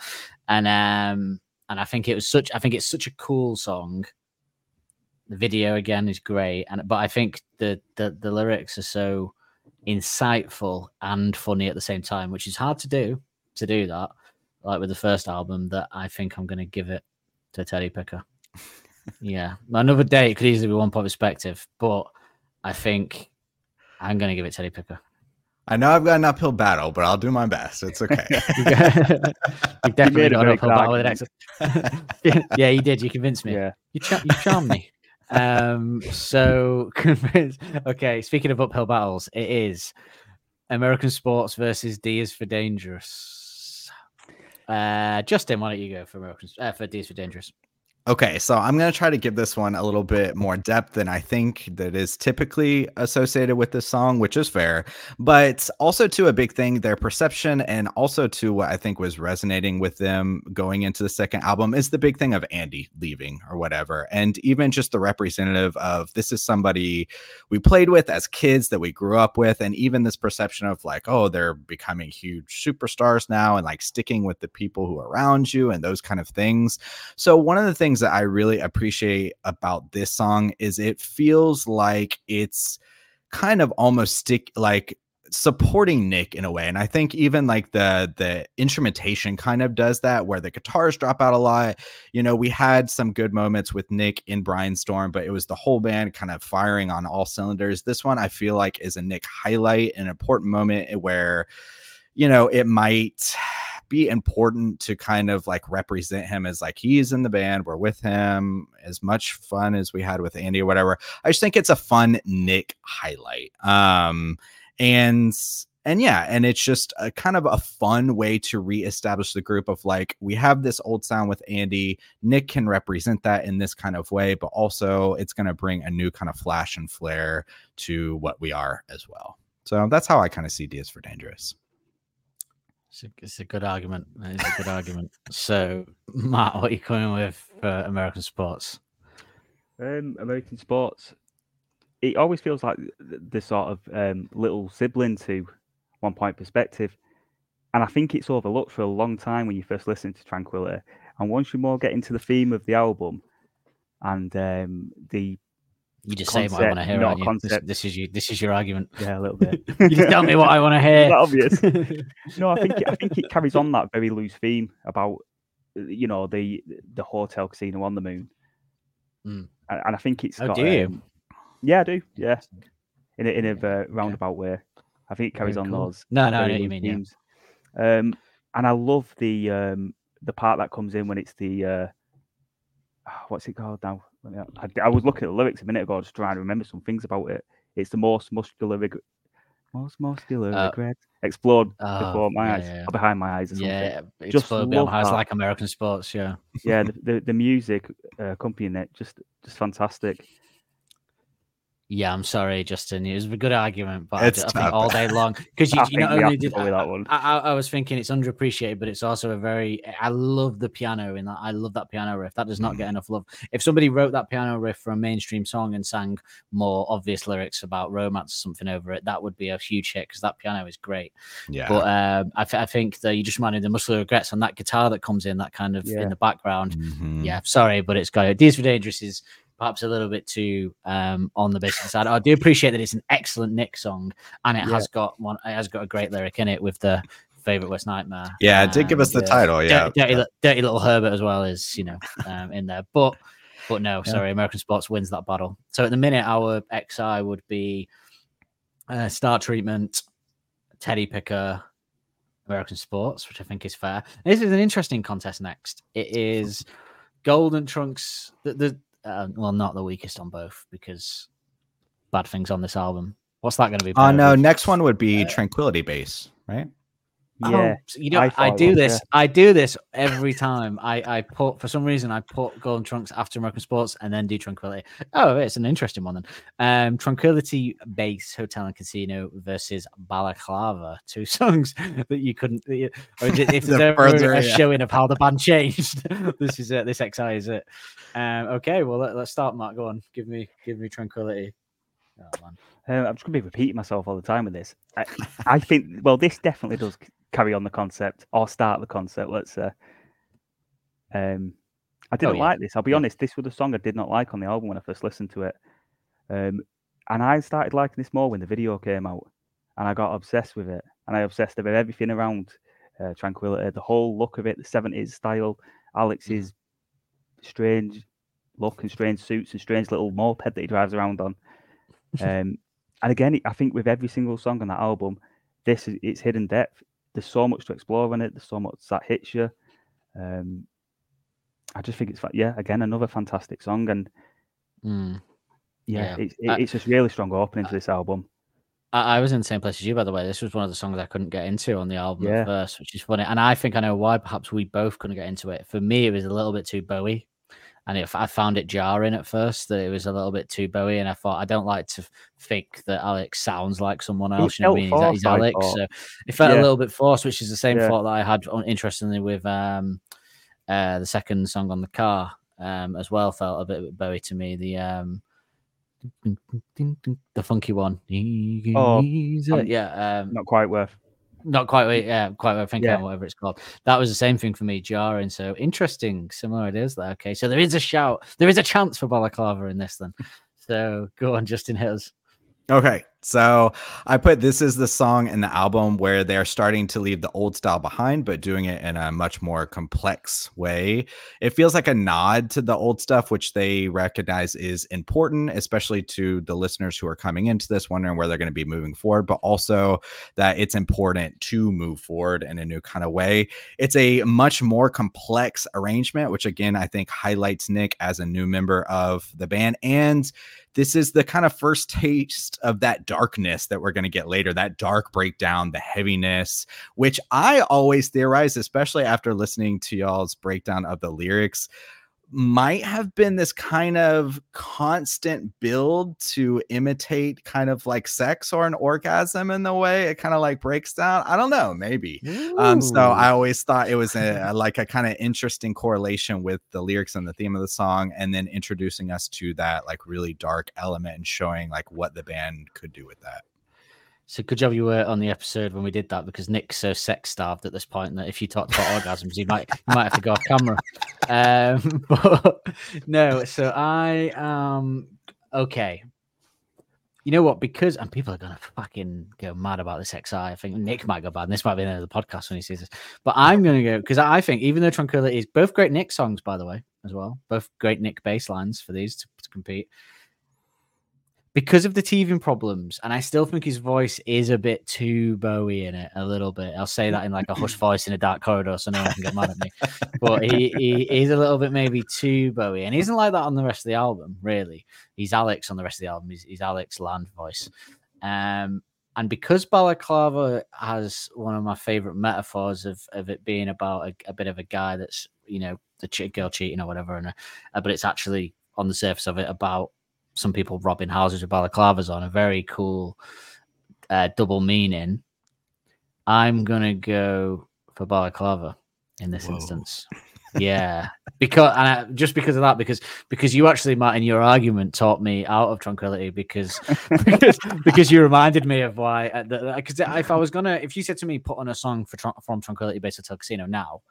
and um, and I think it was such, I think it's such a cool song. The video again is great, and but I think the the the lyrics are so insightful and funny at the same time, which is hard to do to do that. Like with the first album, that I think I'm going to give it to Teddy Picker. yeah, another day it could easily be one point perspective, but I think I'm going to give it Teddy Picker. i know i've got an uphill battle but i'll do my best it's okay You definitely made a got an uphill battle with an accent. yeah, you did. You convinced me. Yeah. You, char- you charm me. Um, so. Okay, speaking of uphill battles, it is American sports versus D is for dangerous. Uh, Justin, why don't you go for American uh, for D is for dangerous? Okay, so I'm going to try to give this one a little bit more depth than I think that is typically associated with this song, which is fair. But also to a big thing, their perception and also to what I think was resonating with them going into the second album is the big thing of Andy leaving or whatever. And even just the representative of this is somebody we played with as kids that we grew up with. And even this perception of like, oh, they're becoming huge superstars now and like sticking with the people who are around you and those kind of things. So one of the things that I really appreciate about this song is it feels like it's kind of almost stick like supporting Nick in a way. And I think even like the the instrumentation kind of does that where the guitars drop out a lot. You know, we had some good moments with Nick in Brianstorm, but it was the whole band kind of firing on all cylinders. This one I feel like is a Nick highlight, an important moment where you know, it might be important to kind of like represent him as like he's in the band, we're with him, as much fun as we had with Andy or whatever. I just think it's a fun Nick highlight. Um and and yeah, and it's just a kind of a fun way to reestablish the group of like we have this old sound with Andy. Nick can represent that in this kind of way, but also it's going to bring a new kind of flash and flare to what we are as well. So that's how I kind of see D is for Dangerous. It's a, it's a good argument. It's a good argument. So, Matt, what are you coming with for American sports? Um, American sports. It always feels like th- the sort of um, little sibling to One Point Perspective, and I think it's overlooked for a long time when you first listen to Tranquility. And once you more get into the theme of the album and um, the You just say what I want to hear, not aren't you? This, this is you. This is your argument. yeah, a little bit. you just tell me what I want to hear. Obvious? no, I think I think it carries on that very loose theme about you know the the hotel casino on the moon, Mm. and, and I think it's. Oh, got, do you? um, yeah, I do. Yeah, in a in a uh, roundabout way. I think it carries Very on cool. those. No, no, I know you mean. Yeah. Um, and I love the um the part that comes in when it's the uh, ah, what's it called now? I, I was looking at the lyrics a minute ago, just trying to remember some things about it. It's the most muscular, reg- most muscular Uh, regret explode oh, before my yeah, eyes, yeah. or behind my eyes, or something. Yeah, it's Just love has that. like American sports. Yeah. yeah, the, the, the music uh, accompanying it, just just fantastic. Yeah, I'm sorry, Justin. It was a good argument, but I, It's I think all day long because you, I you not only did I, that one. I, I, was thinking it's underappreciated, but it's also a very. I love the piano in that. I love that piano riff. That does not Mm. get enough love. If somebody wrote that piano riff for a mainstream song and sang more obvious lyrics about romance or something over it, that would be a huge hit because that piano is great. Yeah. But um, I, th- I think that you just reminded the muscular regrets on that guitar that comes in that kind of Yeah. in the background. Mhm. Yeah, sorry, but it's got Deeds for Dangerous is perhaps a little bit too um on the basic side. I do appreciate that it's an excellent Nick song and it Yeah. has got one it has got a great lyric in it with the favorite Worst Nightmare. Yeah, it did give us the uh, title. Yeah. Dirty, dirty, Dirty little Herbert as well is you know um in there. But But no, Yeah. sorry, American Sports wins that battle. So at the minute, our XI would be uh, Star Treatment, Teddy Picker, American Sports, which I think is fair. This is an interesting contest next. It is Golden Trunks, the, the uh, well, not the weakest on both because bad things on this album. What's that going to be? Oh paired no, with? next one would be Tranquility Base, right? Yeah, so you know, I I, do was, this. yeah. I do this every time. I I put for some reason I put Golden Trunks after American Sports and then do Tranquility. Oh, it's an interesting one then. Um, Tranquility Base Hotel and Casino versus Balaclava, two songs that you couldn't. that you- Or is it- if The there's ever further, a yeah. showing of how the band changed, this is it. This XI is it. Um, okay, well let, us start. Mark, go on. Give me give me Tranquility. Oh man. Uh, I'm just going to be repeating myself all the time with this. I, I think, well, this definitely does c- carry on the concept or start the concept. Let's say. Um, I didn't yeah. like this. I'll be Yeah. honest. This was a song I did not like on the album when I first listened to it. Um, and I started liking this more when the video came out, and I got obsessed with it. And I obsessed about everything around uh, Tranquility, the whole look of it, the '70s style, Alex's strange look and strange suits and strange little moped that he drives around on. Um, and again, I think with every single song on that album, this is it's hidden depth. There's so much to explore in it. There's so much that hits you. Um, I just think it's yeah, again another fantastic song, and Mm. yeah, Yeah. it, I- it's just really strong opening to this album. I, I was in the same place as you, by the way. This was one of the songs I couldn't get into on the album Yeah. at first, which is funny. And I think I know why. Perhaps we both couldn't get into it. For me, it was a little bit too Bowie, and it, I found it jarring at first that it was a little bit too Bowie. And I thought I don't like to think that Alex sounds like someone It else. You know what I mean? He's, Alex, so it felt a little bit forced, which is the same Yeah. thought that I had, interestingly, with um, uh, the second song on the car um, as well. Felt a bit Bowie to me. The um, the funky one. Oh, yeah, um, Not quite worth. Not quite. what- mm. Yeah, quite. what I think Yeah. whatever it's called. That was the same thing for me, jarring. So interesting, similar ideas there. Okay, so there is a shout. There is a chance for balaclava in this then. So go on, Justin Hills. Okay, so I put this is the song in the album where they're starting to leave the old style behind, but doing it in a much more complex way. It feels like a nod to the old stuff, which they recognize is important, especially to the listeners who are coming into this, wondering where they're going to be moving forward, but also that it's important to move forward in a new kind of way. It's a much more complex arrangement, which again, I think highlights Nick as a new member of the band and this is the kind of first taste of that darkness that we're going to get later that dark breakdown the heaviness which i always theorize especially after listening to y'all's breakdown of the lyrics might have been this kind of constant build to imitate kind of like sex or an orgasm in the way it kind of like breaks down i don't know maybe um, so I always thought it was a, like a kind of interesting correlation with the lyrics and the theme of the song, and then introducing us to that like really dark element and showing like what the band could do with that. So good job you were on the episode when we did that because Nick's so sex starved at this point that if you talked about orgasms, you might might have to go off camera. Um, but no, so I um okay. You know what? Because and people are gonna fucking go mad about this XI. I think Nick might go bad, and this might be the end of the podcast when he sees this. But I'm gonna go because I think even though Tranquility is both great Nick songs, by the way, as well, both great Nick bass lines for these to, to compete because of the teething problems, and I still think his voice is a bit too Bowie in it, a little bit. I'll say that in like a hush voice in a dark corridor, so no one can get mad at me. But he, he is a little bit maybe too Bowie, and he isn't like that on the rest of the album. Really, he's Alex on the rest of the album. He's, he's Alex Land voice, um, and because Balaclava has one of my favorite metaphors of of it being about a, a bit of a guy that's you know the ch- girl cheating or whatever, and uh, but it's actually on the surface of it about some people robbing houses with balaclavas on a very cool uh, double meaning. I'm gonna go for balaclava in this Whoa. instance. Yeah, because and I, just because of that, because because you actually, Matt, in your argument, taught me out of tranquility because because, because you reminded me of why. Because if I was gonna, if you said to me, put on a song for from Tranquility Base Hotel Casino now,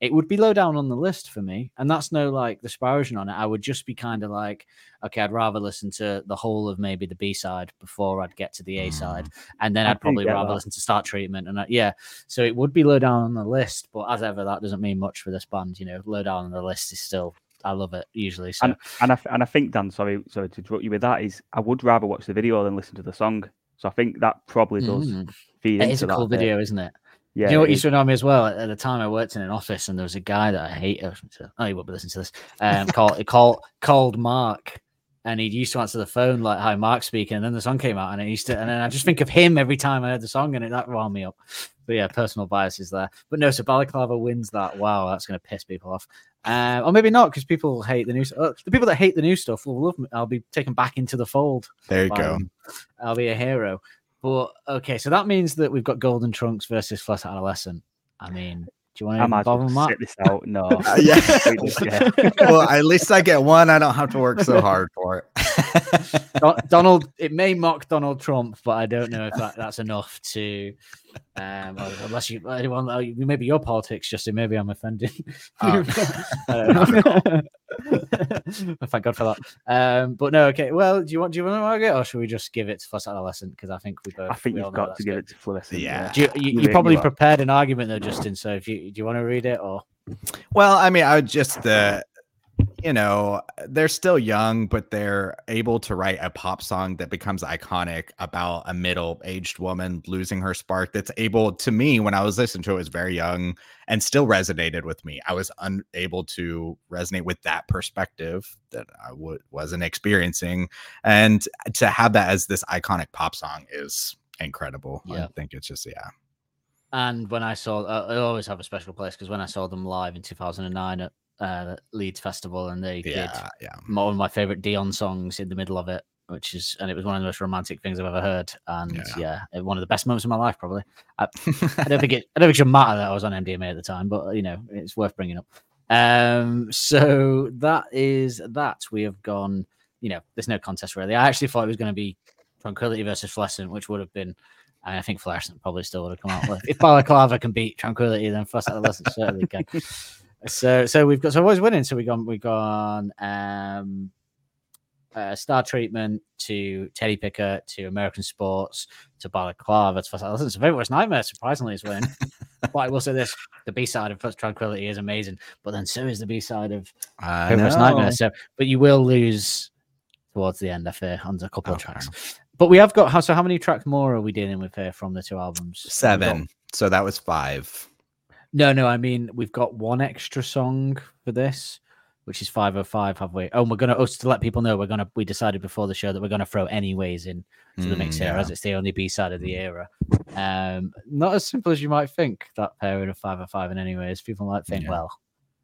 it would be low down on the list for me, and that's no like disparaging on it. I would just be kind of like, okay, I'd rather listen to the whole of maybe the B side before I'd get to the A side, and then I I'd probably rather that. listen to Star Treatment, and uh, yeah, so it would be low down on the list. But as ever, that doesn't mean much for this band. You know, low down on the list is still I love it usually. So And and I, and I think Dan, sorry, sorry to interrupt you with that. Is I would rather watch the video than listen to the song. So I think that probably does Mm. feed it into is a cool bit. video, isn't it? Yeah, you know what used to annoy me as well? At at the time, I worked in an office, and there was a guy that I hate. Oh, you won't be listening to this. Um, called called called Mark, and he used to answer the phone like, "Hi, Mark speaking." And then the song came out, and it used to, and then I just think of him every time I heard the song, and it that wound me up. But yeah, personal biases there. But no, so Balaclava wins that. Wow, that's going to piss people off. Um, or maybe not because people hate the new. Uh, the people that hate the new stuff will love me. I'll be taken back into the fold. There you go. them. I'll be a hero. But okay, so that means that we've got Golden Trunks versus Flat Adolescent. I mean, do you want I to might as bother well Matt? sit this out. No. Uh, yeah. yeah. well, at least I get one. I don't have to work so hard for it. Don- Donald, it may mock Donald Trump, but I don't know if that, that's enough to. Um, unless you, anyone, uh, maybe your politics, Justin. Maybe I'm offending. Oh. Thank God for that. Um, but no, okay. Well, do you want do you want to argue, it, or should we just give it to Fuss Adolescent? Because I think we both. I think we you've got that's to give it to Fluorescent. Yeah. Do you, you, You you probably you prepared an argument though, Justin. So if you do you want to read it or Well, I mean, I would just uh you know, they're still young, but they're able to write a pop song that becomes iconic about a middle-aged woman losing her spark. That's able to me when I was listening to it, was very young and still resonated with me. I was unable to resonate with that perspective that I w- wasn't experiencing, and to have that as this iconic pop song is incredible. I think it's just yeah. And when I saw, uh, I always have a special place because when I saw them live in 2009 at uh, Leeds Festival, and they did Yeah, yeah. one of my favorite Dion songs in the middle of it, which is, and it was one of the most romantic things I've ever heard, and Yeah. yeah, one of the best moments of my life, probably. I, I don't think it, I don't think it should matter that I was on MDMA at the time, but you know, it's worth bringing up. Um, so that is that. We have gone. You know, there's no contest really. I actually thought it was going to be Tranquility versus Fluorescent, which would have been. I think Fluorescent probably still would have come out with. If Balaclava can beat Tranquility, then Fluorescent certainly can. So, so we've got so always winning. So we've gone, we've gone um, uh, Star Treatment to Teddy Picker to American Sports to Balaclava to Fluorescent Adolescent. So, Favorite Worst Nightmare surprisingly is winning. but I will say this: the B side of First Tranquility is amazing, but then so is the B side of I Favorite Worst know. Nightmare. So, but you will lose towards the end, I fear, on a couple of tracks. But we have got how so? How many tracks more are we dealing with here from the two albums? Seven. So that was five. No, no, I mean we've got one extra song for this, which is 505, have we? Oh, and we're gonna us to let people know we're gonna we decided before the show that we're gonna throw anyways in to the mix Mm, here, yeah. as it's the only B side of the era. Um not as simple as you might think, that pairing of 505 in anyways. People might think, Yeah. well,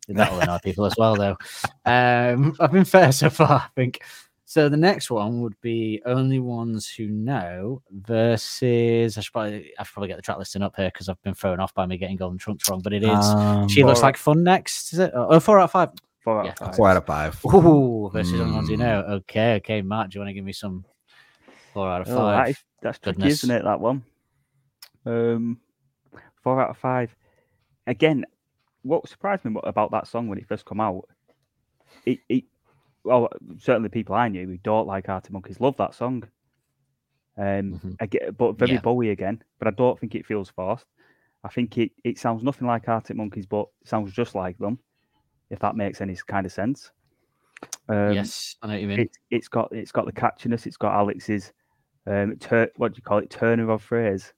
that'll annoy people as well though. Um I've been fair so far, I think. So the next one would be Only Ones Who Know versus I should probably I should probably get the track listing up here because I've been thrown off by me getting Golden Trunks wrong, but it is Um, she looks like fun next, is it? Oh, four out of five. Four out Yeah. of five. four out of five. Ooh, versus only ones you Mm. know. Okay, okay, Matt, do you want to give me some four out of Oh, five? that is, that's tricky, Goodness. isn't it? That one. Um, four out of five. Again, what surprised me about that song when it first come out, it, it well, certainly people I knew who don't like Arctic Monkeys love that song. Um, Mhm. again, but very Yeah. Bowie again. But I don't think it feels forced. I think it, it sounds nothing like Arctic Monkeys, but sounds just like them. If that makes any kind of sense. Um, yes, I know what you mean. it, it's got it's got the catchiness. It's got Alex's um, tur- what do you call it? Turner of phrase.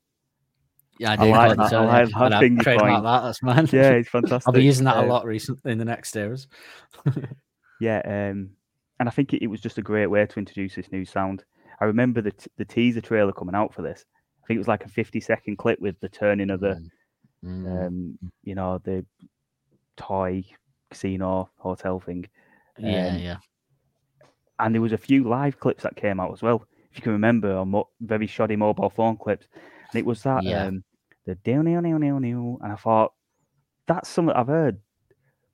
yeah, I I like call it that, I Tony, like that and I've thing you're trademarked that. That's mine. Yeah, it's fantastic. I'll be using that a Um, lot recently in the next eras. Yeah, um, and I think it, it was just a great way to introduce this new sound. I remember the t- the teaser trailer coming out for this. I think it was like a fifty second clip with the turning of the Mm, um, you know the toy casino hotel thing, yeah, um, yeah. and there was a few live clips that came out as well. If you can remember, on mo- very shoddy mobile phone clips, and it was that Yeah. um, the deal neil neil neil neil, and I thought that's something I've heard.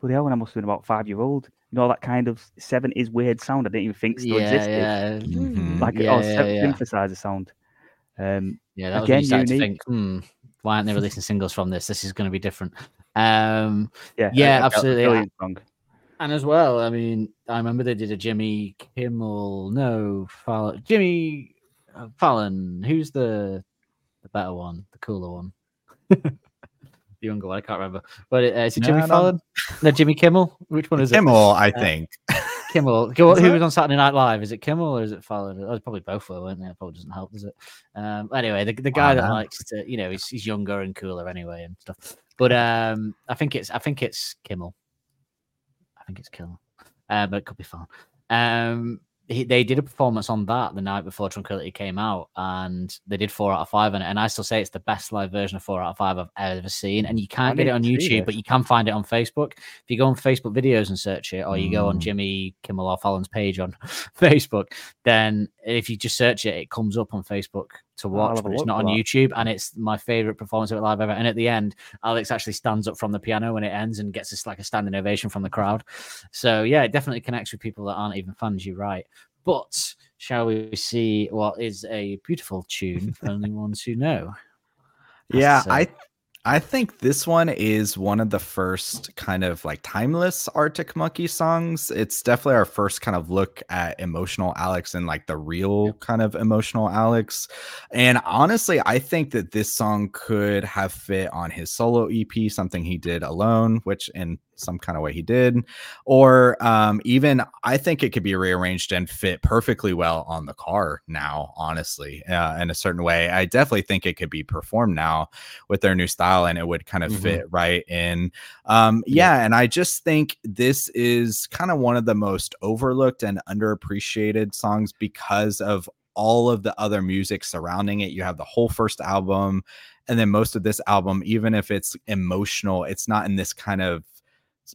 Bloody hell, when I must have been about five year old, you know that kind of seventies weird sound I didn't even think still yeah, existed, yeah. Mhm. like yeah, oh, yeah, synth- yeah. synthesizer sound. Um, Yeah, that was when Again, you to unique. think, hmm, why aren't they releasing singles from this? This is going to be different. Um, yeah, a- Yeah, a- a absolutely. brilliant song. and as well, I mean, I remember they did a Jimmy Kimmel, no, Fallon, Jimmy uh, Fallon. Who's the the better one, the cooler one? the younger one. I can't remember. But uh, is it Jimmy no. Fallon? No, Jimmy Kimmel. Which one is it? Kimmel, I Uh, think. Kimmel. Who was on Saturday Night Live? Is it Kimmel or is it Fallon? Oh, probably both were, weren't they? It probably doesn't help, does it? Um, anyway, the, the guy that likes to, you know, he's, he's younger and cooler anyway and stuff. But um, I think it's I think it's Kimmel. I think it's Kimmel, uh, but it could be Fallon. Um, he, they did a performance on that the night before Tranquility came out, and they did four out of five on it. And I still say it's the best live version of four out of five I've ever seen. And you can't get it on YouTube, but you can find it on Facebook. If you go on Facebook videos and search it, or you go on Mm. Jimmy Kimmel or Fallon's page on Facebook, then if you just search it, it comes up on Facebook to watch, but it's not on that. YouTube. And it's my favorite performance of it live ever. And at the end, Alex actually stands up from the piano when it ends and gets this like a standing ovation from the crowd. So yeah, it definitely connects with people that aren't even fans. You're right. But shall we see what is a beautiful tune for only ones who know? Yeah, say. I I think this one is one of the first kind of like timeless Arctic Monkey songs. It's definitely our first kind of look at emotional Alex and like the real kind of emotional Alex. And honestly, I think that this song could have fit on his solo EP, something he did alone, which in some kind of way he did, or um, even I think it could be rearranged and fit perfectly well on the car now. Honestly, uh, in a certain way, I definitely think it could be performed now with their new style and it would kind of Mhm. fit right in. Um, yeah, and I just think this is kind of one of the most overlooked and underappreciated songs because of all of the other music surrounding it. You have the whole first album, and then most of this album, even if it's emotional, it's not in this kind of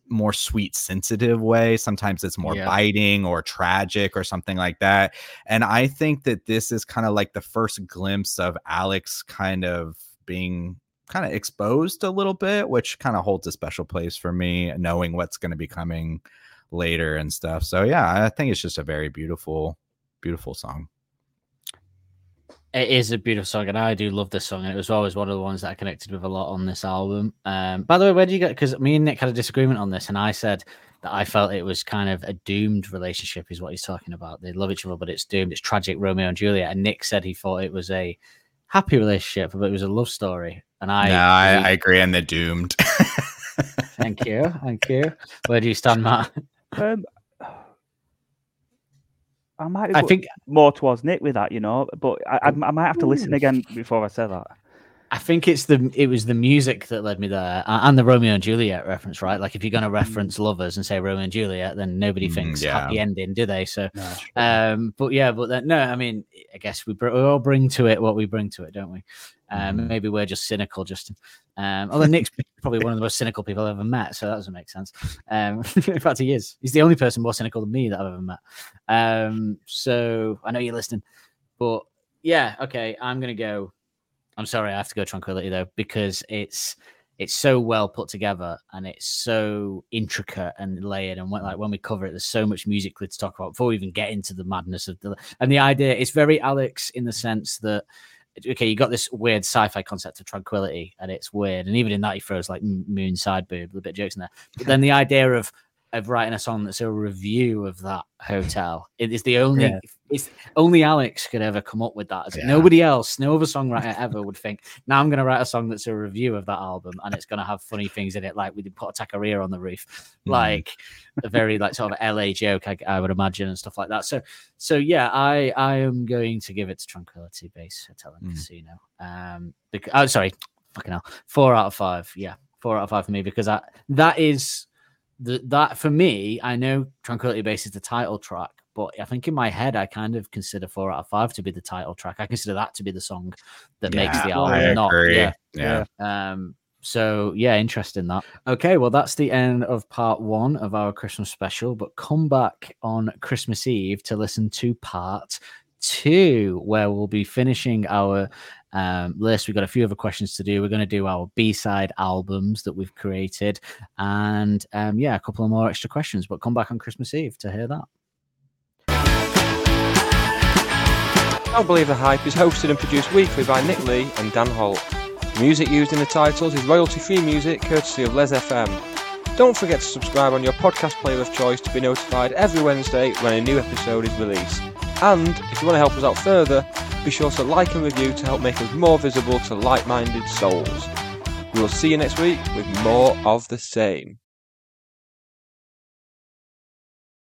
more sweet sensitive way sometimes it's more Yeah. biting or tragic or something like that and i think that this is kind of like the first glimpse of alex kind of being kind of exposed a little bit which kind of holds a special place for me knowing what's going to be coming later and stuff so yeah i think it's just a very beautiful beautiful song It is a beautiful song, and I do love this song. And it was always one of the ones that I connected with a lot on this album. Um, by the way, where do you get? Because me and Nick had a disagreement on this, and I said that I felt it was kind of a doomed relationship, is what he's talking about. They love each other, but it's doomed. It's tragic, Romeo and Juliet. And Nick said he thought it was a happy relationship, but it was a love story. And I, no I, believe- I agree on the doomed thank you, thank you. Where do you stand, Matt? Um, I might I think more towards Nick with that, you know, but I, I, I might have to listen again before I say that. I think it's the it was the music that led me there, and the Romeo and Juliet reference, right? Like if you're going to reference lovers and say Romeo and Juliet, then nobody Mm, thinks yeah. happy ending, do they? So, No, um, but yeah, but then, no, I mean, I guess we, br- we all bring to it what we bring to it, don't we? Um, Mhm. Maybe we're just cynical, Justin. Um, although Nick's probably one of the most cynical people I've ever met, so that doesn't make sense. Um, in fact, he is. He's the only person more cynical than me that I've ever met. Um, so I know you're listening, but yeah, okay, I'm gonna go. I'm sorry, I have to go Tranquility though because it's it's so well put together and it's so intricate and layered. And when, like when we cover it, there's so much musically to talk about before we even get into the madness of the and the idea. It's very Alex in the sense that okay, you got this weird sci-fi concept of tranquility, and it's weird. And even in that, he throws like moon side boob, a bit of jokes in there. But then the idea of of writing a song that's a review of that hotel. It is the only Yeah. it's only Alex could ever come up with that. Yeah. Nobody else, no other songwriter ever would think, now I'm gonna write a song that's a review of that album and it's gonna have funny things in it, like we did put a taqueria on the roof, Mhm. like a very like sort of LA joke, I, I would imagine, and stuff like that. So so yeah, I I am going to give it to Tranquility Base Hotel and Mm. Casino. Um because oh sorry, fucking hell. Four out of five, yeah. Four out of five for me because I that is the, that for me, I know Tranquility Base is the title track, but I think in my head, I kind of consider four out of five to be the title track. I consider that to be the song that makes the album. I not, yeah. yeah. Um, so yeah, interesting that. Okay, well that's the end of part one of our Christmas special, but come back on Christmas Eve to listen to part two, where we'll be finishing our um, list. We've got a few other questions to do. We're going to do our B-side albums that we've created, and um, yeah, a couple of more extra questions. But come back on Christmas Eve to hear that. I Don't Believe the Hype is hosted and produced weekly by Nick Lee and Dan Holt. The music used in the titles is royalty free music courtesy of Les FM. Don't forget to subscribe on your podcast player of choice to be notified every Wednesday when a new episode is released. And if you want to help us out further, be sure to like and review to help make us more visible to like minded souls. We will see you next week with more of the same.